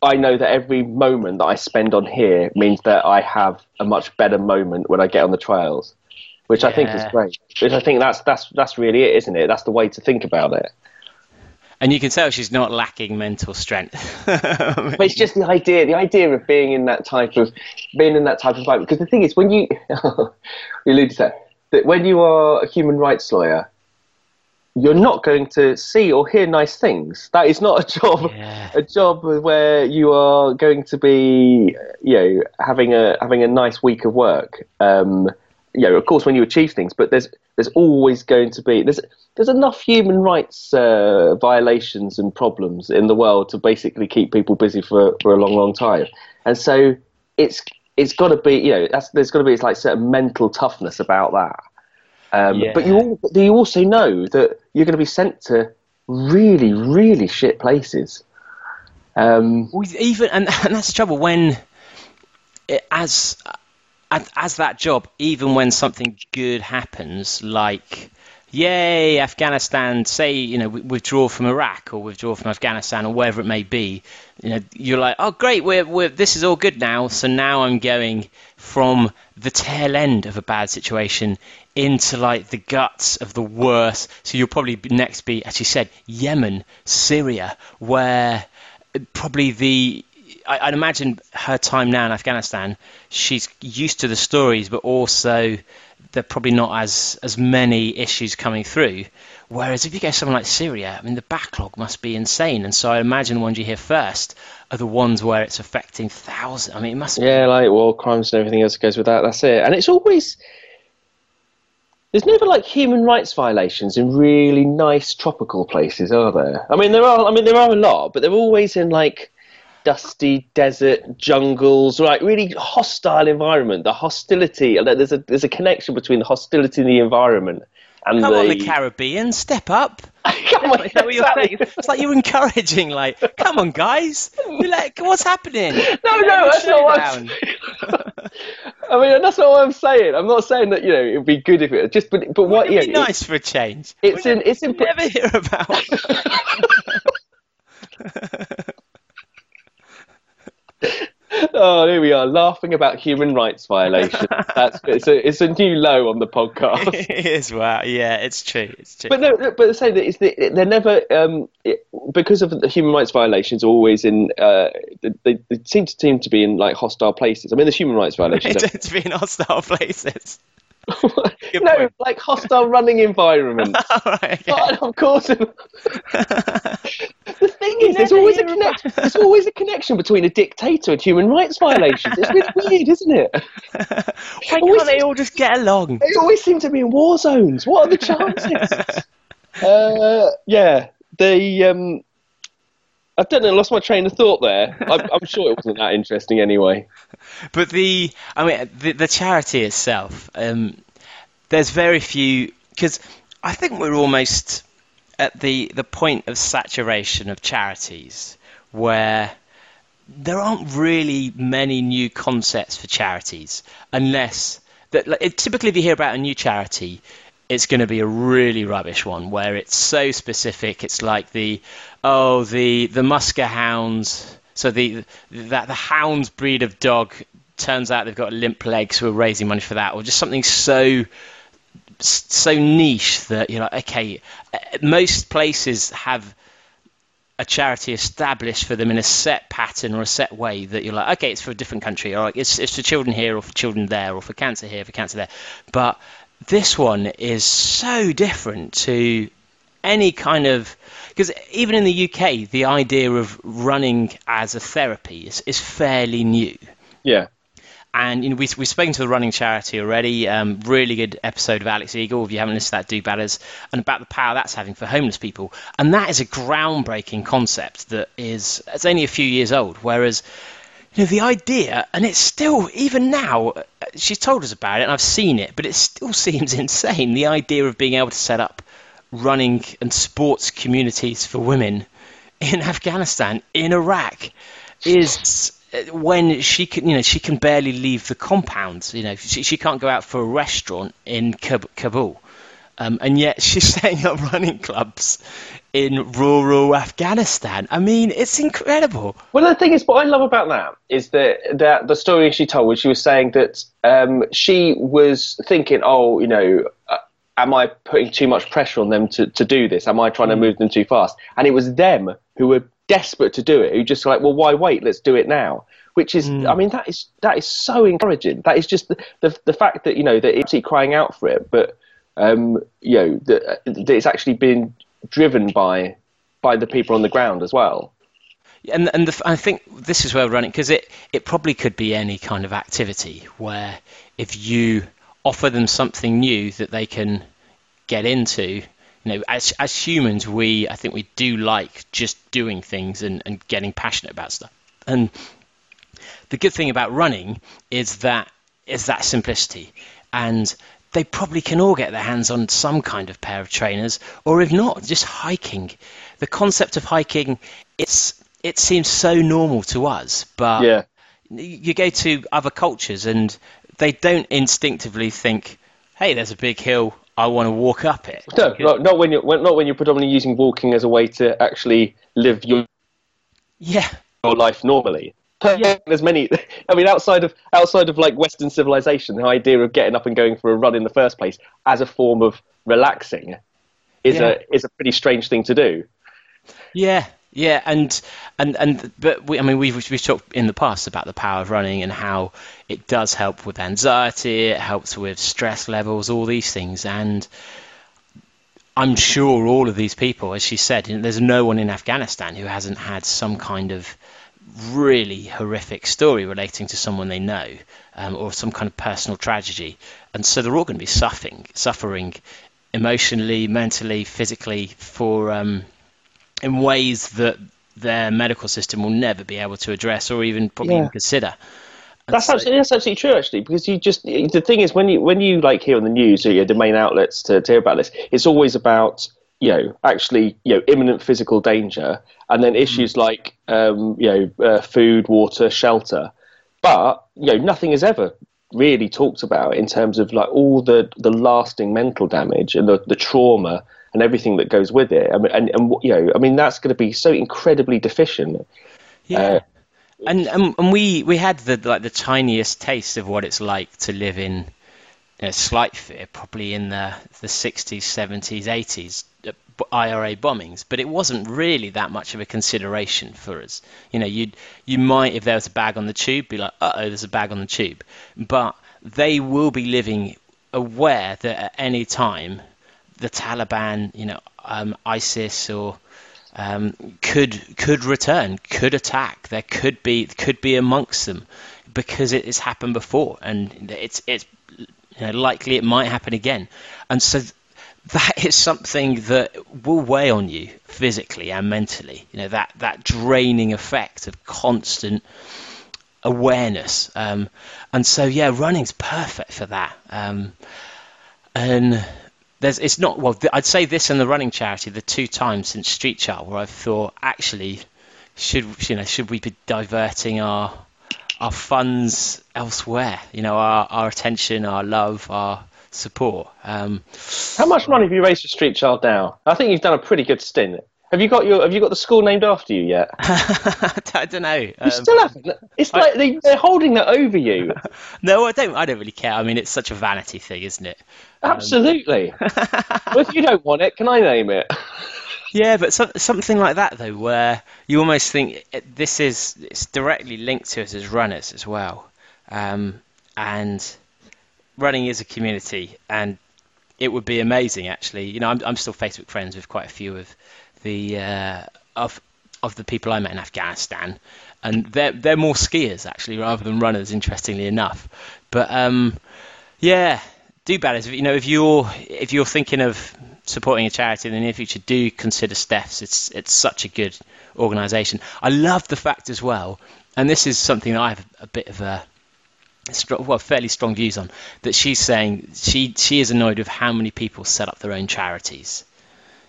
"I know that every moment that I spend on here means that I have a much better moment when I get on the trails," which I think is great. Which I think that's that's that's really it, isn't it? That's the way to think about it.
And you can tell she's not lacking mental strength.
But it's just the idea, the idea of being in that type of being in that type of environment. Because the thing is, when you you alluded to that, that when you are a human rights lawyer, you're not going to see or hear nice things. That is not a job,
Yeah.
a job where you are going to be, you know, having a having a nice week of work. Um, you know, of course, when you achieve things, but there's there's always going to be there's there's enough human rights uh, violations and problems in the world to basically keep people busy for for a long, long time. And so it's it's got to be you know that's, there's got to be it's like certain mental toughness about that. Um, But you
Yeah.
but you also know that you're going to be sent to really really shit places. Um,
Well, even and, and that's the trouble when it, as as that job, even when something good happens, like yay, Afghanistan, say you know withdraw from Iraq or withdraw from Afghanistan or wherever it may be, you know you're like oh great, we're, we're this is all good now. So now I'm going from the tail end of a bad situation into like the guts of the worst. So you'll probably next be, as you said, Yemen, Syria, where uh, probably the I, I'd imagine her time now in Afghanistan, she's used to the stories, but also there are probably not as as many issues coming through. Whereas if you go somewhere like Syria, I mean the backlog must be insane, and so I imagine the ones you hear first are the ones where it's affecting thousands. I mean, it must.
Yeah, like war crimes and everything else goes with that. That's it. And it's always there's never like human rights violations in really nice tropical places, are there? I mean, there are. I mean, there are a lot, but they're always in like dusty desert jungles, right? really hostile environment. The hostility. There's a there's a connection between the hostility in the environment and
Come
the.
on, the Caribbean, step up.
Come on,
Is what you're
exactly.
saying? It's like you're encouraging, like, come on, guys. You're like, what's happening?
No, no, that's not what I'm I mean, that's not what I'm saying. I'm not saying that you know it'd be good if it just, but but what?
It'd
Yeah,
be nice for a change.
it's in- it's in-
never hear about.
Oh, here we are laughing about human rights violations. That's it's a it's a new low on the podcast.
it is wow. Yeah, it's true. It's true.
But no, but say that is that they're never um, it, because of the human rights violations. Always in uh, they, they seem to seem to be in like hostile places. I mean, there's human rights violations.
Seem to be in hostile places.
No,
point.
like hostile running environments.
All right.
of course, the thing is, there's always a connection. There's always a connection between a dictator and human rights violations. It's really weird, isn't it?
Why
Always
can't they all just get along?
They always seem to be in war zones. What are the chances? uh, yeah, the Um, I don't know. Lost my train of thought there. I, I'm sure it wasn't that interesting anyway.
But the, I mean, the, the charity itself, um, there's very few because I think we're almost at the the point of saturation of charities where there aren't really many new concepts for charities unless that like, typically if you hear about a new charity it's going to be a really rubbish one where it's so specific it's like the oh the the musker hounds so the that the hounds breed of dog turns out they've got limp legs so we're raising money for that or just something so so niche that you're like okay uh, most places have a charity established for them in a set pattern or a set way that you're like, okay, it's for a different country, or it's, it's for children here, or for children there, or for cancer here, for cancer there. But this one is so different to any kind of because even in the UK, the idea of running as a therapy is, is fairly new
Yeah,
and you know, we, we've spoken to the running charity already. Um, really good episode of Alex Eagle. If you haven't listened to that, do batters and about the power that's having for homeless people. And that is a groundbreaking concept that is it's only a few years old. Whereas you know, the idea, and it's still, even now, she's told us about it and I've seen it, but it still seems insane. The idea of being able to set up running and sports communities for women in Afghanistan, in Iraq, is when she can, you know, she can barely leave the compound. You know, she, she can't go out for a restaurant in Kabul, um, and yet she's setting up running clubs in rural Afghanistan. I mean, it's incredible.
Well, the thing is, what I love about that is that, that the story she told, when she was saying that um, she was thinking, oh, you know. Uh, am I putting too much pressure on them to, to do this? Am I trying to mm. move them too fast? And it was them who were desperate to do it, who just like, well, why wait? Let's do it now. Which is, mm. I mean, that is that is so encouraging. That is just the the, the fact that you know that it's crying out for it, but um, you know that, that it's actually been driven by by the people on the ground as well.
And and the, I think this is where we're running because it it probably could be any kind of activity where if you offer them something new that they can get into you know, as as humans, we I think we do like just doing things and, and getting passionate about stuff. And the good thing about running is that is that simplicity, and they probably can all get their hands on some kind of pair of trainers, or if not, just hiking. The concept of hiking, it's it seems so normal to us, but
yeah.
you go to other cultures and they don't instinctively think, "Hey, there's a big hill. I want to walk up it.
No, not, not when you're not when you're predominantly using walking as a way to actually live your
yeah
your life normally. Yeah. There's many. I mean, outside of outside of like Western civilization, the idea of getting up and going for a run in the first place as a form of relaxing is yeah. a is a pretty strange thing to do.
Yeah, yeah, and and and but we, I mean, we've we've talked in the past about the power of running and how it does help with anxiety, it helps with stress levels, all these things, and I'm sure all of these people, as she said, there's no one in Afghanistan who hasn't had some kind of really horrific story relating to someone they know um, or some kind of personal tragedy, and so they're all going to be suffering, suffering emotionally, mentally, physically for. Um, in ways that their medical system will never be able to address or even probably yeah. even consider.
that's absolutely, that's absolutely true, actually, because you just the thing is when you when you like hear on the news or the main outlets to, to hear about this, it's always about you know actually you know imminent physical danger, and then issues mm. like um, you know uh, food, water, shelter, but you know nothing is ever really talked about in terms of like all the the lasting mental damage and the, the trauma and everything that goes with it. I mean, and, and you know, I mean, that's going to be so incredibly deficient.
Yeah. Uh, and, and and we we had the like the tiniest taste of what it's like to live in you know, slight fear, probably in the the 60s, 70s, 80s IRA bombings, but it wasn't really that much of a consideration for us. You know, you you might if there was a bag on the tube, be like, uh oh, there's a bag on the tube, but they will be living aware that at any time the Taliban, you know, um, ISIS or um, could could return, could attack. There could be could be amongst them because it has happened before, and it's it's you know, likely it might happen again. And so that is something that will weigh on you physically and mentally. You know that that draining effect of constant awareness. Um, and so yeah, running's perfect for that. Um, and there's it's not well th- I'd say this and the running charity the two times since Street Child where I've thought actually should you know should we be diverting our our funds elsewhere you know our, our attention our love our support um,
how much money have you raised for Street Child now I think you've done a pretty good stint have you got your Have you got the school named after you yet?
I don't know.
You still haven't. It's like I, they, they're holding that over you.
no, I don't. I don't really care. I mean, it's such a vanity thing, isn't it?
Absolutely. Um, well, if you don't want it, can I name it?
Yeah, but so, something like that though, where you almost think this is it's directly linked to us as runners as well, um, and running is a community, and it would be amazing actually. You know, I'm, I'm still Facebook friends with quite a few of the uh, of of the people I met in Afghanistan, and they're they're more skiers actually rather than runners, interestingly enough. But um, yeah, do better. You know, if you're if you're thinking of supporting a charity in the near future, do consider Steph's. It's it's such a good organisation. I love the fact as well, and this is something that I have a bit of a well, fairly strong views on that she's saying she she is annoyed with how many people set up their own charities.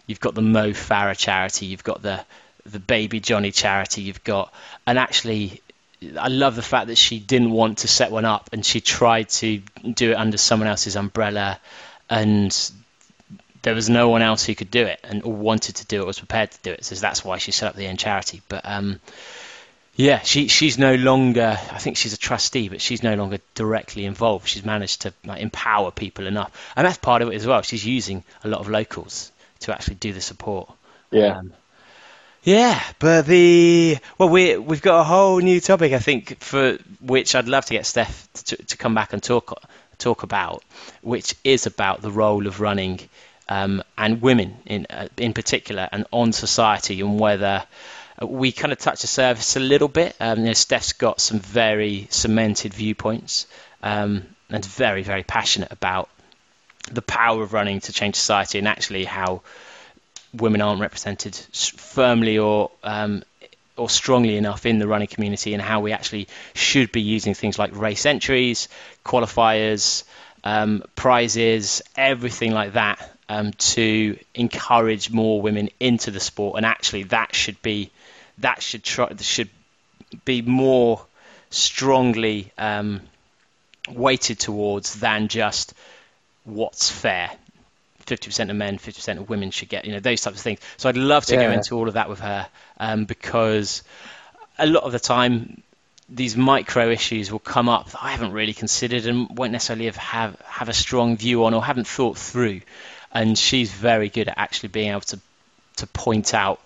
You've got the Mo Farah charity, you've got the the Baby Johnny charity, you've got and actually I love the fact that she didn't want to set one up and she tried to do it under someone else's umbrella and there was no one else who could do it and wanted to do it was prepared to do it so that's why she set up the own charity but um, yeah she she's no longer I think she's a trustee but she's no longer directly involved. She's managed to like, empower people enough. And that's part of it as well. She's using a lot of locals to actually do the support.
Yeah.
Um, yeah, but the well, we we've got a whole new topic I think for which I'd love to get Steph to, to come back and talk talk about, which is about the role of running um, and women in uh, in particular, and on society and whether we kind of touch the surface a little bit. Um, you know, Steph's got some very cemented viewpoints um, and very very passionate about the power of running to change society and actually how women aren't represented firmly or um, or strongly enough in the running community, and how we actually should be using things like race entries, qualifiers, um, prizes, everything like that um, to encourage more women into the sport. And actually, that should be that should try should be more strongly um, weighted towards than just what's fair 50% of men, 50% of women should get, you know, those types of things. So I'd love to yeah. go into all of that with her um, because a lot of the time these micro issues will come up that I haven't really considered and won't necessarily have, have, have a strong view on or haven't thought through. And she's very good at actually being able to, to point out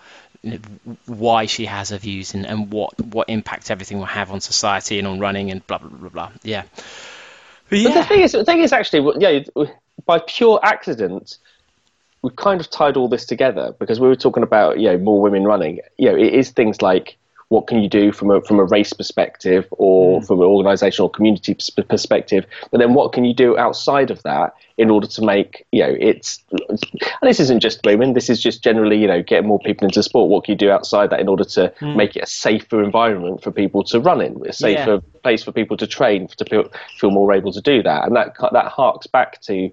why she has her views and, and what, what impact everything will have on society and on running and blah, blah, blah, blah. Yeah.
But, yeah. but the thing is, the thing is actually, yeah, by pure accident, we've kind of tied all this together because we were talking about you know more women running. You know, it is things like what can you do from a from a race perspective or mm. from an organisational community perspective, but then what can you do outside of that in order to make you know it's and this isn't just women. This is just generally you know getting more people into sport. What can you do outside that in order to mm. make it a safer environment for people to run in, a safer yeah. place for people to train, to feel, feel more able to do that, and that that harks back to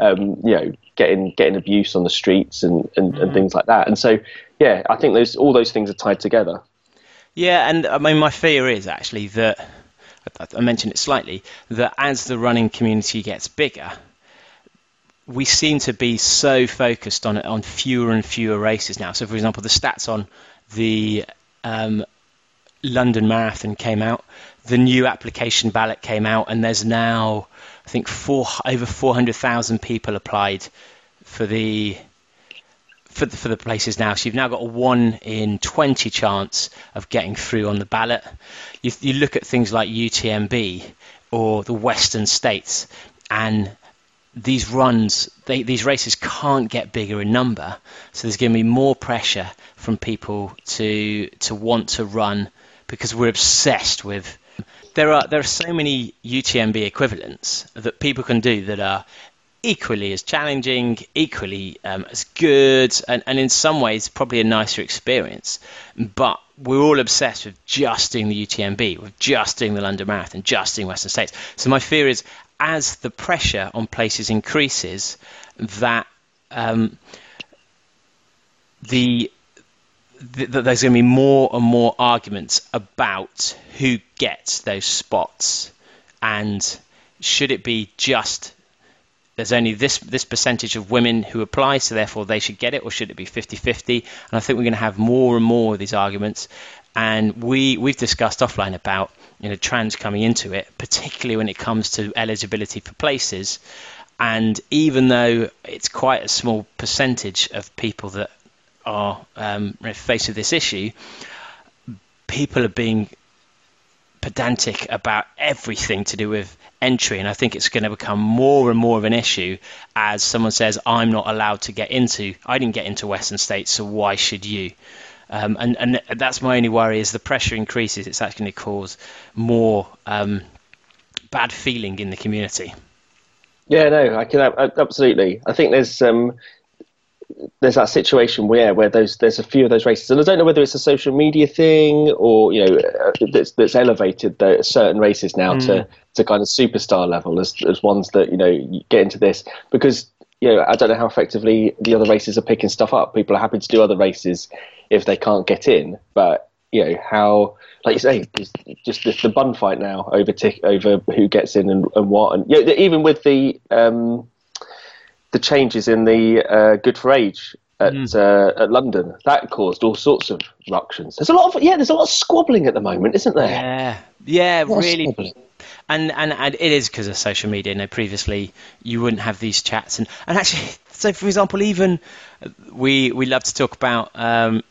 um, you know, getting getting abuse on the streets and, and, mm. and things like that. And so, yeah, I think those all those things are tied together.
Yeah, and I mean, my fear is actually that I mentioned it slightly that as the running community gets bigger, we seem to be so focused on on fewer and fewer races now. So, for example, the stats on the um, London Marathon came out, the new application ballot came out, and there's now I think four, over 400,000 people applied for the for the, for the places now. So you've now got a one in 20 chance of getting through on the ballot. You, you look at things like UTMB or the Western States, and these runs, they, these races can't get bigger in number. So there's going to be more pressure from people to to want to run because we're obsessed with there are there are so many UTMB equivalents that people can do that are equally as challenging, equally um, as good, and, and in some ways probably a nicer experience. But we're all obsessed with just doing the UTMB, with just doing the London Marathon, just doing Western States. So my fear is, as the pressure on places increases, that um, the th- there's going to be more and more arguments about who gets those spots and should it be just there's only this this percentage of women who apply, so therefore they should get it, or should it be 50-50? And I think we're going to have more and more of these arguments. And we we've discussed offline about you know trans coming into it, particularly when it comes to eligibility for places. And even though it's quite a small percentage of people that are um, faced with this issue, people are being pedantic about everything to do with entry, and I think it's going to become more and more of an issue as someone says, "I'm not allowed to get into. I didn't get into Western States, so why should you?" Um, and, and that's my only worry is the pressure increases, it's actually going to cause more um, bad feeling in the community.
Yeah, no, I can absolutely. I think there's um, there's that situation where where those there's a few of those races, and I don't know whether it's a social media thing or you know uh, that's, that's elevated the, certain races now mm. to to kind of superstar level as as ones that you know get into this because you know I don't know how effectively the other races are picking stuff up. People are happy to do other races if they can't get in, but you know how like you say just, just the, the bun fight now over tick over who gets in and, and what and you know, even with the um, the changes in the uh, good for age at, mm. uh, at London that caused all sorts of ructions. There's a lot of yeah, there's a lot of squabbling at the moment, isn't there?
Yeah, yeah, really. And, and and it is because of social media. You know, previously you wouldn't have these chats, and, and actually, so for example, even we we love to talk about um,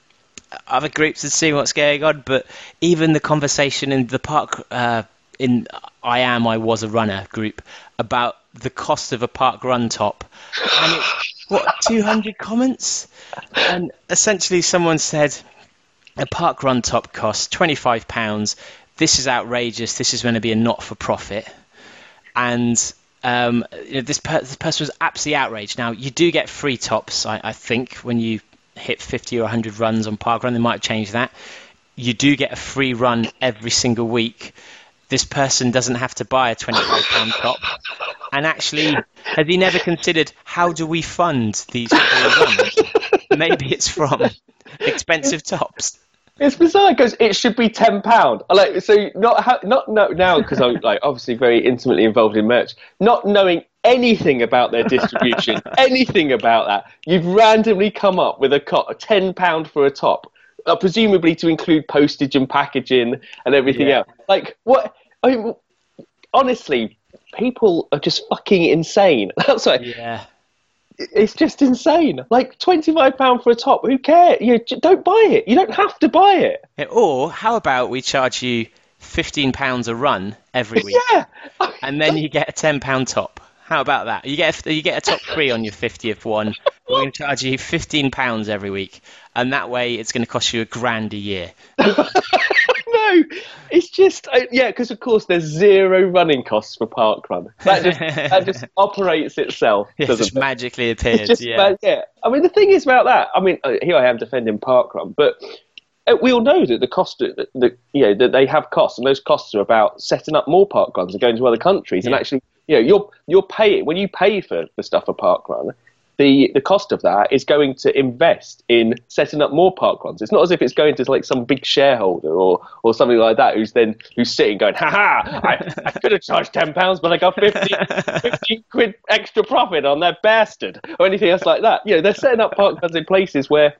other groups and see what's going on. But even the conversation in the park, uh, in I am, I was a runner group about the cost of a parkrun top, and it's what 200 comments, and essentially someone said a parkrun top costs 25 pounds. This is outrageous. This is going to be a not for profit, and um, you know, this, per- this, person was absolutely outraged. Now you do get free tops, I, I think, when you hit 50 or 100 runs on parkrun. They might change that. You do get a free run every single week. This person doesn't have to buy a 25 pound top. And actually, has he never considered how do we fund these? Maybe it's from expensive tops.
It's bizarre because it should be ten pound. Like so, not not no, now because I'm like obviously very intimately involved in merch. Not knowing anything about their distribution, anything about that. You've randomly come up with a, co- ten pound for a top, uh, presumably to include postage and packaging and everything yeah. else. Like what? I mean, honestly, people are just fucking insane. That's why.
Yeah.
It's just insane. Like twenty five pound for a top. Who cares? You don't buy it. You don't have to buy it.
Or how about we charge you fifteen pounds a run every week?
Yeah.
And then you get a ten pound top. How about that? You get a, you get a top three on your fiftieth one. We're going to charge you fifteen pounds every week, and that way it's going to cost you a grand a year.
no, it's just uh, yeah, because of course there's zero running costs for parkrun. That just that just operates itself.
Yeah,
doesn't
just it? magically appears. Just,
yeah. yeah. I mean, the thing is about that. I mean, uh, here I am defending parkrun, but uh, we all know that the cost, that, that you know, that they have costs, and those costs are about setting up more parkruns and going to other countries, yeah. and actually you know, you're you're paying when you pay for the stuff for parkrun. The, the cost of that is going to invest in setting up more parkruns. It's not as if it's going to like some big shareholder or, or something like that who's then who's sitting going, ha ha, I, I could have charged ten pounds, but I got 50, 50 quid extra profit on that bastard or anything else like that. You know, they're setting up parkruns in places where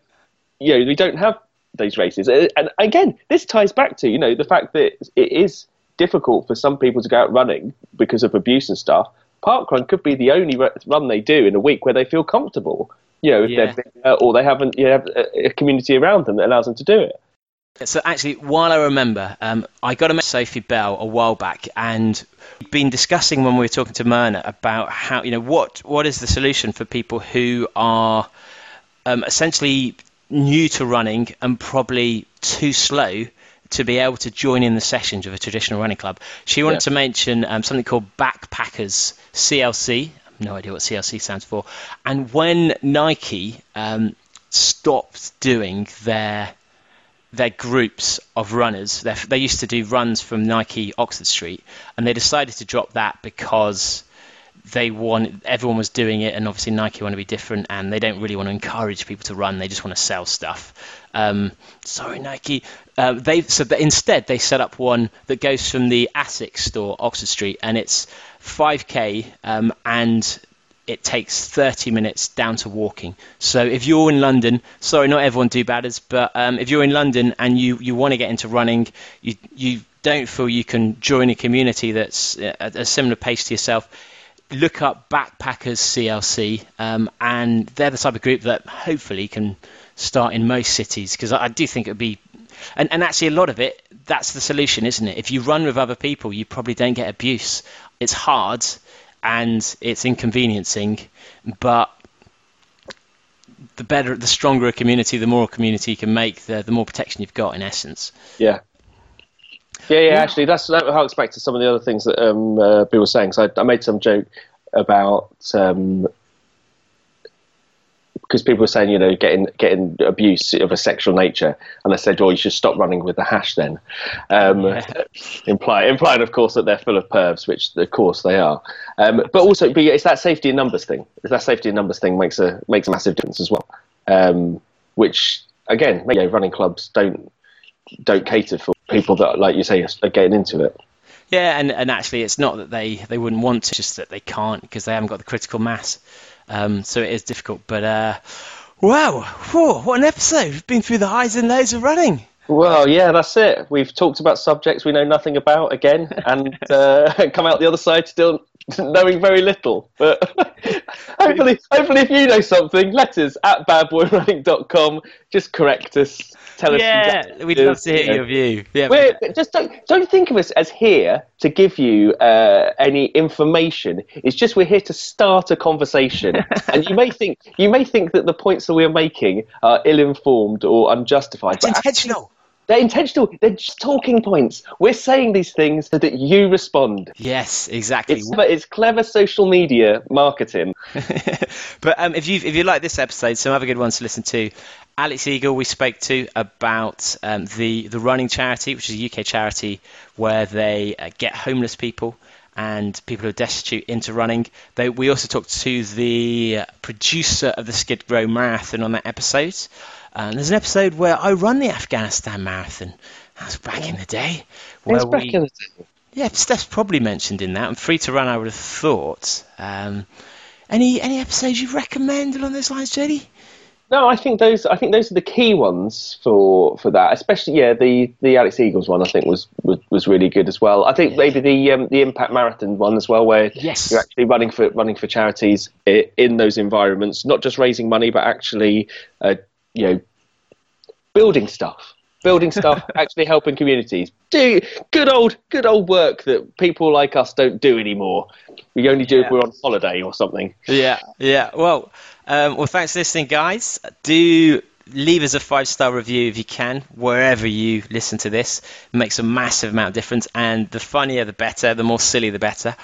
you know we don't have those races. Uh, and again, this ties back to you know the fact that it is difficult for some people to go out running because of abuse and stuff, parkrun could be the only run they do in a week where they feel comfortable. You know, if yeah. they're or they haven't you have a community around them that allows them to do it.
So actually, while I remember, um, I got a message Sophie Bell a while back, and we've been discussing when we were talking to Myrna about how you know what what is the solution for people who are um, essentially new to running and probably too slow to be able to join in the sessions of a traditional running club. She wanted yeah. to mention um, something called Backpackers CLC. no idea what CLC stands for. And when Nike um, stopped doing their their groups of runners, they used to do runs from Nike Oxford Street, and they decided to drop that because they want everyone was doing it, and obviously Nike want to be different, and they don't really want to encourage people to run. They just want to sell stuff. Um, sorry, Nike. Uh, they so instead they set up one that goes from the Asics store, Oxford Street, and it's 5k, um, and it takes 30 minutes down to walking. So if you're in London, sorry, not everyone do batters, but um, if you're in London and you, you want to get into running, you you don't feel you can join a community that's at a similar pace to yourself look up Backpackers CLC, um, and they're the type of group that hopefully can start in most cities because I, I, do think it would be. And, and actually, a lot of it, that's the solution, isn't it? If you run with other people, you probably don't get abuse. It's hard and it's inconveniencing, but the better, the stronger a community, the more a community you can make, the the more protection you've got in essence.
Yeah. Yeah, yeah. Actually, that's that harks back to some of the other things that um, uh, Bill was saying. So I, I made some joke about um, because people were saying, you know, getting getting abuse of a sexual nature, and I said, well, you should stop running with the hash then, um,
Yeah.
imply, implying, of course, that they're full of pervs, which of course they are. Um, but also, but it's that safety in numbers thing. It's that safety in numbers thing makes a makes a massive difference as well. Um, which again, you know, running clubs don't don't cater for people that, like you say, are getting into it.
Yeah, and, and actually, it's not that they, they wouldn't want to, just that they can't because they haven't got the critical mass. Um, so it is difficult. But uh, wow, whew, what an episode! We've been through the highs and lows of running.
Well, yeah, that's it. We've talked about subjects we know nothing about again, and uh, come out the other side still knowing very little. But hopefully, hopefully, if you know something, let us at badboyrunning.com. Just correct us. Tell us.
Yeah,
exactly
we'd love to hear
you know.
your view. Yeah,
We're, just don't don't think of us as here to give you uh, any information. It's just we're here to start a conversation, and you may think you may think that the points that we're making are ill-informed or unjustified.
it's
but
intentional.
They're intentional. They're just talking points. We're saying these things so that you respond.
Yes, exactly.
It's, it's clever social media marketing.
but um, if you if you like this episode, some other good ones to listen to. Alex Eagle, we spoke to about um, the the running charity, which is a UK charity where they uh, get homeless people and people who are destitute into running. They, we also talked to the producer of the Skid Row Marathon on that episode. Um, there's an episode where I run the Afghanistan Marathon. That was back in the day. Where we,
the day.
yeah, Steph's probably mentioned in that. I'm free to run, I would have thought. Um, any any episodes you recommend along those lines, Jody?
No, I think those. I think those are the key ones for for that. Especially, yeah, the the Alex Eagles one. I think was was, was really good as well. I think maybe the um, the Impact Marathon one as well, where
Yes.
you're actually running for running for charities in those environments, not just raising money, but actually, uh, you know, building stuff. Building stuff, actually helping communities. Do good old, good old work that people like us don't do anymore. We only do if we're on holiday or something.
Yeah, yeah. Well, um, well, thanks for listening, guys. Do leave us a five star review if you can, wherever you listen to this. It makes a massive amount of difference, and the funnier the better, the more silly the better.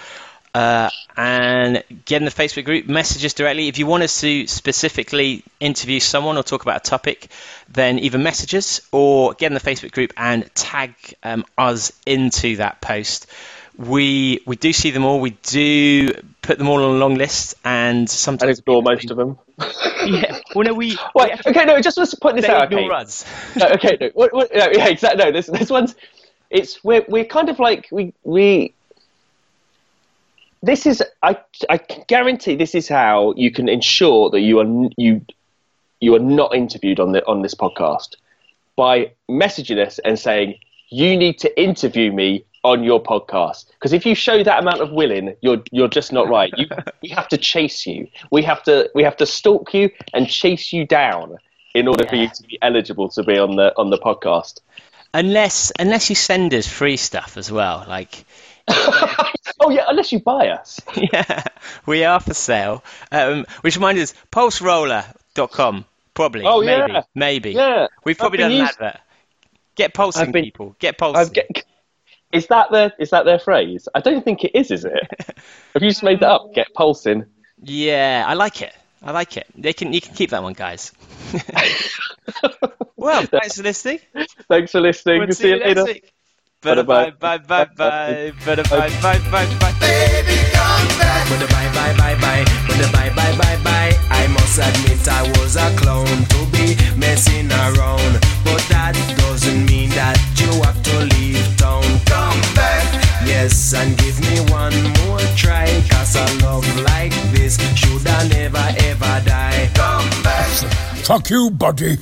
Uh, and get in the Facebook group, message us directly. If you want us to specifically interview someone or talk about a topic, then either message us or get in the Facebook group and tag um, us into that post. We we do see them all. We do put them all on a long list, and
And
sometimes
ignore most of them.
Yeah. Well, no, we.
Wait, okay, no, just let's put this out. Okay,
ignore us.
no, okay, no, what, what, no, yeah, exactly. No, this this one's it's we're we're kind of like we we. This is I I guarantee this is how you can ensure that you are you you are not interviewed on the on this podcast by messaging us and saying you need to interview me on your podcast. Because if you show that amount of willing you're you're just not right. You we have to chase you. We have to we have to stalk you and chase you down in order for you to be eligible to be on the on the podcast.
Unless unless you send us free stuff as well, like.
Oh yeah unless you buy us
yeah, we are for sale. Um, which reminds us, pulseroller.com. Probably.
Oh,
maybe.
yeah.
Maybe.
yeah
We've probably done
used-
advert. Get pulsing,
been-
people. Get pulsing.
Get, is that their is that their phrase I don't think it is is it have you just made that up get pulsing
Yeah, I like it. I like it. They can you can keep that one, guys. well, thanks for listening.
thanks for listening
We'll
see you
next
later
Bye bye
bye
bye bye. Bye bye bye bye bye. bye
Baby, come back. Bye bye bye bye bye. Bye bye bye bye. I must admit I was a clown to be messing around, but that doesn't mean that you have to leave town. Come back. Yes, and give me one more try, cause a love like this should I never ever die. Come back.
Fuck you, buddy.